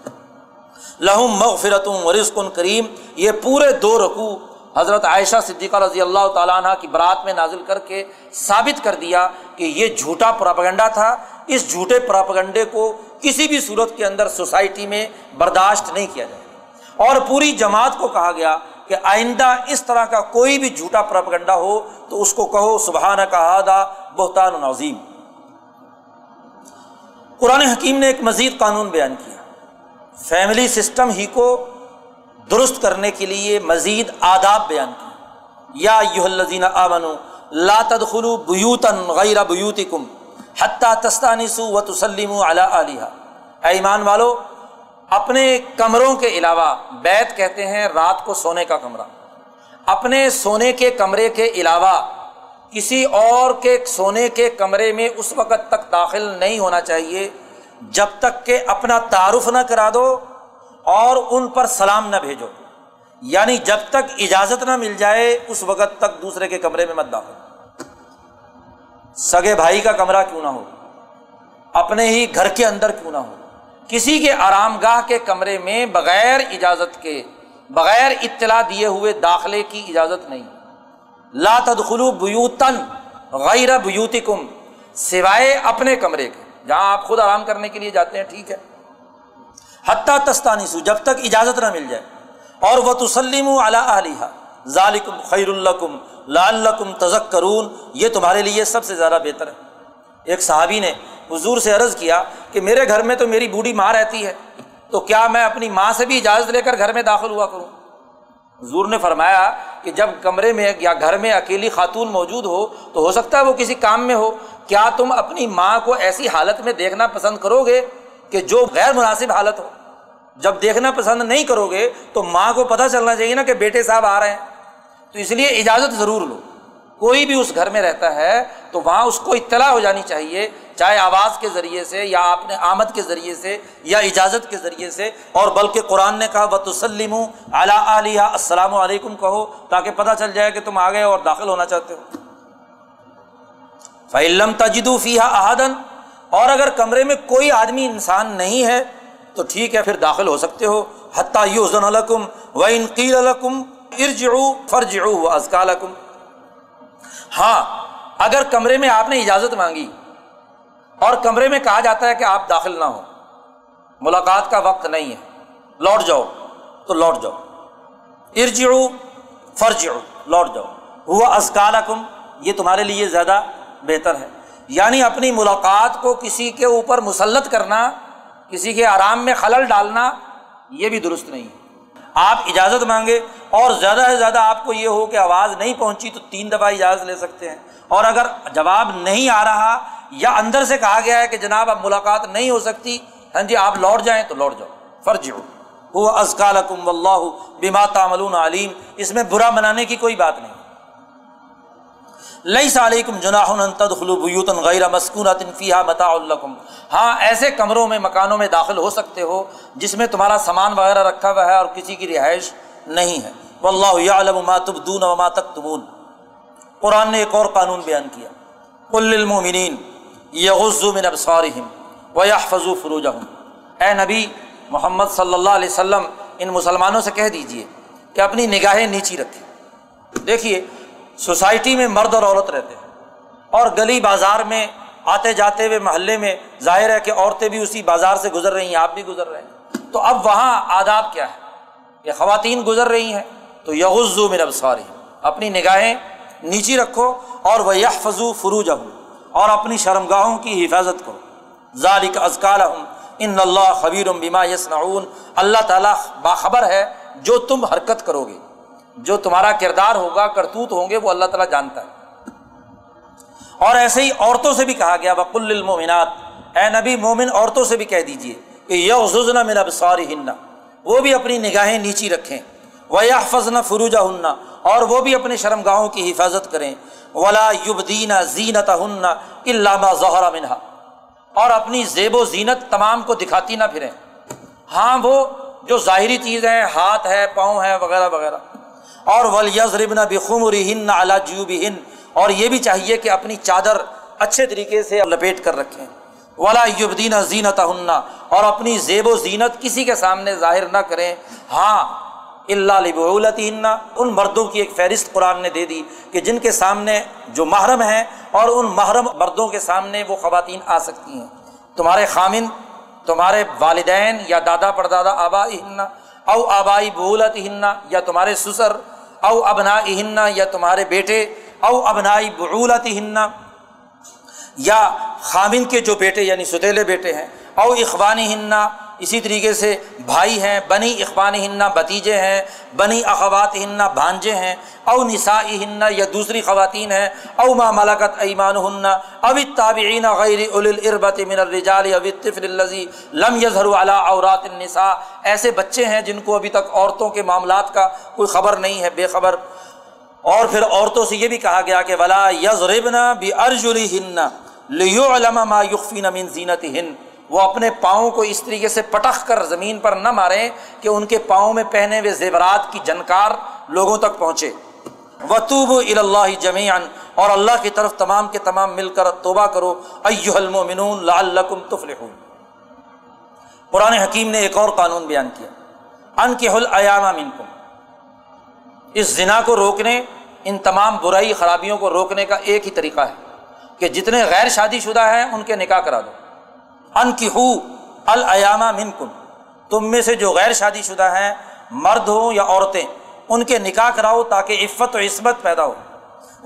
لہم مغفرت رزق کریم۔ یہ پورے دو رقو حضرت عائشہ صدیقہ رضی اللہ تعالیٰ عنہ کی برات میں نازل کر کے ثابت کر دیا کہ یہ جھوٹا پراپگنڈا تھا۔ اس جھوٹے پراپگنڈے کو کسی بھی صورت کے اندر سوسائٹی میں برداشت نہیں کیا جائے۔ اور پوری جماعت کو کہا گیا کہ آئندہ اس طرح کا کوئی بھی جھوٹا پراپگنڈا ہو تو اس کو کہو سبحانہ کا ہادہ بہتان و نظیم قرآن حکیم نے ایک مزید قانون بیان کیا۔ فیملی سسٹم ہی کو درست کرنے کے لیے مزید آداب بیان کی یا یو الزین آمن لا تدخلو بیوتن غیر بیوتی کم حتیٰ تستانسو و تسلیم علی علیہ اے ایمان والو، اپنے کمروں کے علاوہ بیت کہتے ہیں رات کو سونے کا کمرہ۔ اپنے سونے کے کمرے کے علاوہ کسی اور کے سونے کے کمرے میں اس وقت تک داخل نہیں ہونا چاہیے جب تک کہ اپنا تعارف نہ کرا دو اور ان پر سلام نہ بھیجو۔ یعنی جب تک اجازت نہ مل جائے، اس وقت تک دوسرے کے کمرے میں مت داخل۔ سگے بھائی کا کمرہ کیوں نہ ہو؟ اپنے ہی گھر کے اندر کیوں نہ ہو؟ کسی کے آرام گاہ کے کمرے میں بغیر اجازت کے، بغیر اطلاع دیے ہوئے داخلے کی اجازت نہیں۔ لا تدخلو بیوتن غیر بیوتی کم سوائے اپنے کمرے کے۔ جہاں آپ خود آرام کرنے کے لیے جاتے ہیں، ٹھیک ہے۔ حتیٰ تستانی سو جب تک اجازت نہ مل جائے۔ اور وہ تسلیم علیہ ذالکم خیر الکم لعلکم تذکرون، یہ تمہارے لیے سب سے زیادہ بہتر ہے۔ ایک صحابی نے حضور سے عرض کیا کہ میرے گھر میں تو میری بوڑھی ماں رہتی ہے، تو کیا میں اپنی ماں سے بھی اجازت لے کر گھر میں داخل ہوا کروں؟ حضور نے فرمایا کہ جب کمرے میں یا گھر میں اکیلی خاتون موجود ہو تو ہو سکتا ہے وہ کسی کام میں ہو۔ کیا تم اپنی ماں کو ایسی حالت میں دیکھنا پسند کرو گے کہ جو غیر مناسب حالت ہو؟ جب دیکھنا پسند نہیں کرو گے تو ماں کو پتہ چلنا چاہیے نا کہ بیٹے صاحب آ رہے ہیں۔ تو اس لیے اجازت ضرور لو۔ کوئی بھی اس گھر میں رہتا ہے، تو وہاں اس کو اطلاع ہو جانی چاہیے، چاہے آواز کے ذریعے سے یا آپ نے آمد کے ذریعے سے یا اجازت کے ذریعے سے۔ اور بلکہ قرآن نے کہا وہ تسلیم اعلیٰ علیہ السلام علیکم کہو، تاکہ پتہ چل جائے کہ تم آ گئے اور داخل ہونا چاہتے ہو۔ فعلم تجدو فیحا احدن اور اگر کمرے میں کوئی آدمی انسان نہیں ہے، تو ٹھیک ہے، پھر داخل ہو سکتے ہو۔ حتیٰ یوزن الکم و انقیل الکم ارج فرج ازکالکم ہاں اگر کمرے میں آپ نے اجازت مانگی اور کمرے میں کہا جاتا ہے کہ آپ داخل نہ ہو ملاقات کا وقت نہیں ہے، لوٹ جاؤ، تو لوٹ جاؤ۔ ارج فرج لوٹ جاؤ۔ ہوا ازکالکم یہ تمہارے لیے زیادہ بہتر ہے۔ یعنی اپنی ملاقات کو کسی کے اوپر مسلط کرنا، کسی کے آرام میں خلل ڈالنا، یہ بھی درست نہیں ہے۔ آپ اجازت مانگے اور زیادہ سے زیادہ آپ کو یہ ہو کہ آواز نہیں پہنچی تو تین دفعہ اجازت لے سکتے ہیں۔ اور اگر جواب نہیں آ رہا یا اندر سے کہا گیا ہے کہ جناب اب ملاقات نہیں ہو سکتی ہاں جی آپ لوٹ جائیں تو لوٹ جاؤ۔ فرض ہو۔ وہ ازکال اللہ بما تعملون علیم۔ اس میں برا منانے کی کوئی بات نہیں۔ لئی سلیکم جناح تدخلوبیوتن غیر مسکون فیحہ متا الکم ہاں ایسے کمروں میں، مکانوں میں داخل ہو سکتے ہو جس میں تمہارا سامان وغیرہ رکھا ہوا ہے اور کسی کی رہائش نہیں ہے۔ وہ اللہ علم ما تبدون وما تکتمون قرآن نے ایک اور قانون بیان کیا۔ کل المومنین یغزو من ابصارہم ویحفظو فروجہم۔ اے نبی محمد صلی اللہ علیہ وسلم، ان مسلمانوں سے کہہ دیجیے کہ اپنی نگاہیں نیچی رکھیں۔ دیکھیے سوسائٹی میں مرد اور عورت رہتے ہیں۔ اور گلی بازار میں آتے جاتے ہوئے محلے میں ظاہر ہے کہ عورتیں بھی اسی بازار سے گزر رہی ہیں، آپ بھی گزر رہے ہیں۔ تو اب وہاں آداب کیا ہے؟ یہ خواتین گزر رہی ہیں۔ تو یغزو من ابصاری اپنی نگاہیں نیچی رکھو اور وہ یہ فضو فروج اور اپنی شرمگاہوں کی حفاظت کرو۔ ذالک ازکال ان اللہ خبیر بما یسنعون اللہ تعالیٰ باخبر ہے جو تم حرکت کرو گے جو تمہارا کردار ہوگا، کرتوت ہوں گے، وہ اللہ تعالیٰ جانتا ہے۔ اور ایسے ہی عورتوں سے بھی کہا گیا بکل المومنات اے نبی، مومن عورتوں سے بھی کہہ دیجیے کہ یہ زنا میرا ہننا وہ بھی اپنی نگاہیں نیچی رکھیں۔ وہ یا فضن فروجہ ہننا اور وہ بھی اپنے شرم گاہوں کی حفاظت کریں۔ ولا یبدین زینت ہننا علامہ ظہرا منہا اور اپنی زیب و زینت تمام کو دکھاتی نہ پھریں۔ ہاں وہ جو ظاہری چیز ہے، ہاتھ ہے، پاؤں ہے، وغیرہ وغیرہ۔ اور ولیز ربن بخمر ہن اعلیٰ جیوب ہن اور یہ بھی چاہیے کہ اپنی چادر اچھے طریقے سے لپیٹ کر رکھیں۔ ولا یبدین زینت اور اپنی زیب و زینت کسی کے سامنے ظاہر نہ کریں۔ ہاں اللہ لبولت ان مردوں کی ایک فہرست قرآن نے دے دی کہ جن کے سامنے جو محرم ہیں اور ان محرم مردوں کے سامنے وہ خواتین آ سکتی ہیں۔ تمہارے خامن، تمہارے والدین یا دادا پردادا آبا ہننا او آبائی بولت ہننا یا تمہارے سسر او ابنا ہننا یا تمہارے بیٹے، او ابنائی بعولت ہننا یا خامن کے جو بیٹے یعنی ستیلے بیٹے ہیں، او اخبانی ہننا اسی طریقے سے بھائی ہیں، بنی اخبان ہننا بتیجے ہیں، بنی اخوات ہننا بھانجے ہیں، او نسا ہننا یا دوسری خواتین ہیں، او ما ملکت ایمان ہننا اب تابعین غیر الربت من الرجال اب طفل الزی لم یظہر علی عورات النساء۔ ایسے بچے ہیں جن کو ابھی تک عورتوں کے معاملات کا کوئی خبر نہیں ہے، بے خبر۔ اور پھر عورتوں سے یہ بھی کہا گیا کہ ولا یزربنا بھی ارجلی ہن لیو علما ما یقفین من زینت ہن وہ اپنے پاؤں کو اس طریقے سے پٹخ کر زمین پر نہ ماریں کہ ان کے پاؤں میں پہنے ہوئے زیورات کی جنکار لوگوں تک پہنچے۔ وطوب اللہ جمیان اور اللہ کی طرف تمام کے تمام مل کر توبہ کرو۔ ایو المؤمنون لعلکم تفلحون۔ قرآن حکیم نے ایک اور قانون بیان کیا۔ ان کے حل ایامہ منکم اس زنا کو روکنے، ان تمام برائی خرابیوں کو روکنے کا ایک ہی طریقہ ہے کہ جتنے غیر شادی شدہ ہیں، ان کے نکاح کرا دو۔ ان کی ہو الایامہ من کن تم میں سے جو غیر شادی شدہ ہیں، مرد ہوں یا عورتیں، ان کے نکاح کراؤ تاکہ عفت و عصمت پیدا ہو۔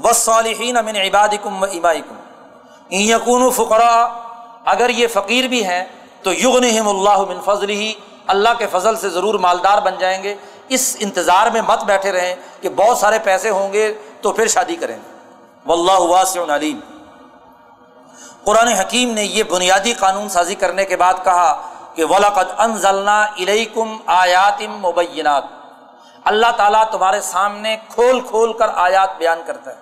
و صالحین امن عباد کم و ابائی یقون و فقرا اگر یہ فقیر بھی ہیں، تو یغن اللہ من فضل ہی اللہ کے فضل سے ضرور مالدار بن جائیں گے۔ اس انتظار میں مت بیٹھے رہیں کہ بہت سارے پیسے ہوں گے تو پھر شادی کریں۔ گے و اللہ واسع علیم قرآن حکیم نے یہ بنیادی قانون سازی کرنے کے بعد کہا کہ ولاقد ان ضلع علیکم آیاتم مبینات۔ اللہ تعالیٰ تمہارے سامنے کھول کھول کر آیات بیان کرتا ہے۔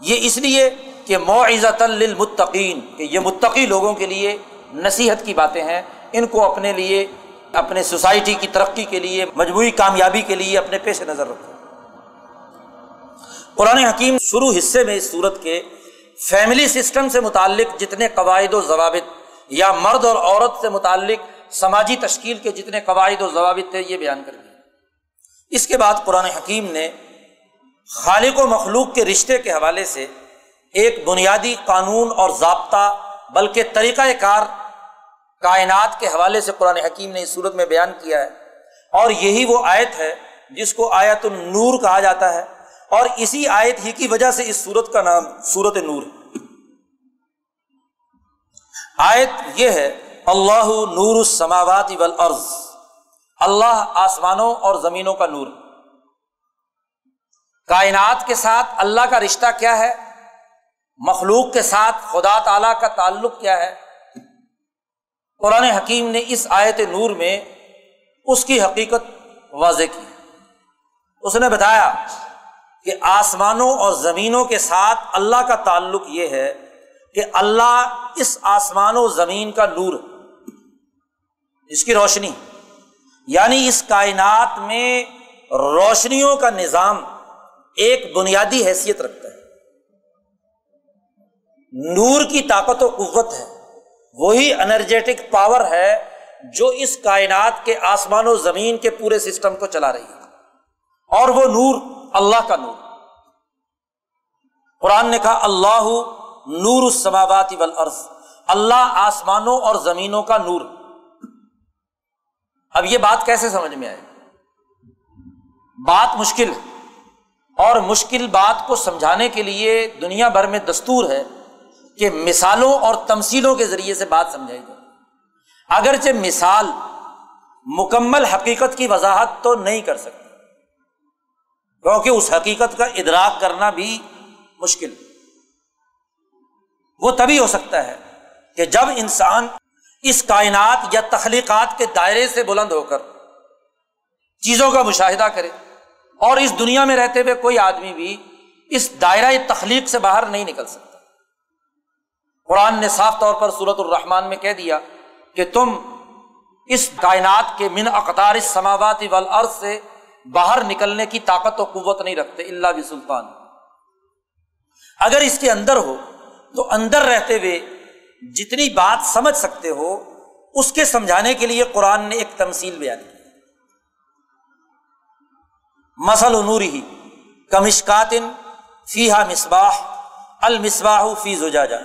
یہ اس لیے کہ معزت للمتقین، کہ یہ متقی لوگوں کے لیے نصیحت کی باتیں ہیں۔ ان کو اپنے لیے، اپنے سوسائٹی کی ترقی کے لیے، مجموعی کامیابی کے لیے اپنے پیش نظر رکھو۔ قرآن حکیم شروع حصے میں اس صورت کے فیملی سسٹم سے متعلق جتنے قواعد و ضوابط یا مرد اور عورت سے متعلق سماجی تشکیل کے جتنے قواعد و ضوابط تھے یہ بیان کر دیا اس کے بعد قرآن حکیم نے خالق و مخلوق کے رشتے کے حوالے سے ایک بنیادی قانون اور ضابطہ، بلکہ طریقۂ کار کائنات کے حوالے سے قرآن حکیم نے اس صورت میں بیان کیا ہے۔ اور یہی وہ آیت ہے جس کو آیت النور کہا جاتا ہے۔ اور اسی آیت ہی کی وجہ سے اس سورت کا نام سورت نور ہے۔ آیت یہ ہے، اللہ نور السماوات والارض۔ اللہ آسمانوں اور زمینوں کا نور۔ کائنات کے ساتھ اللہ کا رشتہ کیا ہے؟ مخلوق کے ساتھ خدا تعالی کا تعلق کیا ہے؟ قرآن حکیم نے اس آیت نور میں اس کی حقیقت واضح کی۔ اس نے بتایا کہ آسمانوں اور زمینوں کے ساتھ اللہ کا تعلق یہ ہے کہ اللہ اس آسمان و زمین کا نور اس کی روشنی یعنی اس کائنات میں روشنیوں کا نظام ایک بنیادی حیثیت رکھتا ہے۔ نور کی طاقت و قوت ہے، وہی انرجیٹک پاور ہے جو اس کائنات کے آسمان و زمین کے پورے سسٹم کو چلا رہی ہے، اور وہ نور اللہ کا نور۔ قرآن نے کہا، اللہ نور السماوات والارض، اللہ آسمانوں اور زمینوں کا نور۔ اب یہ بات کیسے سمجھ میں آئے بات مشکل، اور مشکل بات کو سمجھانے کے لیے دنیا بھر میں دستور ہے کہ مثالوں اور تمسیلوں کے ذریعے سے بات سمجھائی جائے۔ اگرچہ مثال مکمل حقیقت کی وضاحت تو نہیں کر سکتی۔ کیونکہ اس حقیقت کا ادراک کرنا بھی مشکل وہ تبھی ہو سکتا ہے کہ جب انسان اس کائنات یا تخلیقات کے دائرے سے بلند ہو کر چیزوں کا مشاہدہ کرے اور اس دنیا میں رہتے ہوئے کوئی آدمی بھی اس دائرہ تخلیق سے باہر نہیں نکل سکتا۔ قرآن نے صاف طور پر صورت الرحمان میں کہہ دیا کہ تم اس کائنات کے من اقدار سماوات والارض سے باہر نکلنے کی طاقت و قوت نہیں رکھتے اللہ بھی سلطان اگر اس کے اندر ہو، تو اندر رہتے ہوئے جتنی بات سمجھ سکتے ہو، اس کے سمجھانے کے لیے قرآن نے ایک تمسیل بیان کی۔ مسل نور ہی، کمشکاتن فیحا مصباح، المصباح فی زجاجہ۔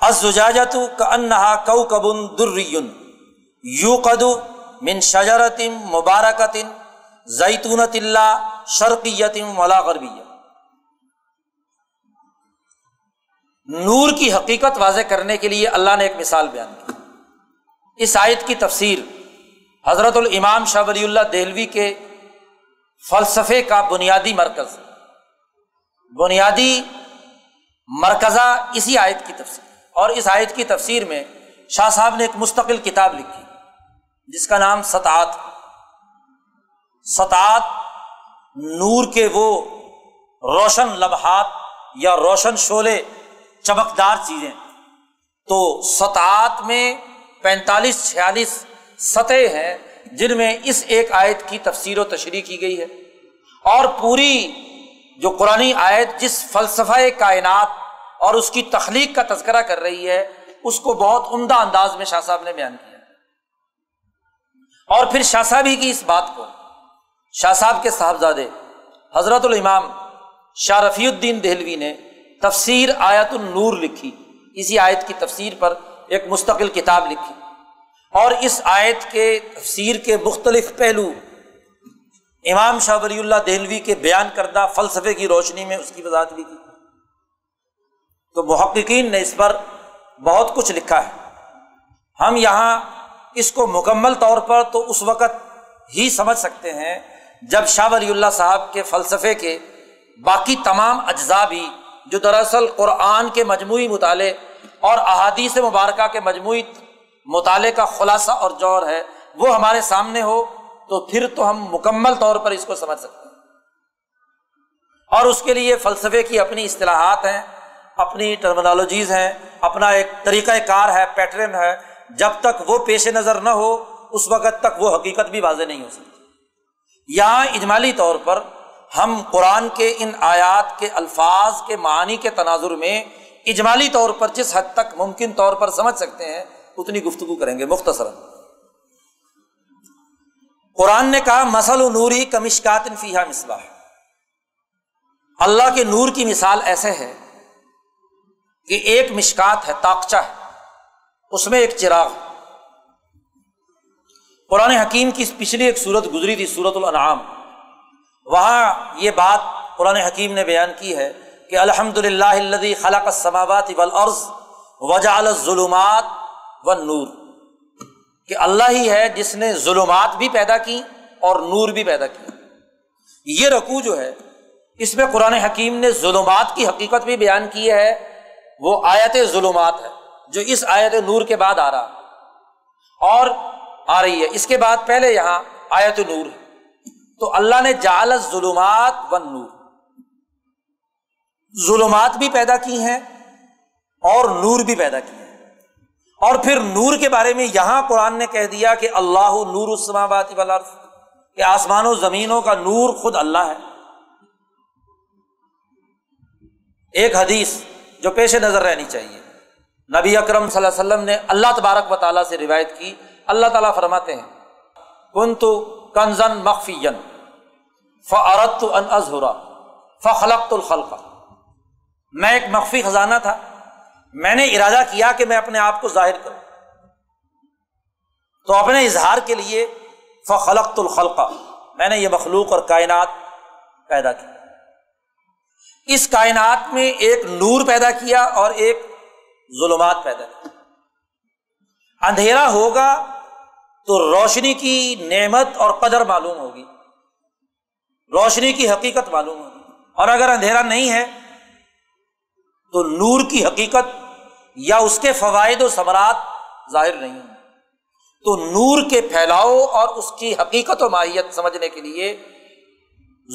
ازجاجت کا انہا کو کبن در یو قدو من شجرتم مبارکتن زیتونت اللہ شرقیتم ولا غربی نور کی حقیقت واضح کرنے کے لیے اللہ نے ایک مثال بیان کی۔ اس آیت کی تفسیر حضرت الامام شاہ ولی اللہ دہلوی کے فلسفے کا بنیادی مرکز بنیادی مرکزہ اسی آیت کی تفسیر۔ اور اس آیت کی تفسیر میں شاہ صاحب نے ایک مستقل کتاب لکھی۔ جس کا نام ستعت ستعت نور کے وہ روشن لبہات یا روشن شولے چمکدار چیزیں۔ تو سطعت میں پینتالیس، چھیالیس سطح ہیں جن میں اس ایک آیت کی تفسیر و تشریح کی گئی ہے۔ اور پوری جو قرآن آیت جس فلسفہ کائنات اور اس کی تخلیق کا تذکرہ کر رہی ہے، اس کو بہت عمدہ انداز میں شاہ صاحب نے بیان کیا۔ اور پھر شاہ صاحبی کی اس بات کو۔ شاہ صاحب کے صاحبزادے حضرت الامام شاہ رفیع الدین دہلوی نے تفسیر آیت النور لکھی۔ اسی آیت کی تفسیر پر ایک مستقل کتاب لکھی۔ اور اس آیت کے تفسیر کے مختلف پہلو امام شاہ ولی اللہ دہلوی کے بیان کردہ فلسفے کی روشنی میں اس کی وضاحت بھی کی۔ تو محققین نے اس پر بہت کچھ لکھا ہے۔ ہم یہاں اس کو مکمل طور پر تو اس وقت ہی سمجھ سکتے ہیں جب شاہ ولی اللہ صاحب کے فلسفے کے باقی تمام اجزاء بھی جو دراصل قرآن کے مجموعی مطالعے اور احادیث مبارکہ کے مجموعی مطالعے کا خلاصہ اور جوہر ہے، وہ ہمارے سامنے ہو تو پھر تو ہم مکمل طور پر اس کو سمجھ سکتے ہیں۔ اور اس کے لیے فلسفے کی اپنی اصطلاحات ہیں، اپنی ٹرمنالوجیز ہیں، اپنا ایک طریقۂ کار ہے پیٹرن ہے جب تک وہ پیش نظر نہ ہو، اس وقت تک وہ حقیقت بھی واضح نہیں ہو سکتی۔ یہاں اجمالی طور پر ہم قرآن کے ان آیات کے الفاظ کے معنی کے تناظر میں اجمالی طور پر جس حد تک ممکن طور پر سمجھ سکتے ہیں، اتنی گفتگو کریں گے مختصر قرآن نے کہا مسل و نوری کمشکات فیحا مصباح اللہ کے نور کی مثال ایسے ہے کہ ایک مشکات ہے تاکچہ ہے۔ اس میں ایک چراغ۔ قرآن حکیم کی پچھلی ایک صورت گزری تھی، سورت الانعام۔ وہاں یہ بات قرآن حکیم نے بیان کی ہے کہ الحمد للہ خلق السماوات والارض وجعل الظلمات والنور۔ کہ اللہ ہی ہے جس نے ظلمات بھی پیدا کی اور نور بھی پیدا کی یہ رقو جو ہے، اس میں قرآن حکیم نے ظلمات کی حقیقت بھی بیان کی ہے، وہ آیت ظلمات ہے۔ جو اس آیت نور کے بعد آ رہا اور آ رہی ہے۔ اس کے بعد پہلے یہاں آیت نور۔ ہے تو اللہ نے جال ظلمات و نور ظلمات بھی پیدا کی ہیں اور نور بھی پیدا کی ہیں۔ اور پھر نور کے بارے میں یہاں قرآن نے کہہ دیا کہ اللہ نور اسمابات کہ آسمان و زمینوں کا نور خود اللہ ہے۔ ایک حدیث جو پیش نظر رہنی چاہیے۔ نبی اکرم صلی اللہ علیہ وسلم نے اللہ تبارک و تعالیٰ سے روایت کی۔ اللہ تعالیٰ فرماتے ہیں کن تو کنزن مخفی فعرت ان ازہرا فخلقت الخلق۔ میں ایک مخفی خزانہ تھا۔ میں نے ارادہ کیا کہ میں اپنے آپ کو ظاہر کروں۔ تو اپنے اظہار کے لیے فخلقت الخلق، میں نے یہ مخلوق اور کائنات پیدا کی۔ اس کائنات میں ایک نور پیدا کیا اور ایک ظلمات پیدا کی اندھیرا ہوگا تو روشنی کی نعمت اور قدر معلوم ہوگی۔ روشنی کی حقیقت معلوم ہوگی۔ اور اگر اندھیرا نہیں ہے تو نور کی حقیقت یا اس کے فوائد و ثمرات ظاہر نہیں ہوں۔ تو نور کے پھیلاؤ اور اس کی حقیقت و ماہیت سمجھنے کے لیے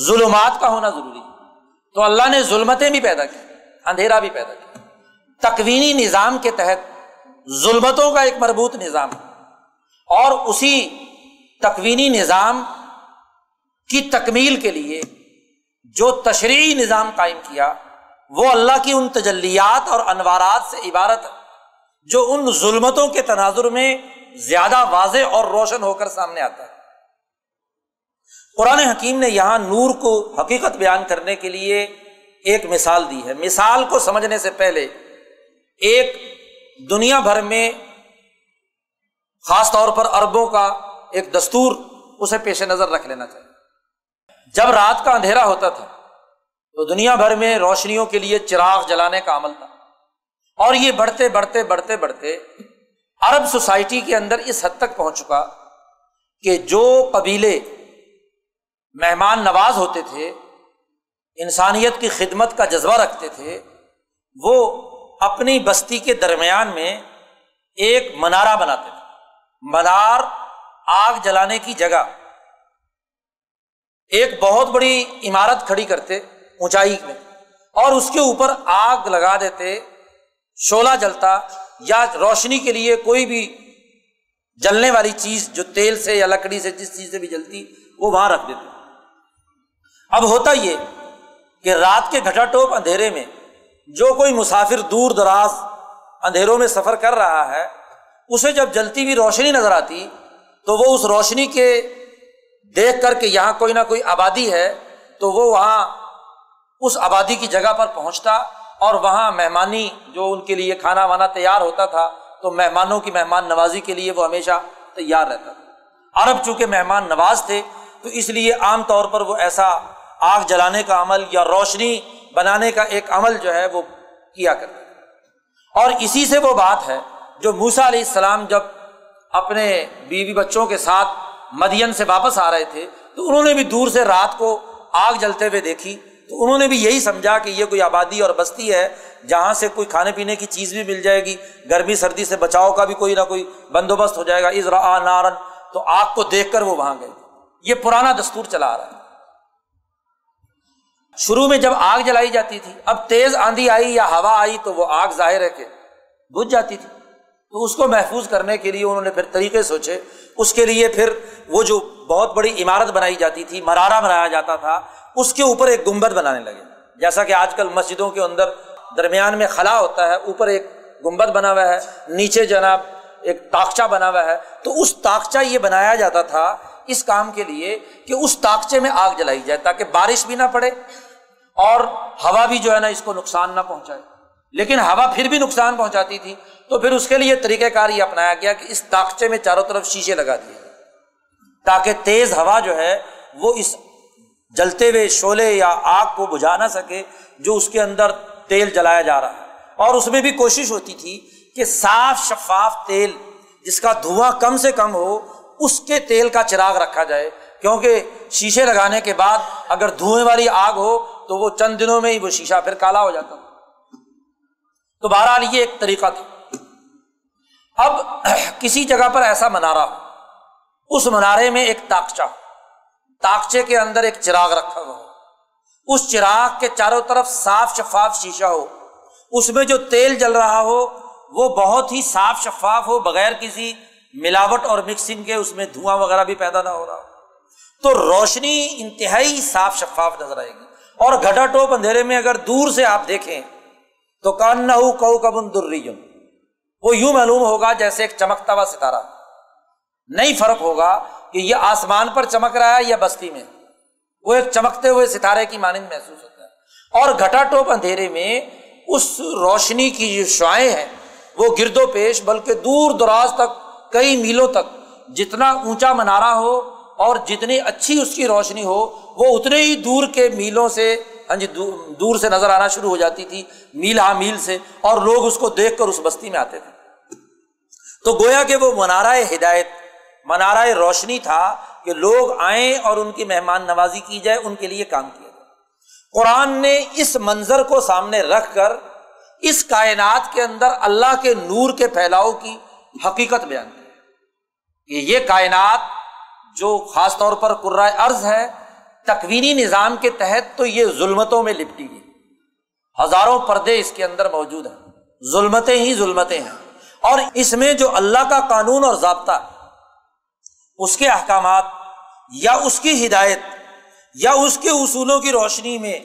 ظلمات کا ہونا ضروری ہے۔ تو اللہ نے ظلمتیں بھی پیدا کی، اندھیرا بھی پیدا کیا تکوینی نظام کے تحت ظلمتوں کا ایک مربوط نظام اور اسی تکوینی نظام کی تکمیل کے لیے جو تشریحی نظام قائم کیا، وہ اللہ کی ان تجلیات اور انوارات سے عبارت، جو ان ظلمتوں کے تناظر میں زیادہ واضح اور روشن ہو کر سامنے آتا ہے۔ قرآن حکیم نے یہاں نور کو حقیقت بیان کرنے کے لیے ایک مثال دی ہے۔ مثال کو سمجھنے سے پہلے ایک دنیا بھر میں خاص طور پر اربوں کا ایک دستور اسے پیش نظر رکھ لینا چاہیے۔ جب رات کا اندھیرا ہوتا تھا، تو دنیا بھر میں روشنیوں کے لیے چراغ جلانے کا عمل تھا۔ اور یہ بڑھتے بڑھتے بڑھتے بڑھتے عرب سوسائٹی کے اندر اس حد تک پہنچ چکا کہ جو قبیلے مہمان نواز ہوتے تھے، انسانیت کی خدمت کا جذبہ رکھتے تھے، وہ اپنی بستی کے درمیان میں ایک منارا بناتے تھے۔ منار آگ جلانے کی جگہ۔ ایک بہت بڑی عمارت کھڑی کرتے، اونچائی میں۔ اور اس کے اوپر آگ لگا دیتے شولہ جلتا یا روشنی کے لیے کوئی بھی جلنے والی چیز جو تیل سے یا لکڑی سے جس چیز سے بھی جلتی، وہ وہاں رکھ دیتے۔ اب ہوتا یہ کہ رات کے گھٹا ٹوپ اندھیرے میں جو کوئی مسافر دور دراز اندھیروں میں سفر کر رہا ہے، اسے جب جلتی ہوئی روشنی نظر آتی، تو وہ اس روشنی کے دیکھ کر کے یہاں کوئی نہ کوئی آبادی ہے، تو وہ وہاں اس آبادی کی جگہ پر پہنچتا اور وہاں مہمانی جو ان کے لیے کھانا وانا تیار ہوتا تھا، تو مہمانوں کی مہمان نوازی کے لیے وہ ہمیشہ تیار رہتا تھا۔ عرب چونکہ مہمان نواز تھے، تو اس لیے عام طور پر وہ ایسا آگ جلانے کا عمل یا روشنی بنانے کا ایک عمل جو ہے وہ کیا کرتے اور اسی سے وہ بات ہے جو موسا علیہ السلام جب اپنے بیوی بچوں کے ساتھ مدین سے واپس آ رہے تھے، تو انہوں نے بھی دور سے رات کو آگ جلتے ہوئے دیکھی۔ تو انہوں نے بھی یہی سمجھا کہ یہ کوئی آبادی اور بستی ہے، جہاں سے کوئی کھانے پینے کی چیز بھی مل جائے گی، گرمی، سردی سے بچاؤ کا بھی کوئی نہ کوئی بندوبست ہو جائے گا۔ ازرا نارن تو آگ کو دیکھ کر وہ وہاں گئے۔ یہ پرانا دستور چلا آ رہا ہے۔ شروع میں جب آگ جلائی جاتی تھی، اب تیز آندھی آئی یا ہوا آئی تو وہ آگ ظاہر ہے کہ بجھ جاتی تھی۔ تو اس کو محفوظ کرنے کے لیے انہوں نے پھر طریقے سوچے۔ اس کے لیے پھر وہ جو بہت بڑی عمارت بنائی جاتی تھی مرارا بنایا جاتا تھا، اس کے اوپر ایک گنبد بنانے لگے۔ جیسا کہ آج کل مسجدوں کے اندر درمیان میں خلا ہوتا ہے، اوپر ایک گنبد بنا ہوا ہے، نیچے جناب ایک تاکچا بنا ہوا ہے۔ تو اس تاکچا یہ بنایا جاتا تھا اس کام کے لیے کہ اس تاکچے میں آگ جلائی جائے تاکہ بارش بھی نہ پڑے۔ اور ہوا بھی جو ہے نا اس کو نقصان نہ پہنچائے۔ لیکن ہوا پھر بھی نقصان پہنچاتی تھی۔ تو پھر اس کے لیے طریقہ کار یہ اپنایا گیا کہ اس تاکچے میں چاروں طرف شیشے لگا دیے تاکہ تیز ہوا جو ہے وہ اس جلتے ہوئے شولے یا آگ کو بجھا نہ سکے جو اس کے اندر تیل جلایا جا رہا ہے۔ اور اس میں بھی کوشش ہوتی تھی کہ صاف شفاف تیل جس کا دھواں کم سے کم ہو، اس کے تیل کا چراغ رکھا جائے۔ کیونکہ شیشے لگانے کے بعد اگر دھوئیں والی آگ ہو تو وہ چند دنوں میں ہی وہ شیشہ پھر کالا ہو جاتا تو بہرحال یہ ایک طریقہ تھا۔ اب کسی جگہ پر ایسا منارا ہو۔ اس منارے میں ایک تاکچا ہو۔ تاکچے کے اندر ایک چراغ رکھا ہوا ہو۔ اس چراغ کے چاروں طرف صاف شفاف شیشہ ہو۔ اس میں جو تیل جل رہا ہو، وہ بہت ہی صاف شفاف ہو، بغیر کسی ملاوٹ اور مکسنگ کے اس میں دھواں وغیرہ بھی پیدا نہ ہو رہا ہو۔ تو روشنی انتہائی صاف شفاف نظر آئے گی۔ اور گھٹا ٹوپ اندھیرے میں اگر دور سے آپ دیکھیں، تو کان نہ ہو کو کبن وہ یوں معلوم ہوگا جیسے ایک چمکتا ہوا ستارہ۔ نہیں فرق ہوگا کہ یہ آسمان پر چمک رہا ہے یا بستی میں۔ وہ ایک چمکتے ہوئے ستارے کی مانند محسوس ہوتا ہے۔ اور گھٹا ٹوپ اندھیرے میں اس روشنی کی جو شعائیں ہیں، وہ گرد و پیش بلکہ دور دراز تک، کئی میلوں تک، جتنا اونچا منارا ہو اور جتنی اچھی اس کی روشنی ہو، وہ اتنے ہی دور کے میلوں سے ہاں جی دور سے نظر آنا شروع ہو جاتی تھی، میل ہاں میل سے، اور لوگ اس کو دیکھ کر اس بستی میں آتے تھے۔ تو گویا کہ وہ منارا ہدایت منارا روشنی تھا کہ لوگ آئیں اور ان کی مہمان نوازی کی جائے، ان کے لیے کام کیا جائے۔ قرآن نے اس منظر کو سامنے رکھ کر اس کائنات کے اندر اللہ کے نور کے پھیلاؤ کی حقیقت بیان کی۔ کہ یہ کائنات جو خاص طور پر قرائے ارض ہے تکوینی نظام کے تحت تو یہ ظلمتوں میں لپٹی ہوئی ہزاروں پردے اس کے اندر موجود ہیں۔ ظلمتیں ہی ظلمتیں ہیں۔ اور اس میں جو اللہ کا قانون اور ضابطہ، اس کے احکامات، یا اس کی ہدایت، یا اس کے اصولوں کی روشنی میں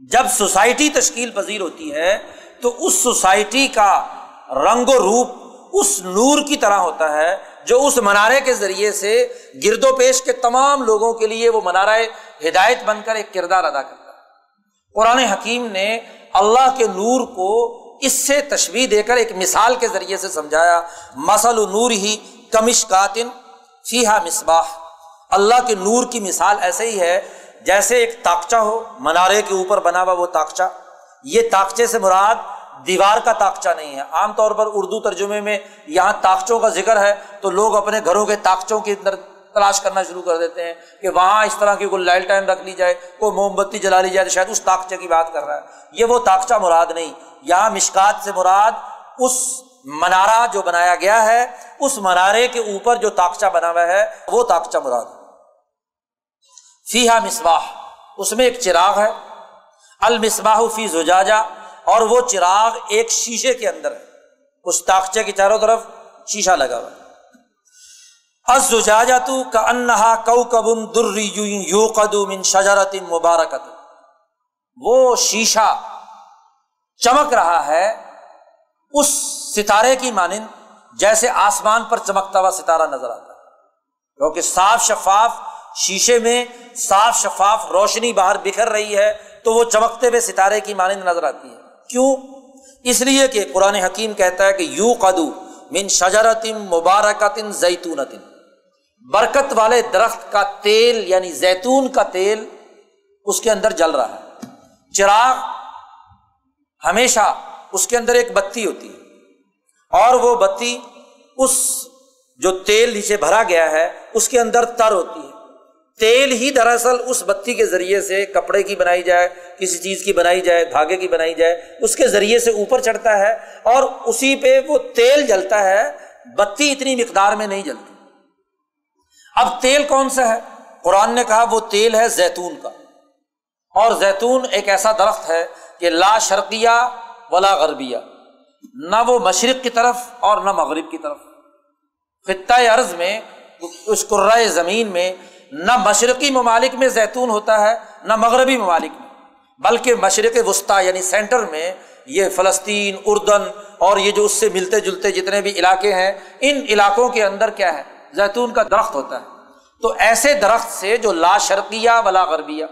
جب سوسائٹی تشکیل پذیر ہوتی ہے، تو اس سوسائٹی کا رنگ و روپ اس نور کی طرح ہوتا ہے جو اس منارے کے ذریعے سے گرد و پیش کے تمام لوگوں کے لیے وہ منارہ ہدایت بن کر ایک کردار ادا کرتا ہے۔ قرآن حکیم نے اللہ کے نور کو اس سے تشبیح دے کر ایک مثال کے ذریعے سے سمجھایا۔ مسل نور ہی کمش کاتن فیحا مصباح۔ اللہ کے نور کی مثال ایسے ہی ہے جیسے ایک تاکچا ہو، منارے کے اوپر بنا ہوا وہ تاکچا یہ تاکچے سے مراد دیوار کا تاکچہ نہیں ہے۔ عام طور پر اردو ترجمے میں یہاں تاکچوں کا ذکر ہے تو لوگ اپنے گھروں کے تاکچوں کے اندر تلاش کرنا شروع کر دیتے ہیں کہ وہاں اس طرح کی کوئی لائل ٹائم رکھ لی جائے، کوئی موم بتی جلا لی جائے تو شاید اس تاکچے کی بات کر رہا ہے۔ یہ وہ تاکچہ مراد نہیں۔ یہاں مشکات سے مراد اس منارا جو بنایا گیا ہے، اس منارے کے اوپر جو تاکچہ بنا ہوا ہے، وہ تاکچہ مراد فیحا مسواہ اس میں ایک چراغ ہے۔ المسباہ فی زجاجا اور وہ چراغ ایک شیشے کے اندر ہے۔ اس تاکچے کی چاروں طرف شیشہ لگا ہوا ہے۔ تو کا انہا کو کبن در یو قدوم شجرت مبارکت۔ وہ شیشہ چمک رہا ہے اس ستارے کی مانند جیسے آسمان پر چمکتا ہوا ستارہ نظر آتا ہے۔ کیونکہ صاف شفاف شیشے میں صاف شفاف روشنی باہر بکھر رہی ہے تو وہ چمکتے ہوئے ستارے کی مانند نظر آتی ہے۔ کیوں؟ اس لیے کہ قرآن حکیم کہتا ہے کہ یو قدو من شجرت مبارکت زیتون برکت والے درخت کا تیل یعنی زیتون کا تیل اس کے اندر جل رہا ہے۔ چراغ ہمیشہ اس کے اندر ایک بتی ہوتی ہے۔ اور وہ بتی اس جو تیل نیچے بھرا گیا ہے اس کے اندر تر ہوتی ہے۔ تیل ہی دراصل اس بتی کے ذریعے سے کپڑے کی بنائی جائے، کسی چیز کی بنائی جائے، دھاگے کی بنائی جائے، اس کے ذریعے سے اوپر چڑھتا ہے اور اسی پہ وہ تیل جلتا ہے، بتی اتنی مقدار میں نہیں جلتی۔ اب تیل کون سا ہے؟ قرآن نے کہا وہ تیل ہے زیتون کا۔ اور زیتون ایک ایسا درخت ہے کہ لا شرقیہ ولا غربیہ، نہ وہ مشرق کی طرف اور نہ مغرب کی طرف۔ خطۂ عرض میں، اس قرائے زمین میں نہ مشرقی ممالک میں زیتون ہوتا ہے، نہ مغربی ممالک میں۔ بلکہ مشرق وسطی یعنی سینٹر میں یہ فلسطین، اردن اور یہ جو اس سے ملتے جلتے جتنے بھی علاقے ہیں، ان علاقوں کے اندر کیا ہے؟ زیتون کا درخت ہوتا ہے۔ تو ایسے درخت سے جو لا شرقیہ ولا غربیہ۔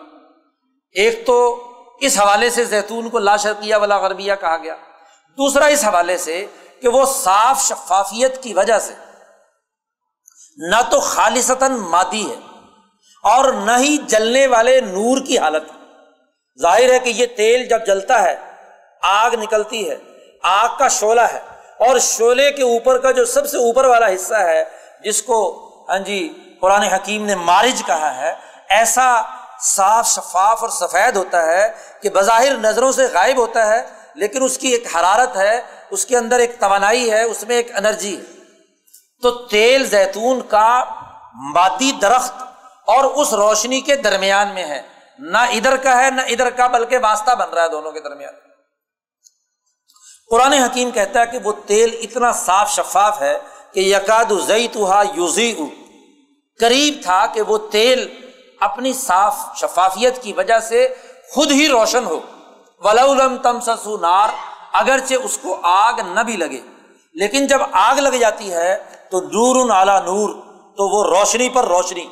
ایک تو اس حوالے سے زیتون کو لا شرقیہ ولا غربیہ کہا گیا۔ دوسرا اس حوالے سے کہ وہ صاف شفافیت کی وجہ سے نہ تو خالصتاً مادی ہے۔ اور نہ ہی جلنے والے نور کی حالت۔ ظاہر ہے کہ یہ تیل جب جلتا ہے، آگ نکلتی ہے، آگ کا شعلہ ہے۔ اور شعلے کے اوپر کا جو سب سے اوپر والا حصہ ہے، جس کو ہاں جی قرآن حکیم نے مارج کہا ہے، ایسا صاف شفاف اور سفید ہوتا ہے کہ بظاہر نظروں سے غائب ہوتا ہے، لیکن اس کی ایک حرارت ہے، اس کے اندر ایک توانائی ہے، اس میں ایک انرجی ہے۔ تو تیل زیتون کا مادی درخت اور اس روشنی کے درمیان میں ہے۔ نہ ادھر کا ہے، نہ ادھر کا، بلکہ واسطہ بن رہا ہے دونوں کے درمیان۔ قرآن حکیم کہتا ہے کہ وہ تیل اتنا صاف شفاف ہے کہ یقاد یوزی قریب تھا کہ وہ تیل اپنی صاف شفافیت کی وجہ سے خود ہی روشن ہو۔ ولم تم سسو نار، اگرچہ اس کو آگ نہ بھی لگے۔ لیکن جب آگ لگ جاتی ہے تو نور اعلیٰ نور، تو وہ روشنی پر روشنی۔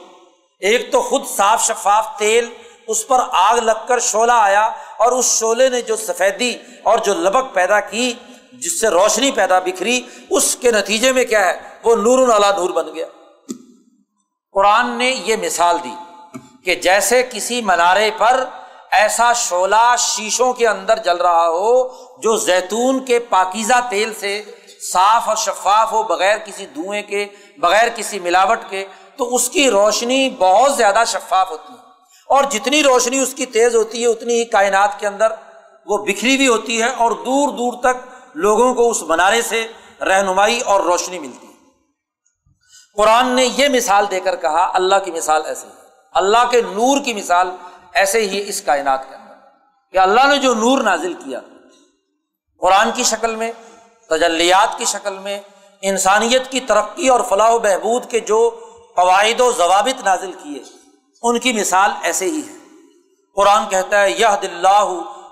ایک تو خود صاف شفاف تیل، اس پر آگ لگ کر شعلہ آیا اور اس شعلے نے جو سفیدی اور جو لبک پیدا کی، جس سے روشنی پیدا بکھری، اس کے نتیجے میں کیا ہے؟ وہ نور اللہ نور بن گیا۔ قرآن نے یہ مثال دی کہ جیسے کسی منارے پر ایسا شعلہ شیشوں کے اندر جل رہا ہو جو زیتون کے پاکیزہ تیل سے صاف اور شفاف ہو، بغیر کسی دھوئیں کے، بغیر کسی ملاوٹ کے تو اس کی روشنی بہت زیادہ شفاف ہوتی ہے۔ اور جتنی روشنی اس کی تیز ہوتی ہے، اتنی ہی کائنات کے اندر وہ بکھری بھی ہوتی ہے اور دور دور تک لوگوں کو اس منارے سے رہنمائی اور روشنی ملتی ہے۔ قرآن نے یہ مثال دے کر کہا، اللہ کی مثال ایسے ہی اللہ کے نور کی مثال ایسے ہی اس کائنات کے اندر۔ کہ اللہ نے جو نور نازل کیا، قرآن کی شکل میں، تجلیات کی شکل میں، انسانیت کی ترقی اور فلاح و بہبود کے جو قواعد و ضوابط نازل کیے۔ ان کی مثال ایسے ہی ہے۔ قرآن کہتا ہے یہ دلہ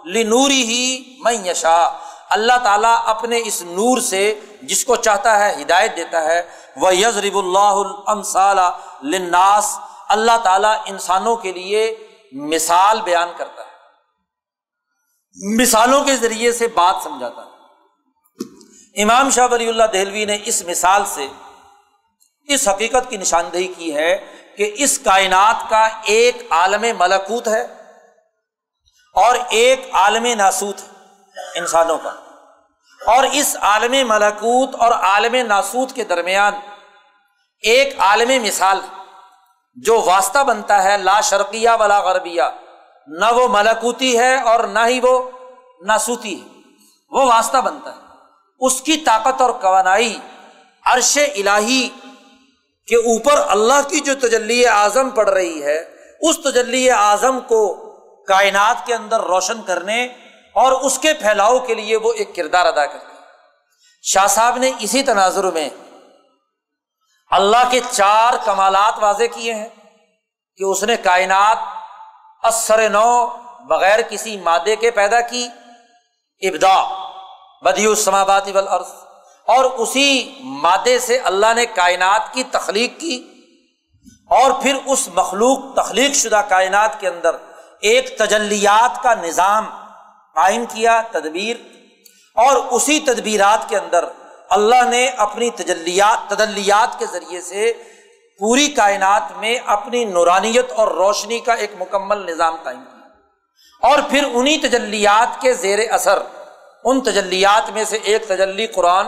لنوری ہی میں یشا اللہ تعالیٰ اپنے اس نور سے جس کو چاہتا ہے ہدایت دیتا ہے۔ وہ یزرب اللہ لناس اللہ تعالیٰ انسانوں کے لیے مثال بیان کرتا ہے۔ مثالوں کے ذریعے سے بات سمجھاتا ہے۔ امام شاہ ولی اللہ دہلوی نے اس مثال سے اس حقیقت کی نشاندہی کی ہے کہ اس کائنات کا ایک عالم ملکوت ہے اور ایک عالم ناسوت ہے انسانوں کا۔ اور اس عالم ملکوت اور عالم ناسوت کے درمیان ایک عالم مثال جو واسطہ بنتا ہے، لا شرقیہ ولا غربیہ۔ نہ وہ ملکوتی ہے اور نہ ہی وہ ناسوتی ہے۔ وہ واسطہ بنتا ہے۔ اس کی طاقت اور توانائی عرش الہی کے اوپر اللہ کی جو تجلی اعظم پڑ رہی ہے، اس تجلی اعظم کو کائنات کے اندر روشن کرنے اور اس کے پھیلاؤ کے لیے وہ ایک کردار ادا کرتے شاہ صاحب نے اسی تناظر میں اللہ کے چار کمالات واضح کیے ہیں کہ اس نے کائنات اثر نو بغیر کسی مادے کے پیدا کی۔ ابدا بدی السماواتی والارض۔ اور اسی مادے سے اللہ نے کائنات کی تخلیق کی اور پھر اس مخلوق تخلیق شدہ کائنات کے اندر ایک تجلیات کا نظام قائم کیا، تدبیر، اور اسی تدبیرات کے اندر اللہ نے اپنی تجلیات، تدلیات کے ذریعے سے پوری کائنات میں اپنی نورانیت اور روشنی کا ایک مکمل نظام قائم کیا۔ اور پھر انہیں تجلیات کے زیر اثر، ان تجلیات میں سے ایک تجلی قرآن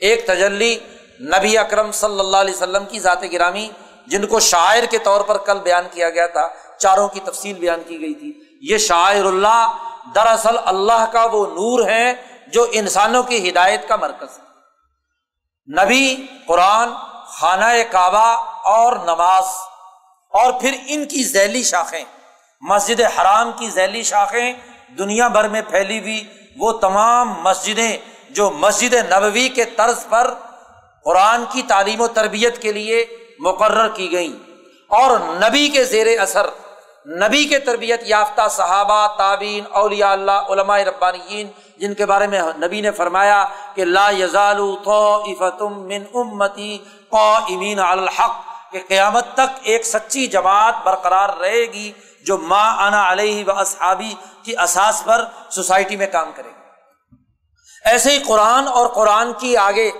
ایک تجلی نبی اکرم صلی اللہ علیہ وسلم کی ذات گرامی، جن کو شاعر کے طور پر کل بیان کیا گیا تھا، چاروں کی تفصیل بیان کی گئی تھی۔ یہ شاعر اللہ، دراصل اللہ کا وہ نور ہے جو انسانوں کی ہدایت کا مرکز ہے۔ نبی، قرآن، خانہ کعبہ اور نماز، اور پھر ان کی ذیلی شاخیں۔ مسجد حرام کی ذیلی شاخیں دنیا بھر میں پھیلی ہوئی، وہ تمام مسجدیں جو مسجد نبوی کے طرز پر قرآن کی تعلیم و تربیت کے لیے مقرر کی گئیں اور نبی کے زیر اثر، نبی کے تربیت یافتہ صحابہ تعبین اولیاء اللہ، علماء ربانیین، جن کے بارے میں نبی نے فرمایا کہ لا یزال من امتی قائمین علی الحق، کہ قیامت تک ایک سچی جماعت برقرار رہے گی جو ماں انا علیہ و اصحابی کی اساس پر سوسائٹی میں کام کرے گی۔ ایسے ہی قرآن اور قرآن کی آگے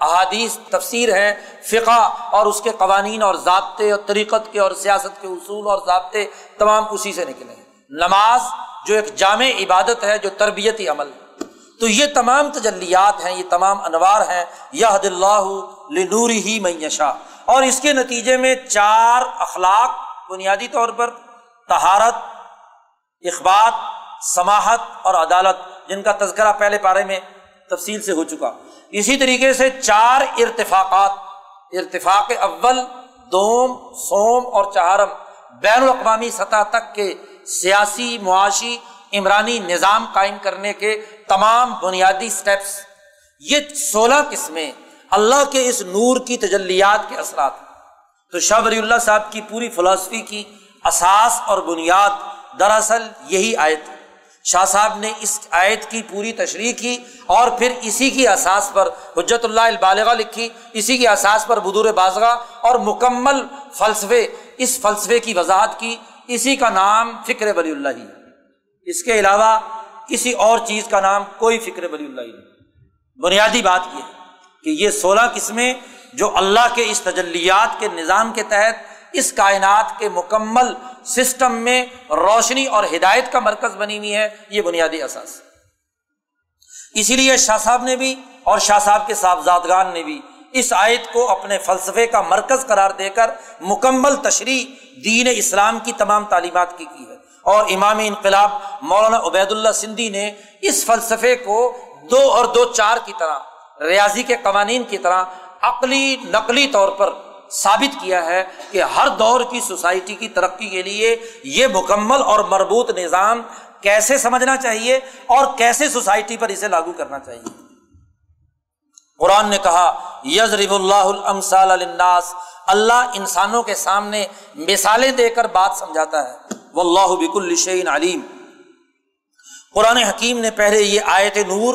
احادیث تفسیر ہے فقہ اور اس کے قوانین اور ضابطے اور طریقت کے اور سیاست کے اصول اور ضابطے تمام اسی سے نکلے ہیں۔ نماز جو ایک جامع عبادت ہے، جو تربیتی عمل ہے۔ تو یہ تمام تجلیات ہیں، یہ تمام انوار ہیں۔ یہ اللہ لنوری ہی معیشہ اور اس کے نتیجے میں چار اخلاق بنیادی طور پر تہارت اخبات سماہت اور عدالت۔ جن کا تذکرہ پہلے پارے میں تفصیل سے ہو چکا۔ اسی طریقے سے چار ارتفاقات، ارتفاق اول، دوم، سوم اور چہارم، بین الاقوامی سطح تک کے سیاسی، معاشی، عمرانی نظام قائم کرنے کے تمام بنیادی اسٹیپس یہ سولہ قسمیں اللہ کے اس نور کی تجلیات کے اثرات۔ تو شاہ ولی اللہ صاحب کی پوری فلاسفی کی اساس اور بنیاد دراصل یہی آیت۔ شاہ صاحب نے اس آیت کی پوری تشریح کی اور پھر اسی کی اساس پر حجت اللہ البالغ لکھی، اسی کی اساس پر بدور بازگاہ اور مکمل فلسفے، اس فلسفے کی وضاحت کی، اسی کا نام فکر ولی اللہ ہی اس کے علاوہ کسی اور چیز کا نام کوئی فکر ولی اللہ ہی نہیں۔ بنیادی بات یہ ہے کہ یہ سولہ قسمیں جو اللہ کے اس تجلیات کے نظام کے تحت اس کائنات کے مکمل سسٹم میں روشنی اور ہدایت کا مرکز بنی ہوئی ہے، یہ بنیادی اثاث اسی لیے شاہ صاحب نے بھی اور شاہ صاحب کے صاحبزادگان نے بھی اس آیت کو اپنے فلسفے کا مرکز قرار دے کر مکمل تشریح دین اسلام کی تمام تعلیمات کی کی ہے۔ اور امام انقلاب مولانا عبید اللہ سندھی نے اس فلسفے کو دو اور دو چار کی طرح، ریاضی کے قوانین کی طرح عقلی نقلی طور پر ثابت کیا ہے کہ ہر دور کی سوسائٹی کی ترقی کے لیے یہ مکمل اور مربوط نظام کیسے سمجھنا چاہیے اور کیسے سوسائٹی پر اسے لاگو کرنا چاہیے؟ قرآن نے کہا یزرب اللہ الناس اللہ انسانوں کے سامنے مثالیں دے کر بات سمجھاتا ہے۔ وہ اللہ بک الشعین علیم۔ قرآن حکیم نے پہلے یہ آیت نور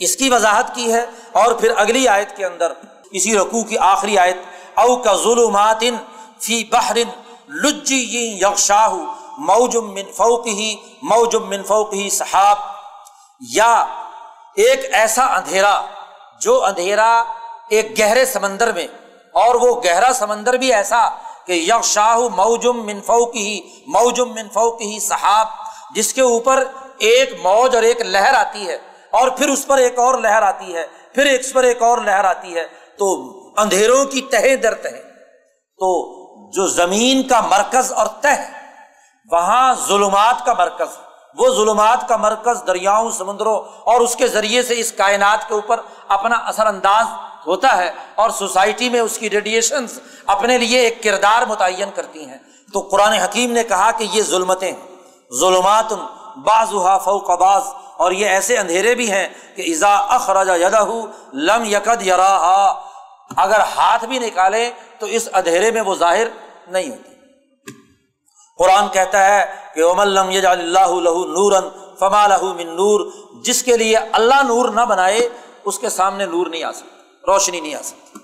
اس کی وضاحت کی ہے اور پھر اگلی آیت کے اندر، اسی رقو کی آخری آیت او کا ظلمات فی بحر لجی یکشاہ موجم من فوق ہی موجم من فوق ہی صحاب یا ایک ایسا اندھیرا جو اندھیرا ایک گہرے سمندر میں، اور وہ گہرا سمندر بھی ایسا کہ یکشاہ موجم من فوق ہی موجم من فوق ہی صحاب جس کے اوپر ایک موج اور ایک لہر آتی ہے، اور پھر اس پر ایک اور لہر آتی ہے، پھر اس پر ایک اور لہر آتی ہے۔ تو اندھیروں کی تہ در تہ تو جو زمین کا مرکز اور تہ وہاں ظلمات کا مرکز وہ ظلمات کا مرکز دریاؤں، سمندروں اور اس کے ذریعے سے اس کائنات کے اوپر اپنا اثر انداز ہوتا ہے اور سوسائٹی میں اس کی ریڈیشن اپنے لیے ایک کردار متعین کرتی ہیں۔ تو قرآن حکیم نے کہا کہ یہ ظلمتیں ظلمات بعض فوق بعض، اور یہ ایسے اندھیرے بھی ہیں کہ ازا اخرج یدہ لم یقد یرا اگر ہاتھ بھی نکالے تو اس اندھیرے میں وہ ظاہر نہیں ہوتی۔ قرآن کہتا ہے کہ لم اللہ نورن فما من نور، جس کے لیے اللہ نور نہ بنائے، اس کے سامنے نور نہیں آ سکتا، روشنی نہیں آ سکتی۔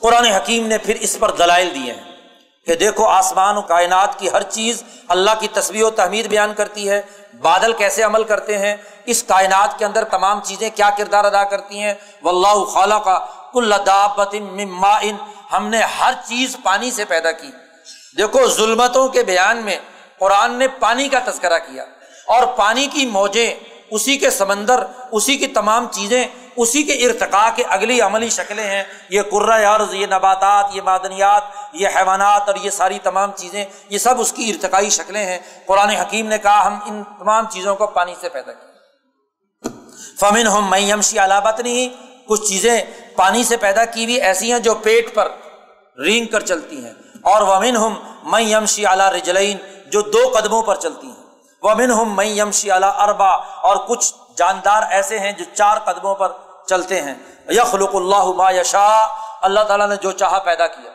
قرآن حکیم نے پھر اس پر دلائل دیے ہیں کہ دیکھو آسمان و کائنات کی ہر چیز اللہ کی تصویر و تحمید بیان کرتی ہے، بادل کیسے عمل کرتے ہیں، اس کائنات کے اندر تمام چیزیں کیا کردار ادا کرتی ہیں۔ و اللہ خالہ کل ہم نے ہر چیز پانی سے پیدا کی۔ دیکھو، ظلمتوں کے بیان میں قرآن نے پانی کا تذکرہ کیا اور پانی کی موجیں اسی کے سمندر، اسی کی تمام چیزیں، اسی کے ارتقاء کے اگلی عملی شکلیں ہیں۔ یہ عرض، یہ نباتات، یہ معدنیات، یہ حیوانات اور یہ ساری تمام چیزیں، یہ سب اس کی ارتقائی شکلیں ہیں۔ قرآن حکیم نے کہا، ہم ان تمام چیزوں کو پانی سے پیدا کیا۔ فمن ہم میں یمشی علابت نہیں کچھ چیزیں پانی سے پیدا کی ہوئی ایسی ہیں جو پیٹ پر رینگ کر چلتی ہیں۔ اور ومن ہم میں یمشی اعلیٰ رجلین جو دو قدموں پر چلتی ہیں۔ ومن ہم میں یمشی اعلیٰ اربا اور کچھ جاندار ایسے ہیں جو چار قدموں پر چلتے ہیں۔ یخلق اللہ ما یشا اللہ تعالیٰ نے جو چاہا پیدا کیا۔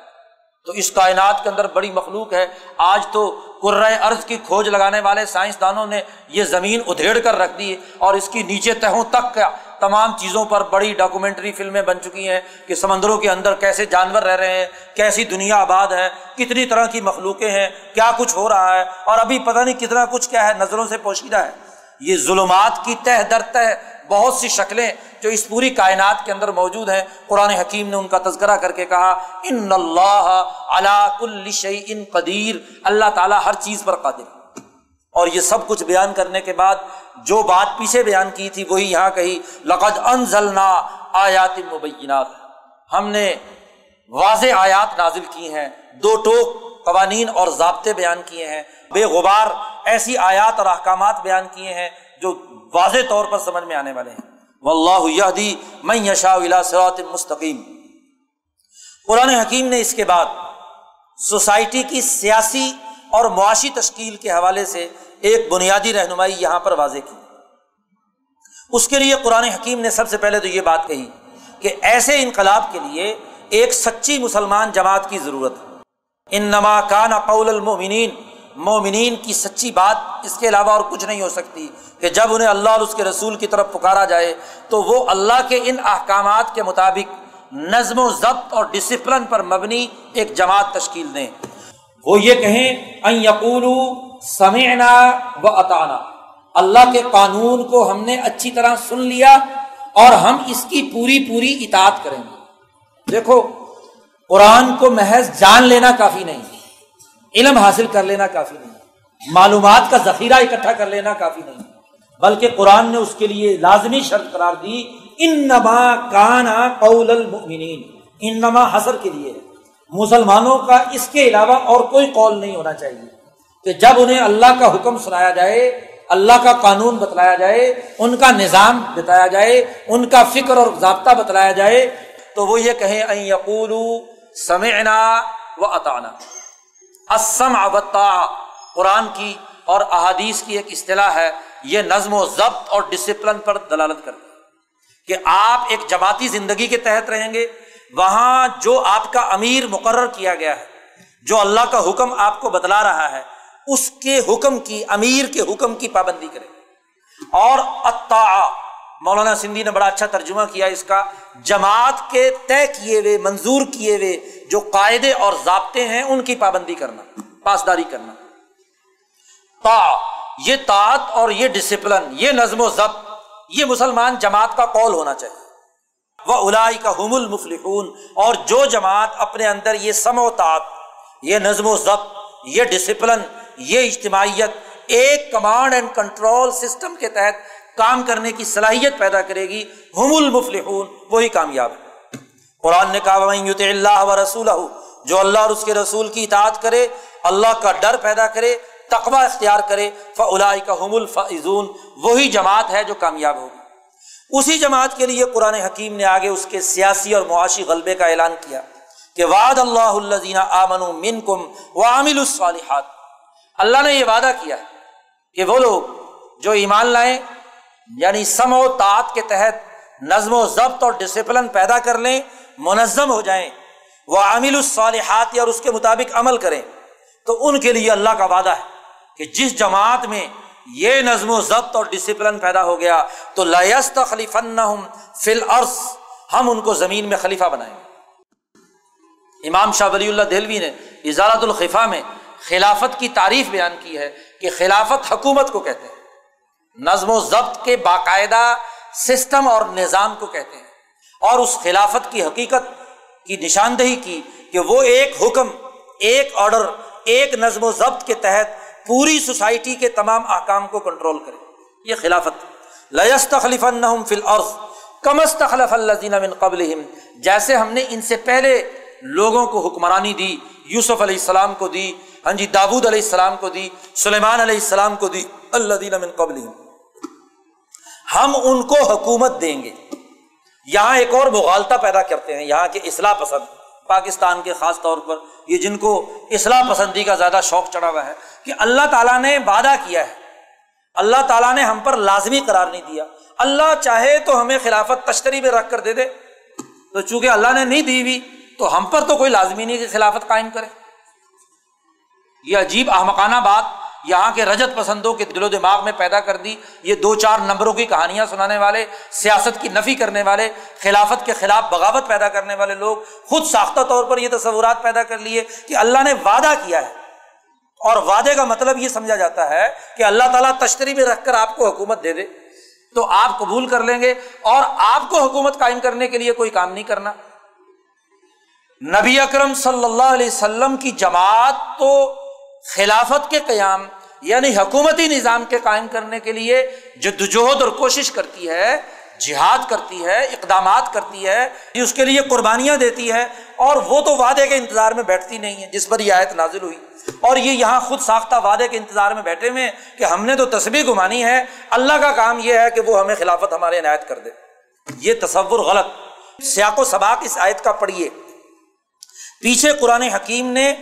تو اس کائنات کے اندر بڑی مخلوق ہے۔ آج تو ارض کی کھوج لگانے والے سائنسدانوں نے یہ زمین ادھیڑ کر رکھ دی اور اس کی نیچے تہوں تک کا تمام چیزوں پر بڑی ڈاکومنٹری فلمیں بن چکی ہیں کہ سمندروں کے اندر کیسے جانور رہ رہے ہیں، کیسی دنیا آباد ہے، کتنی طرح کی مخلوقیں ہیں، کیا کچھ ہو رہا ہے اور ابھی پتہ نہیں کتنا کچھ کیا ہے، نظروں سے پوشیدہ ہے۔ یہ ظلمات کی تہ در تہ بہت سی شکلیں جو اس پوری کائنات کے اندر موجود ہیں۔ قرآن حکیم نے ان کا تذکرہ کر کے کہا، ان اللہ کل ان قدیر اللہ تعالیٰ ہر چیز پر قادر اور یہ سب کچھ بیان کرنے کے بعد جو بات پیچھے بیان کی تھی وہی یہاں کہی، لقد انزلنا آیات مبینات۔ ہم نے واضح آیات نازل کی ہیں، دو ٹوک قوانین اور ضابطے بیان کیے ہیں۔ بے غبار ایسی آیات اور احکامات بیان کیے ہیں جو واضح طور پر سمجھ میں آنے والے ہیں۔ میں یشا سرات مستقیم۔ قرآن حکیم نے اس کے بعد سوسائٹی کی سیاسی اور معاشی تشکیل کے حوالے سے ایک بنیادی رہنمائی یہاں پر واضح کی۔ اس کے لیے قرآن حکیم نے سب سے پہلے تو یہ بات کہی کہ ایسے انقلاب کے لیے ایک سچی مسلمان جماعت کی ضرورت ہے۔ ان نما کان قول المومنین مومنین کی سچی بات اس کے علاوہ اور کچھ نہیں ہو سکتی کہ جب انہیں اللہ اور اس کے رسول کی طرف پکارا جائے تو وہ اللہ کے ان احکامات کے مطابق نظم و ضبط اور ڈسپلن پر مبنی ایک جماعت تشکیل دیں۔ وہ یہ کہیں یقول سمعنا و اطانا اللہ کے قانون کو ہم نے اچھی طرح سن لیا اور ہم اس کی پوری پوری اطاعت کریں گے۔ دیکھو، قرآن کو محض جان لینا کافی نہیں، علم حاصل کر لینا کافی نہیں، معلومات کا ذخیرہ اکٹھا کر لینا کافی نہیں، بلکہ قرآن نے اس کے لیے لازمی شرط قرار دی ان نما کانا قول المؤمنین. ان نما حسر کے لیے مسلمانوں کا اس کے علاوہ اور کوئی قول نہیں ہونا چاہیے کہ جب انہیں اللہ کا حکم سنایا جائے، اللہ کا قانون بتلایا جائے، ان کا نظام بتایا جائے، ان کا فکر اور ضابطہ بتلایا جائے، تو وہ یہ کہیں یقول سمعنا و اطانا اسم ابتا قرآن کی اور احادیث کی ایک اصطلاح ہے، یہ نظم و ضبط اور ڈسپلن پر دلالت کرتے کہ آپ ایک جماعتی زندگی کے تحت رہیں گے وہاں جو آپ کا امیر مقرر کیا گیا ہے، جو اللہ کا حکم آپ کو بدلا رہا ہے، اس کے حکم کی، امیر کے حکم کی پابندی کرے اور اتا مولانا سندھی نے بڑا اچھا ترجمہ کیا اس کا، جماعت کے طے کیے ہوئے، منظور کیے ہوئے جو قاعدے اور ضابطے ہیں، ان کی پابندی کرنا، پاسداری کرنا۔ تا یہ طاعت اور یہ ڈسپلن یہ نظم و ضبط، یہ مسلمان جماعت کا قول ہونا چاہیے۔ وہ الائی کا حم المفلحون، اور جو جماعت اپنے اندر یہ سم و تعت یہ نظم و ضبط، یہ ڈسپلن یہ اجتماعیت، ایک کمانڈ اینڈ کنٹرول سسٹم کے تحت کام کرنے کی صلاحیت پیدا کرے گی ہم المفلحون، وہی کامیاب ہے قرآن نے کہا اللہ و رسول جو اللہ اور اس کے رسول کی اطاعت کرے، اللہ کا ڈر پیدا کرے تقوا اختیار کرے فلا کا حم الفضون وہی جماعت ہے جو کامیاب ہوگی۔ اسی جماعت کے لیے قرآن حکیم نے آگے اس کے سیاسی اور معاشی غلبے کا اعلان کیا کہ وعد اللہ الزین آمن من کم و عامل الصالحات۔ اللہ نے یہ وعدہ کیا کہ وہ لوگ جو ایمان لائیں یعنی سم و تعت کے تحت نظم و ضبط اور ڈسپلن پیدا کر لیں، منظم ہو جائیں وہ عامل الصالحات اور اس کے مطابق عمل کریں، تو ان کے لیے اللہ کا وعدہ ہے کہ جس جماعت میں یہ نظم و ضبط اور ڈسپلن پیدا ہو گیا تو لست خلیفن فل عرض ہم ان کو زمین میں خلیفہ بنائیں گے۔ امام شاہ ولی اللہ دہلوی نے اجارت الخفا میں خلافت کی تعریف بیان کی ہے کہ خلافت حکومت کو کہتے ہیں، نظم و ضبط کے باقاعدہ سسٹم اور نظام کو کہتے ہیں۔ اور اس خلافت کی حقیقت کی نشاندہی کی کہ وہ ایک حکم، ایک آڈر ایک نظم و ضبط کے تحت پوری سوسائٹی کے تمام احکام کو کنٹرول کرے۔ یہ خلافت۔ لست خلیف فل عرض کمست خلف اللہ قبل جیسے ہم نے ان سے پہلے لوگوں کو حکمرانی دی، یوسف علیہ السلام کو دی ہاں جی داود علیہ السلام کو دی، سلیمان علیہ السلام کو دی اللہ دین من قبل ہم ان کو حکومت دیں گے۔ یہاں ایک اور مغالتا پیدا کرتے ہیں، یہاں کے اصلاح پسند۔ پاکستان کے خاص طور پر یہ جن کو اصلاح پسندی کا زیادہ شوق چڑھا ہوا ہے کہ اللہ تعالیٰ نے وعدہ کیا ہے۔ اللہ تعالیٰ نے ہم پر لازمی قرار نہیں دیا۔ اللہ چاہے تو ہمیں خلافت تشتری میں رکھ کر دے دے۔ تو چونکہ اللہ نے نہیں دی ہوئی، تو ہم پر تو کوئی لازمی نہیں کہ خلافت قائم کرے۔ یہ عجیب احمقانہ بات یہاں کے رجت پسندوں کے دل و دماغ میں پیدا کر دی۔ یہ دو چار نمبروں کی کہانیاں سنانے والے، سیاست کی نفی کرنے والے، خلافت کے خلاف بغاوت پیدا کرنے والے لوگ خود ساختہ طور پر یہ تصورات پیدا کر لیے کہ اللہ نے وعدہ کیا ہے۔ اور وعدے کا مطلب یہ سمجھا جاتا ہے کہ اللہ تعالیٰ تشتری میں رکھ کر آپ کو حکومت دے دے۔ تو آپ قبول کر لیں گے اور آپ کو حکومت قائم کرنے کے لیے کوئی کام نہیں کرنا۔ نبی اکرم صلی اللہ علیہ وسلم کی جماعت تو خلافت کے قیام یعنی حکومتی نظام کے قائم کرنے کے لیے جدوجہد اور کوشش کرتی ہے، جہاد کرتی ہے، اقدامات کرتی ہے اس کے لیے قربانیاں دیتی ہے۔ اور وہ تو وعدے کے انتظار میں بیٹھتی نہیں ہے، جس پر یہ آیت نازل ہوئی۔ اور یہ یہاں خود ساختہ وعدے کے انتظار میں بیٹھے ہوئے کہ ہم نے تو تصویر گمانی ہے، اللہ کا کام یہ ہے کہ وہ ہمیں خلافت ہمارے عنایت کر دے۔ یہ تصور غلط۔ سیاق و سباق اس آیت کا پڑھیے۔ پیچھے قرآن حکیم نے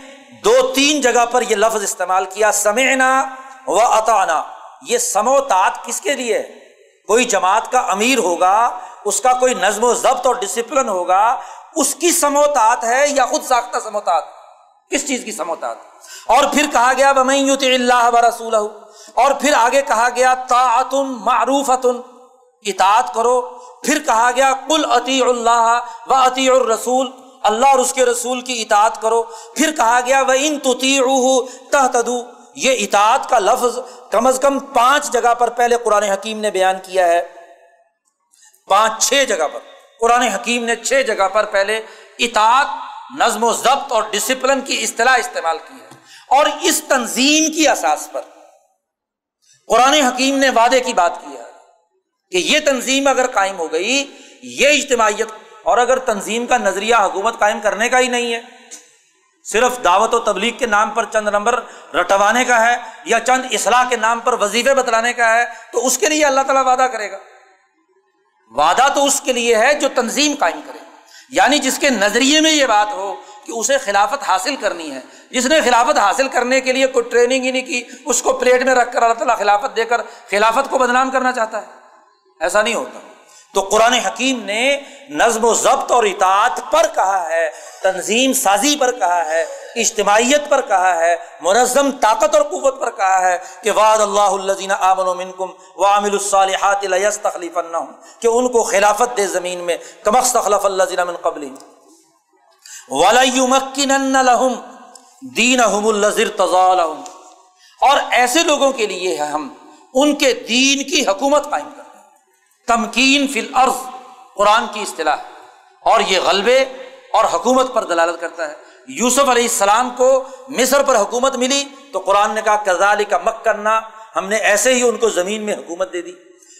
دو تین جگہ پر یہ لفظ استعمال کیا، سمعنا و اطانا یہ سموتات کس کے لیے؟ کوئی جماعت کا امیر ہوگا، اس کا کوئی نظم و ضبط اور ڈسپلن ہوگا، اس کی سموتات ہے یا خود ساختہ سموتات کس چیز کی سموتات اور پھر کہا گیا بمت اللہ و رسول اور پھر آگے کہا گیا تعتن معروف اطاعت کرو۔ پھر کہا گیا کل عطی اللہ و عطی الرسول اللہ اور اس کے رسول کی اطاعت کرو۔ پھر کہا گیا وہ ان تتو یہ اطاعت کا لفظ کم از کم پانچ جگہ پر پہلے قرآن حکیم نے بیان کیا ہے۔ پانچ، چھ جگہ پر۔ قرآن حکیم نے چھ جگہ پر پہلے اطاعت، نظم و ضبط اور ڈسپلن کی اصطلاح استعمال کی ہے۔ اور اس تنظیم کی اساس پر۔ قرآن حکیم نے وعدے کی بات کی ہے کہ یہ تنظیم اگر قائم ہو گئی، یہ اجتماعیت اور اگر تنظیم کا نظریہ حکومت قائم کرنے کا ہی نہیں ہے، صرف دعوت و تبلیغ کے نام پر چند نمبر رٹوانے کا ہے یا چند اصلاح کے نام پر وظیفے بتلانے کا ہے، تو اس کے لیے اللہ تعالیٰ وعدہ کرے گا۔ وعدہ تو اس کے لیے ہے جو تنظیم قائم کرے یعنی جس کے نظریے میں یہ بات ہو کہ اسے خلافت حاصل کرنی ہے۔ جس نے خلافت حاصل کرنے کے لیے کوئی ٹریننگ ہی نہیں کی، اس کو پلیٹ میں رکھ کر اللہ تعالیٰ خلافت دے کر خلافت کو بدنام کرنا چاہتا ہے۔ ایسا نہیں ہوتا۔ تو قرآن حکیم نے نظم و ضبط اور اطاعت پر کہا ہے، تنظیم سازی پر کہا ہے، اجتماعیت پر کہا ہے، منظم طاقت اور قوت پر کہا ہے کہ وعد اللہ الزین آمن منکم وعمل الصالحات لیس تخلیف کہ ان کو خلافت دے زمین میں کمخ تخلف اللہ من قبل وَلَيُمَكِّنَنَّ لَهُمْ دِينَهُمُ الَّذِرْ تَزَالَهُمْ اور ایسے لوگوں کے لیے ہم، ان کے دین کی حکومت قائم کریں تمکین فی الارض، قرآن کی اصطلاح۔ اور یہ غلبے اور حکومت پر دلالت کرتا ہے۔ یوسف علیہ السلام کو مصر پر حکومت ملی تو قرآن نے کہا کزال کا مک کرنا ہم نے ایسے ہی ان کو زمین میں حکومت دے دی۔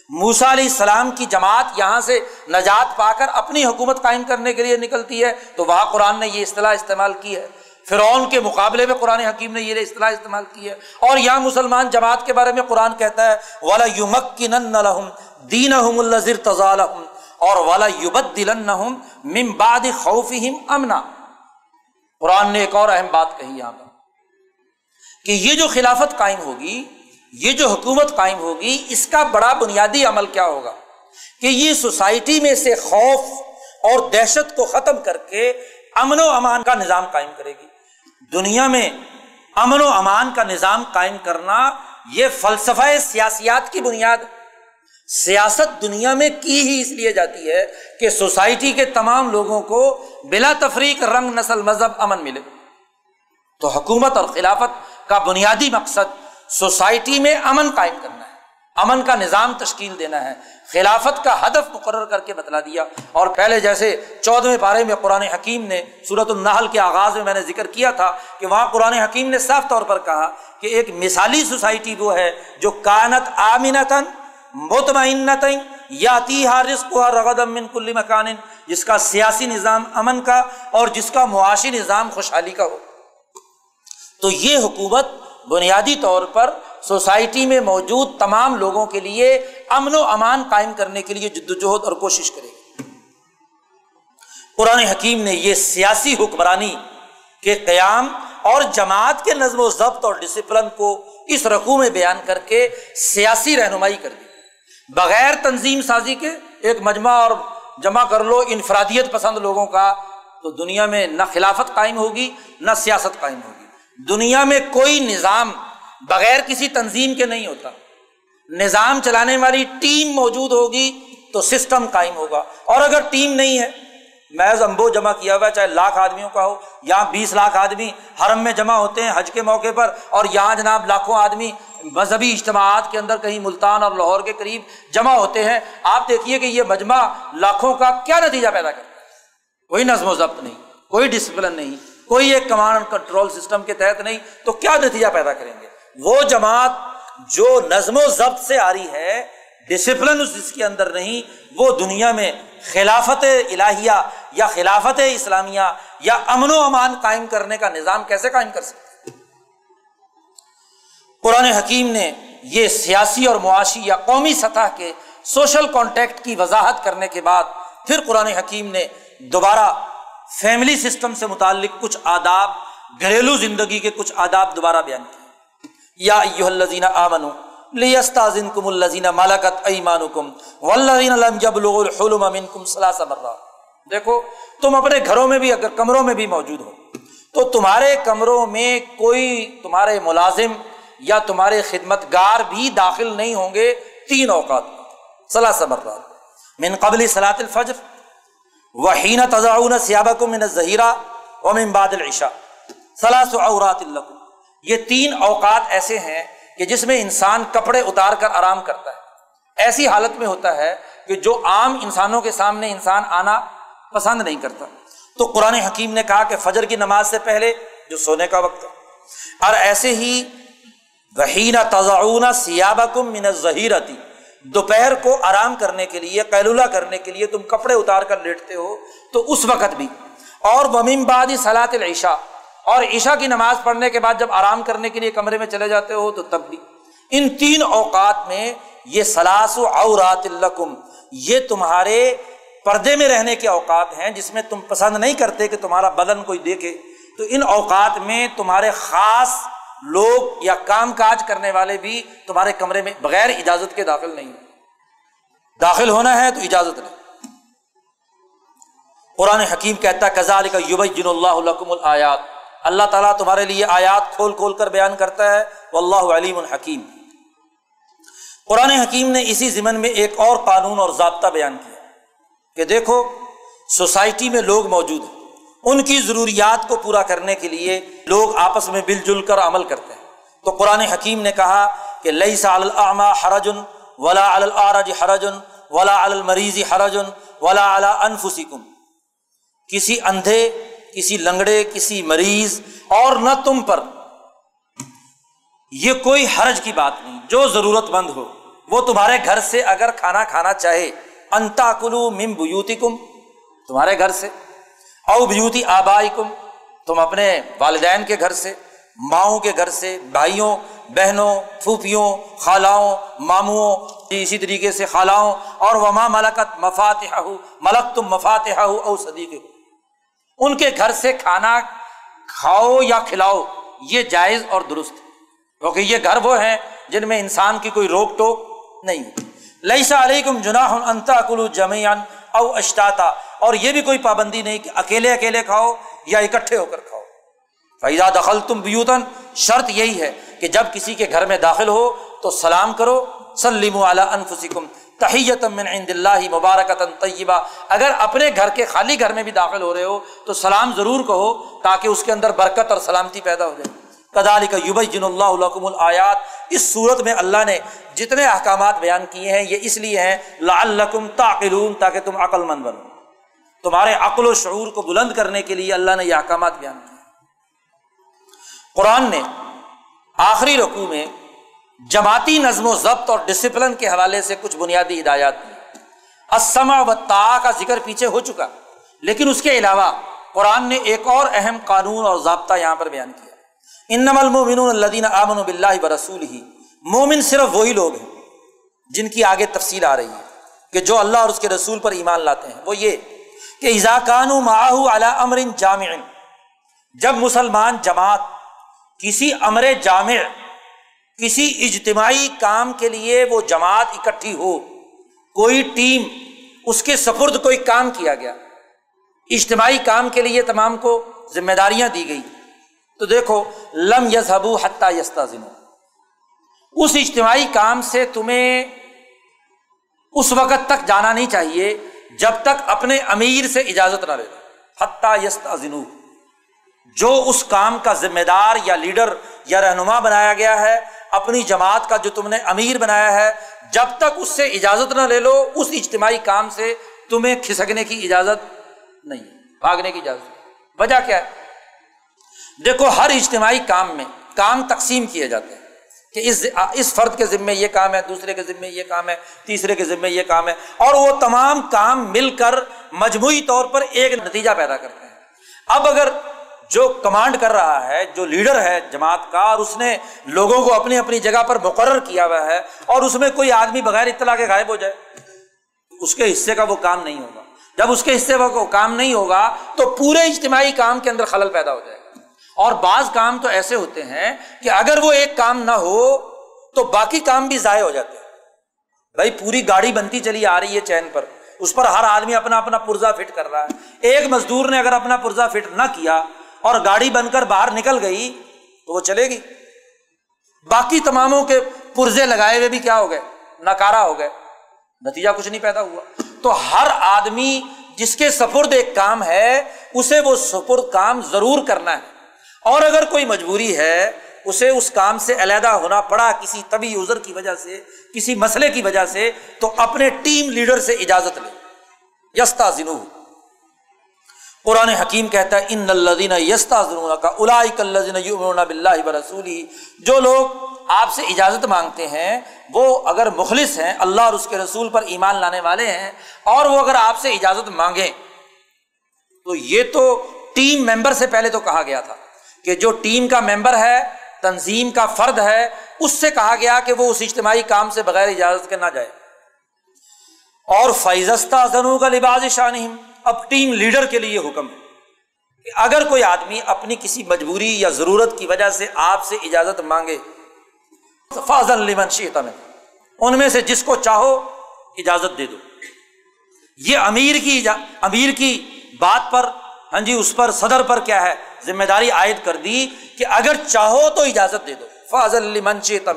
موسا علیہ السلام کی جماعت یہاں سے نجات پا کر اپنی حکومت قائم کرنے کے لیے نکلتی ہے، تو وہاں قرآن نے یہ اصطلاح استعمال کی ہے۔ فرعون کے مقابلے میں قرآن حکیم نے یہ اصطلاح استعمال کی ہے۔ اور یہاں مسلمان جماعت کے بارے میں قرآن کہتا ہے والا یومک دین الزر تضال اور والا یوبت دلن ممباد خوف امنا قرآن نے ایک اور اہم بات کہی یہاں پر کہ یہ جو خلافت قائم ہوگی یہ جو حکومت قائم ہوگی، اس کا بڑا بنیادی عمل کیا ہوگا؟ کہ یہ سوسائٹی میں سے خوف اور دہشت کو ختم کر کے امن و امان کا نظام قائم کرے گی۔ دنیا میں امن و امان کا نظام قائم کرنا یہ فلسفہ سیاسیات کی بنیاد سیاست دنیا میں کی ہی اس لیے جاتی ہے کہ سوسائٹی کے تمام لوگوں کو بلا تفریق رنگ نسل مذہب امن ملے۔ تو حکومت اور خلافت کا بنیادی مقصد سوسائٹی میں امن قائم کرنا ہے۔ امن کا نظام تشکیل دینا ہے۔ خلافت کا ہدف مقرر کر کے بتلا دیا۔ اور پہلے جیسے چودہویں پارے میں قرآن حکیم نے صورت النحل کے آغاز میں میں نے ذکر کیا تھا کہ وہاں قرآن حکیم نے صاف طور پر کہا کہ ایک مثالی سوسائٹی وہ ہے جو کانت آمینتاً مطمئنتاً یا من کل مکان جس کا سیاسی نظام امن کا اور جس کا معاشی نظام خوشحالی کا ہو۔ تو یہ حکومت بنیادی طور پر سوسائٹی میں موجود تمام لوگوں کے لیے امن و امان قائم کرنے کے لیے جدوجہد اور کوشش کرے گی۔ قرآن حکیم نے یہ سیاسی حکمرانی کے قیام اور جماعت کے نظم و ضبط اور ڈسپلن کو اس رقو میں بیان کر کے سیاسی رہنمائی کر دی۔ بغیر تنظیم سازی کے ایک مجمع اور جمع کر لو انفرادیت پسند لوگوں کا تو دنیا میں نہ خلافت قائم ہوگی، نہ سیاست قائم ہوگی۔ دنیا میں کوئی نظام بغیر کسی تنظیم کے نہیں ہوتا۔ نظام چلانے والی ٹیم موجود ہوگی تو سسٹم قائم ہوگا۔ اور اگر ٹیم نہیں ہے، محض امبو جمع کیا ہوا ہے، چاہے لاکھ آدمیوں کا ہو یہاں بیس لاکھ آدمی حرم میں جمع ہوتے ہیں حج کے موقع پر، اور یہاں جناب لاکھوں آدمی مذہبی اجتماعات کے اندر کہیں ملتان اور لاہور کے قریب جمع ہوتے ہیں، آپ دیکھیے کہ یہ مجمع لاکھوں کا کیا نتیجہ پیدا کرتا ہے۔ کوئی نظم و ضبط نہیں، کوئی ڈسپلن نہیں۔ کوئی ایک کمانڈ کنٹرول سسٹم کے تحت نہیں، تو کیا نتیجہ پیدا کریں گے؟ وہ جماعت جو نظم و ضبط سے آ رہی ہے ڈسپلن جس کے اندر نہیں، وہ دنیا میں خلافت الہیہ یا خلافت اسلامیہ یا امن و امان قائم کرنے کا نظام کیسے قائم کر سکتے قرآن حکیم نے یہ سیاسی اور معاشی یا قومی سطح کے سوشل کانٹیکٹ کی وضاحت کرنے کے بعد پھر قرآن حکیم نے دوبارہ فیملی سسٹم سے متعلق کچھ آداب گھریلو زندگی کے کچھ آداب دوبارہ بیان کیے یا الزین آمن لیستازن کم الزین مالکت ایمان کم لم جب الحلم امن کم سلاس دیکھو، تم اپنے گھروں میں بھی، اگر کمروں میں بھی موجود ہو، تو تمہارے کمروں میں کوئی تمہارے ملازم یا تمہارے خدمت گار بھی داخل نہیں ہوں گے تین اوقات۔ سلاس مرہ من قبل صلاح الفجر۔ وحین تضاؤن سیابہ کو من ظہیرہ و من بعد العشاء ثلاث عورات الکم یہ تین اوقات ایسے ہیں کہ جس میں انسان کپڑے اتار کر آرام کرتا ہے۔ ایسی حالت میں ہوتا ہے کہ جو عام انسانوں کے سامنے انسان آنا پسند نہیں کرتا۔ تو قرآن حکیم نے کہا کہ فجر کی نماز سے پہلے جو سونے کا وقت ہے۔ اور ایسے ہی وحین تضاؤن سیابہ کم من ظہیرتی دوپہر کو آرام کرنے کے لیے، قیلولہ کرنے کے لیے تم کپڑے اتار کر لیٹتے ہو، تو اس وقت بھی۔ اور ومیم باد سلاط العشا اور عشا کی نماز پڑھنے کے بعد جب آرام کرنے کے لیے کمرے میں چلے جاتے ہو، تو تب بھی۔ ان تین اوقات میں یہ سلاس و اورات القم یہ تمہارے پردے میں رہنے کے اوقات ہیں جس میں تم پسند نہیں کرتے کہ تمہارا بدن کوئی دیکھے۔ تو ان اوقات میں تمہارے خاص لوگ یا کام کاج کرنے والے بھی تمہارے کمرے میں بغیر اجازت کے داخل نہیں داخل ہونا ہے تو اجازت نہیں۔ قرآن حکیم کہتا کزا علی کا یوب جن اللہ الآیات اللہ تعالیٰ تمہارے لیے آیات کھول کھول کر بیان کرتا ہے۔ وہ اللہ علیم الحکیم قرآن حکیم نے اسی ضمن میں ایک اور قانون اور ضابطہ بیان کیا کہ دیکھو، سوسائٹی میں لوگ موجود ہیں۔ ان کی ضروریات کو پورا کرنے کے لیے لوگ آپس میں مل جل کر عمل کرتے ہیں۔ تو قرآن حکیم نے کہا کہ لئی سا العما حرجن، ولا العرج حرجن، ولا المریضی حرجن، ولا انفسکم۔ کسی اندھے، کسی لنگڑے، کسی مریض، اور نہ تم پر۔ یہ کوئی حرج کی بات نہیں، جو ضرورت مند ہو۔ وہ تمہارے گھر سے اگر کھانا کھانا چاہے انتا کلو مم بیوتی کم تمہارے گھر سے۔ او بیوتی آبائی کم تم اپنے والدین کے گھر سے، ماؤں کے گھر سے، بھائیوں، بہنوں، پھوپھیوں، خالاؤں ماموں اسی طریقے سے خالاؤں، اور وما ملکت مفات ملک تم مفات او صدیق ان کے گھر سے کھانا کھاؤ یا کھلاؤ، یہ جائز اور درست۔ کیونکہ یہ گھر وہ ہیں جن میں انسان کی کوئی روک ٹوک نہیں۔ لئیسا علیکم جناح انتا کلو جمیان او اشتاتا۔ اور یہ بھی کوئی پابندی نہیں کہ اکیلے اکیلے کھاؤ یا اکٹھے ہو کر کھاؤ۔ فیضا دخل تم بیوتن شرط یہی ہے کہ جب کسی کے گھر میں داخل ہو تو سلام کرو سلیم اعلیٰ انفسکم تحیت من عند اللہ مبارکت طیبہ اگر اپنے گھر کے خالی گھر میں بھی داخل ہو رہے ہو تو سلام ضرور کہو تاکہ اس کے اندر برکت اور سلامتی پیدا ہو جائے۔ کدالی کا یوب جن اللہ علکم الآیات۔ اس صورت میں اللہ نے جتنے احکامات بیان کیے ہیں، یہ اس لیے ہیں، لعلکم تعقلون، تاکہ تم عقل مند بنو۔ تمہارے عقل و شعور کو بلند کرنے کے لیے اللہ نے یہ احکامات بیان کیے۔ قرآن نے آخری رقو میں جماعتی نظم و ضبط اور ڈسپلن کے حوالے سے کچھ بنیادی ہدایات دی۔ اسما و تا کا ذکر پیچھے ہو چکا، لیکن اس کے علاوہ قرآن نے ایک اور اہم قانون اور ضابطہ یہاں پر بیان کیا۔ ان المومن الدین امن بلّہ برسول ہی مومن صرف وہی لوگ ہیں جن کی آگے تفصیل آ رہی ہے کہ جو اللہ اور اس کے رسول پر ایمان لاتے ہیں۔ وہ یہ کہ ایزاکان ماہو اعلیٰ امر جامع جب مسلمان جماعت کسی امر جامع، کسی اجتماعی کام کے لیے وہ جماعت اکٹھی ہو، کوئی ٹیم، اس کے سپرد کوئی کام کیا گیا، اجتماعی کام کے لیے تمام کو ذمہ داریاں دی گئی، تو دیکھو، لم یزبو حتیٰ یستا اس اجتماعی کام سے تمہیں اس وقت تک جانا نہیں چاہیے جب تک اپنے امیر سے اجازت نہ لے حتیٰ یستا ذنو جو اس کام کا ذمہ دار یا لیڈر یا رہنما بنایا گیا ہے، اپنی جماعت کا جو تم نے امیر بنایا ہے، جب تک اس سے اجازت نہ لے لو، اس اجتماعی کام سے تمہیں کھسکنے کی اجازت نہیں، بھاگنے کی اجازت۔ وجہ کیا ہے؟ دیکھو، ہر اجتماعی کام میں کام تقسیم کیے جاتے ہیں۔ کہ اس اس فرد کے ذمے یہ کام ہے، دوسرے کے ذمے یہ کام ہے، تیسرے کے ذمے یہ کام ہے، اور وہ تمام کام مل کر مجموعی طور پر ایک نتیجہ پیدا کرتے ہیں۔ اب اگر جو کمانڈ کر رہا ہے، جو لیڈر ہے جماعت کا، اور اس نے لوگوں کو اپنی اپنی جگہ پر مقرر کیا ہوا ہے، اور اس میں کوئی آدمی بغیر اطلاع کے غائب ہو جائے، اس کے حصے کا وہ کام نہیں ہوگا۔ جب اس کے حصے کا کام نہیں ہوگا، تو پورے اجتماعی کام کے اندر خلل پیدا ہو جائے گا۔ اور بعض کام تو ایسے ہوتے ہیں کہ اگر وہ ایک کام نہ ہو تو باقی کام بھی ضائع ہو جاتے ہیں۔ بھائی پوری گاڑی بنتی چلی آ رہی ہے چین پر۔ اس پر ہر آدمی اپنا اپنا پرزا فٹ کر رہا ہے۔ ایک مزدور نے اگر اپنا پرزا فٹ نہ کیا اور گاڑی بن کر باہر نکل گئی تو وہ چلے گی۔ باقی تماموں کے پرزے لگائے ہوئے بھی کیا ہو گئے؟ نکارا ہو گئے۔ نتیجہ کچھ نہیں پیدا ہوا۔ تو ہر آدمی جس کے سپرد ایک کام ہے، اسے وہ سپرد کام ضرور کرنا ہے۔ اور اگر کوئی مجبوری ہے، اسے اس کام سے علیحدہ ہونا پڑا کسی طبی یوزر کی وجہ سے، کسی مسئلے کی وجہ سے، تو اپنے ٹیم لیڈر سے اجازت لے۔ یستا زنو قرآن حکیم کہتا ہے، ان الدین یستا کا بلّہ برسولی جو لوگ آپ سے اجازت مانگتے ہیں، وہ اگر مخلص ہیں، اللہ اور اس کے رسول پر ایمان لانے والے ہیں، اور وہ اگر آپ سے اجازت مانگیں۔ تو یہ تو ٹیم ممبر سے پہلے تو کہا گیا تھا۔ کہ جو ٹیم کا ممبر ہے، تنظیم کا فرد ہے، اس سے کہا گیا کہ وہ اس اجتماعی کام سے بغیر اجازت کے نہ جائے۔ اور فیضستہ زنو کا لباس شانہم، اب ٹیم لیڈر کے لیے حکم ہے کہ اگر کوئی آدمی اپنی کسی مجبوری یا ضرورت کی وجہ سے آپ سے اجازت مانگے، فاضل لمن شیتا میں ان میں سے جس کو چاہو اجازت دے دو۔ یہ امیر کی امیر کی بات پر ہاں جی اس پر صدر پر کیا ہے؟ ذمہ داری عائد کر دی کہ اگر چاہو تو اجازت دے دو۔ فاضل لمن شیتا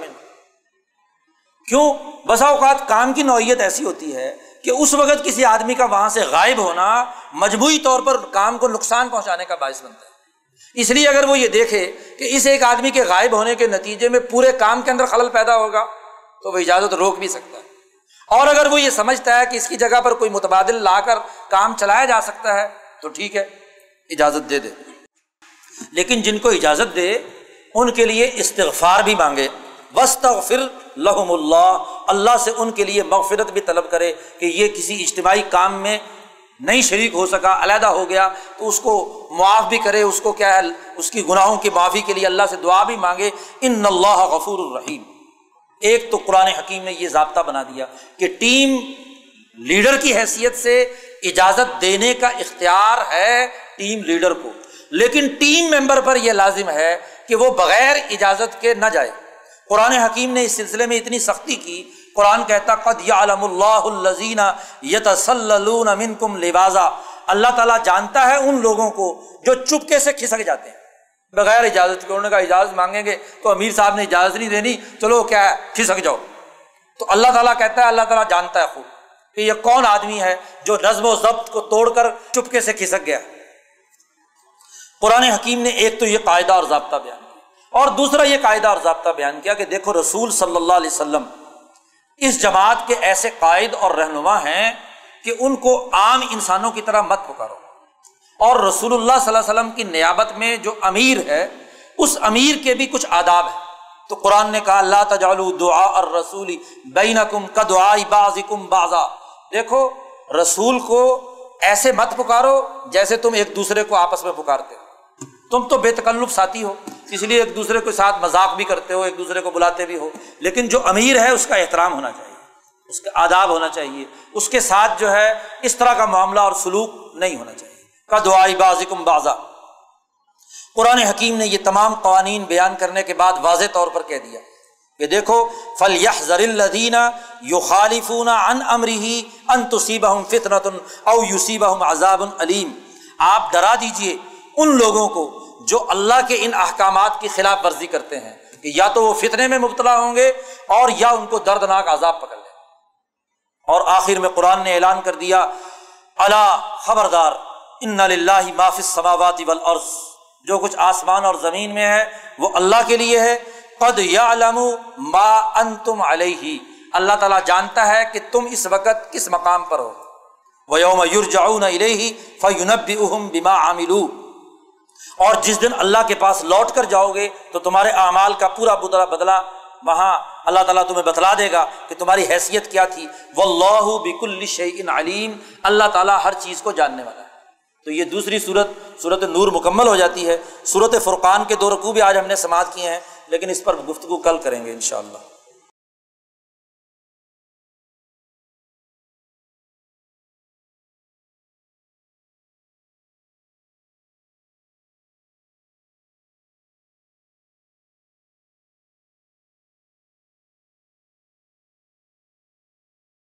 کیوں؟ بسا اوقات کام کی نوعیت ایسی ہوتی ہے کہ اس وقت کسی آدمی کا وہاں سے غائب ہونا مجموعی طور پر کام کو نقصان پہنچانے کا باعث بنتا ہے۔ اس لیے اگر وہ یہ دیکھے کہ اس ایک آدمی کے غائب ہونے کے نتیجے میں پورے کام کے اندر خلل پیدا ہوگا، تو وہ اجازت روک بھی سکتا ہے۔ اور اگر وہ یہ سمجھتا ہے کہ اس کی جگہ پر کوئی متبادل لا کر کام چلایا جا سکتا ہے، تو ٹھیک ہے۔ اجازت دے دے۔ لیکن جن کو اجازت دے، ان کے لیے استغفار بھی مانگے۔ وسط لحم اللہ اللہ سے ان کے لیے مغفرت بھی طلب کرے کہ یہ کسی اجتماعی کام میں نہیں شریک ہو سکا، علیحدہ ہو گیا۔ تو اس کو معاف بھی کرے، اس کو کیا ہے، اس کی گناہوں کی معافی کے لیے اللہ سے دعا بھی مانگے۔ ان اللہ غفور الرحیم ایک تو قرآن حکیم نے یہ ضابطہ بنا دیا کہ ٹیم لیڈر کی حیثیت سے اجازت دینے کا اختیار ہے ٹیم لیڈر کو۔ لیکن ٹیم ممبر پر یہ لازم ہے کہ وہ بغیر اجازت کے نہ جائے۔ قرآن حکیم نے اس سلسلے میں اتنی سختی کی۔ قرآن کہتا، قد یعلم اللہ الزین یتسللون منکم لبازا اللہ تعالیٰ جانتا ہے ان لوگوں کو جو چپکے سے کھسک جاتے ہیں۔ بغیر اجازت کے، انہوں نے کہا، اجازت مانگیں گے تو امیر صاحب نے اجازت نہیں دینی۔ چلو، کیا ہے؟ کھسک جاؤ۔ تو اللہ تعالیٰ کہتا ہے، اللہ تعالیٰ جانتا ہے خوب کہ یہ کون آدمی ہے جو نظم و ضبط کو توڑ کر چپکے سے کھسک گیا ہے۔ قرآن حکیم نے ایک تو یہ قاعدہ اور ضابطہ بیان کیا اور دوسرا یہ قاعدہ اور ضابطہ بیان کیا کہ دیکھو رسول صلی اللہ علیہ وسلم اس جماعت کے ایسے قائد اور رہنما ہیں کہ ان کو عام انسانوں کی طرح مت پکارو اور رسول اللہ صلی اللہ علیہ وسلم کی نیابت میں جو امیر ہے، اس امیر کے بھی کچھ آداب ہے تو قرآن نے کہا اللہ تجال دعا اور رسولی بین کم کا باز کم بازا دیکھو، رسول کو ایسے مت پکارو جیسے تم ایک دوسرے کو آپس میں پکارتے ہو۔ تم تو بے تکلف ساتھی ہو، اس لیے ایک دوسرے کے ساتھ مذاق بھی کرتے ہو، ایک دوسرے کو بلاتے بھی ہو۔ لیکن جو امیر ہے، اس کا احترام ہونا چاہیے، اس کا آداب ہونا چاہیے۔ اس کے ساتھ جو ہے، اس طرح کا معاملہ اور سلوک نہیں ہونا چاہیے۔ کا دعائی بازکم بازا قرآن حکیم نے یہ تمام قوانین بیان کرنے کے بعد واضح طور پر کہہ دیا کہ دیکھو فل یہ زر الدینہ یو خالفون ان امری ان تصیبہ فطرت او یوسیبہ عذاب العلیم آپ ڈرا دیجیے ان لوگوں کو جو اللہ کے ان احکامات کی خلاف ورزی کرتے ہیں کہ یا تو وہ فتنے میں مبتلا ہوں گے اور یا ان کو دردناک عذاب پکڑ لیں۔ اور آخر میں قرآن نے اعلان کر دیا اللہ خبردار، ان اللہ معاف سماواتی والارض۔ جو کچھ آسمان اور زمین میں ہے، وہ اللہ کے لیے ہے۔ قد یا ما انتم علیہ۔ اللہ تعالیٰ جانتا ہے کہ تم اس وقت کس مقام پر ہو۔ وہ یوم یورجاؤن فیونب بما عاملو اور جس دن اللہ کے پاس لوٹ کر جاؤ گے تو تمہارے اعمال کا پورا بدلا بدلا وہاں اللہ تعالیٰ تمہیں بتلا دے گا کہ تمہاری حیثیت کیا تھی۔ وہ اللہ بک الشعین علیم۔ اللہ تعالیٰ ہر چیز کو جاننے والا ہے۔ تو یہ دوسری صورت صورت نور مکمل ہو جاتی ہے۔ صورت فرقان کے دو رقوع بھی آج ہم نے سماعت کیے ہیں، لیکن اس پر گفتگو کل کریں گے ان شاء اللہ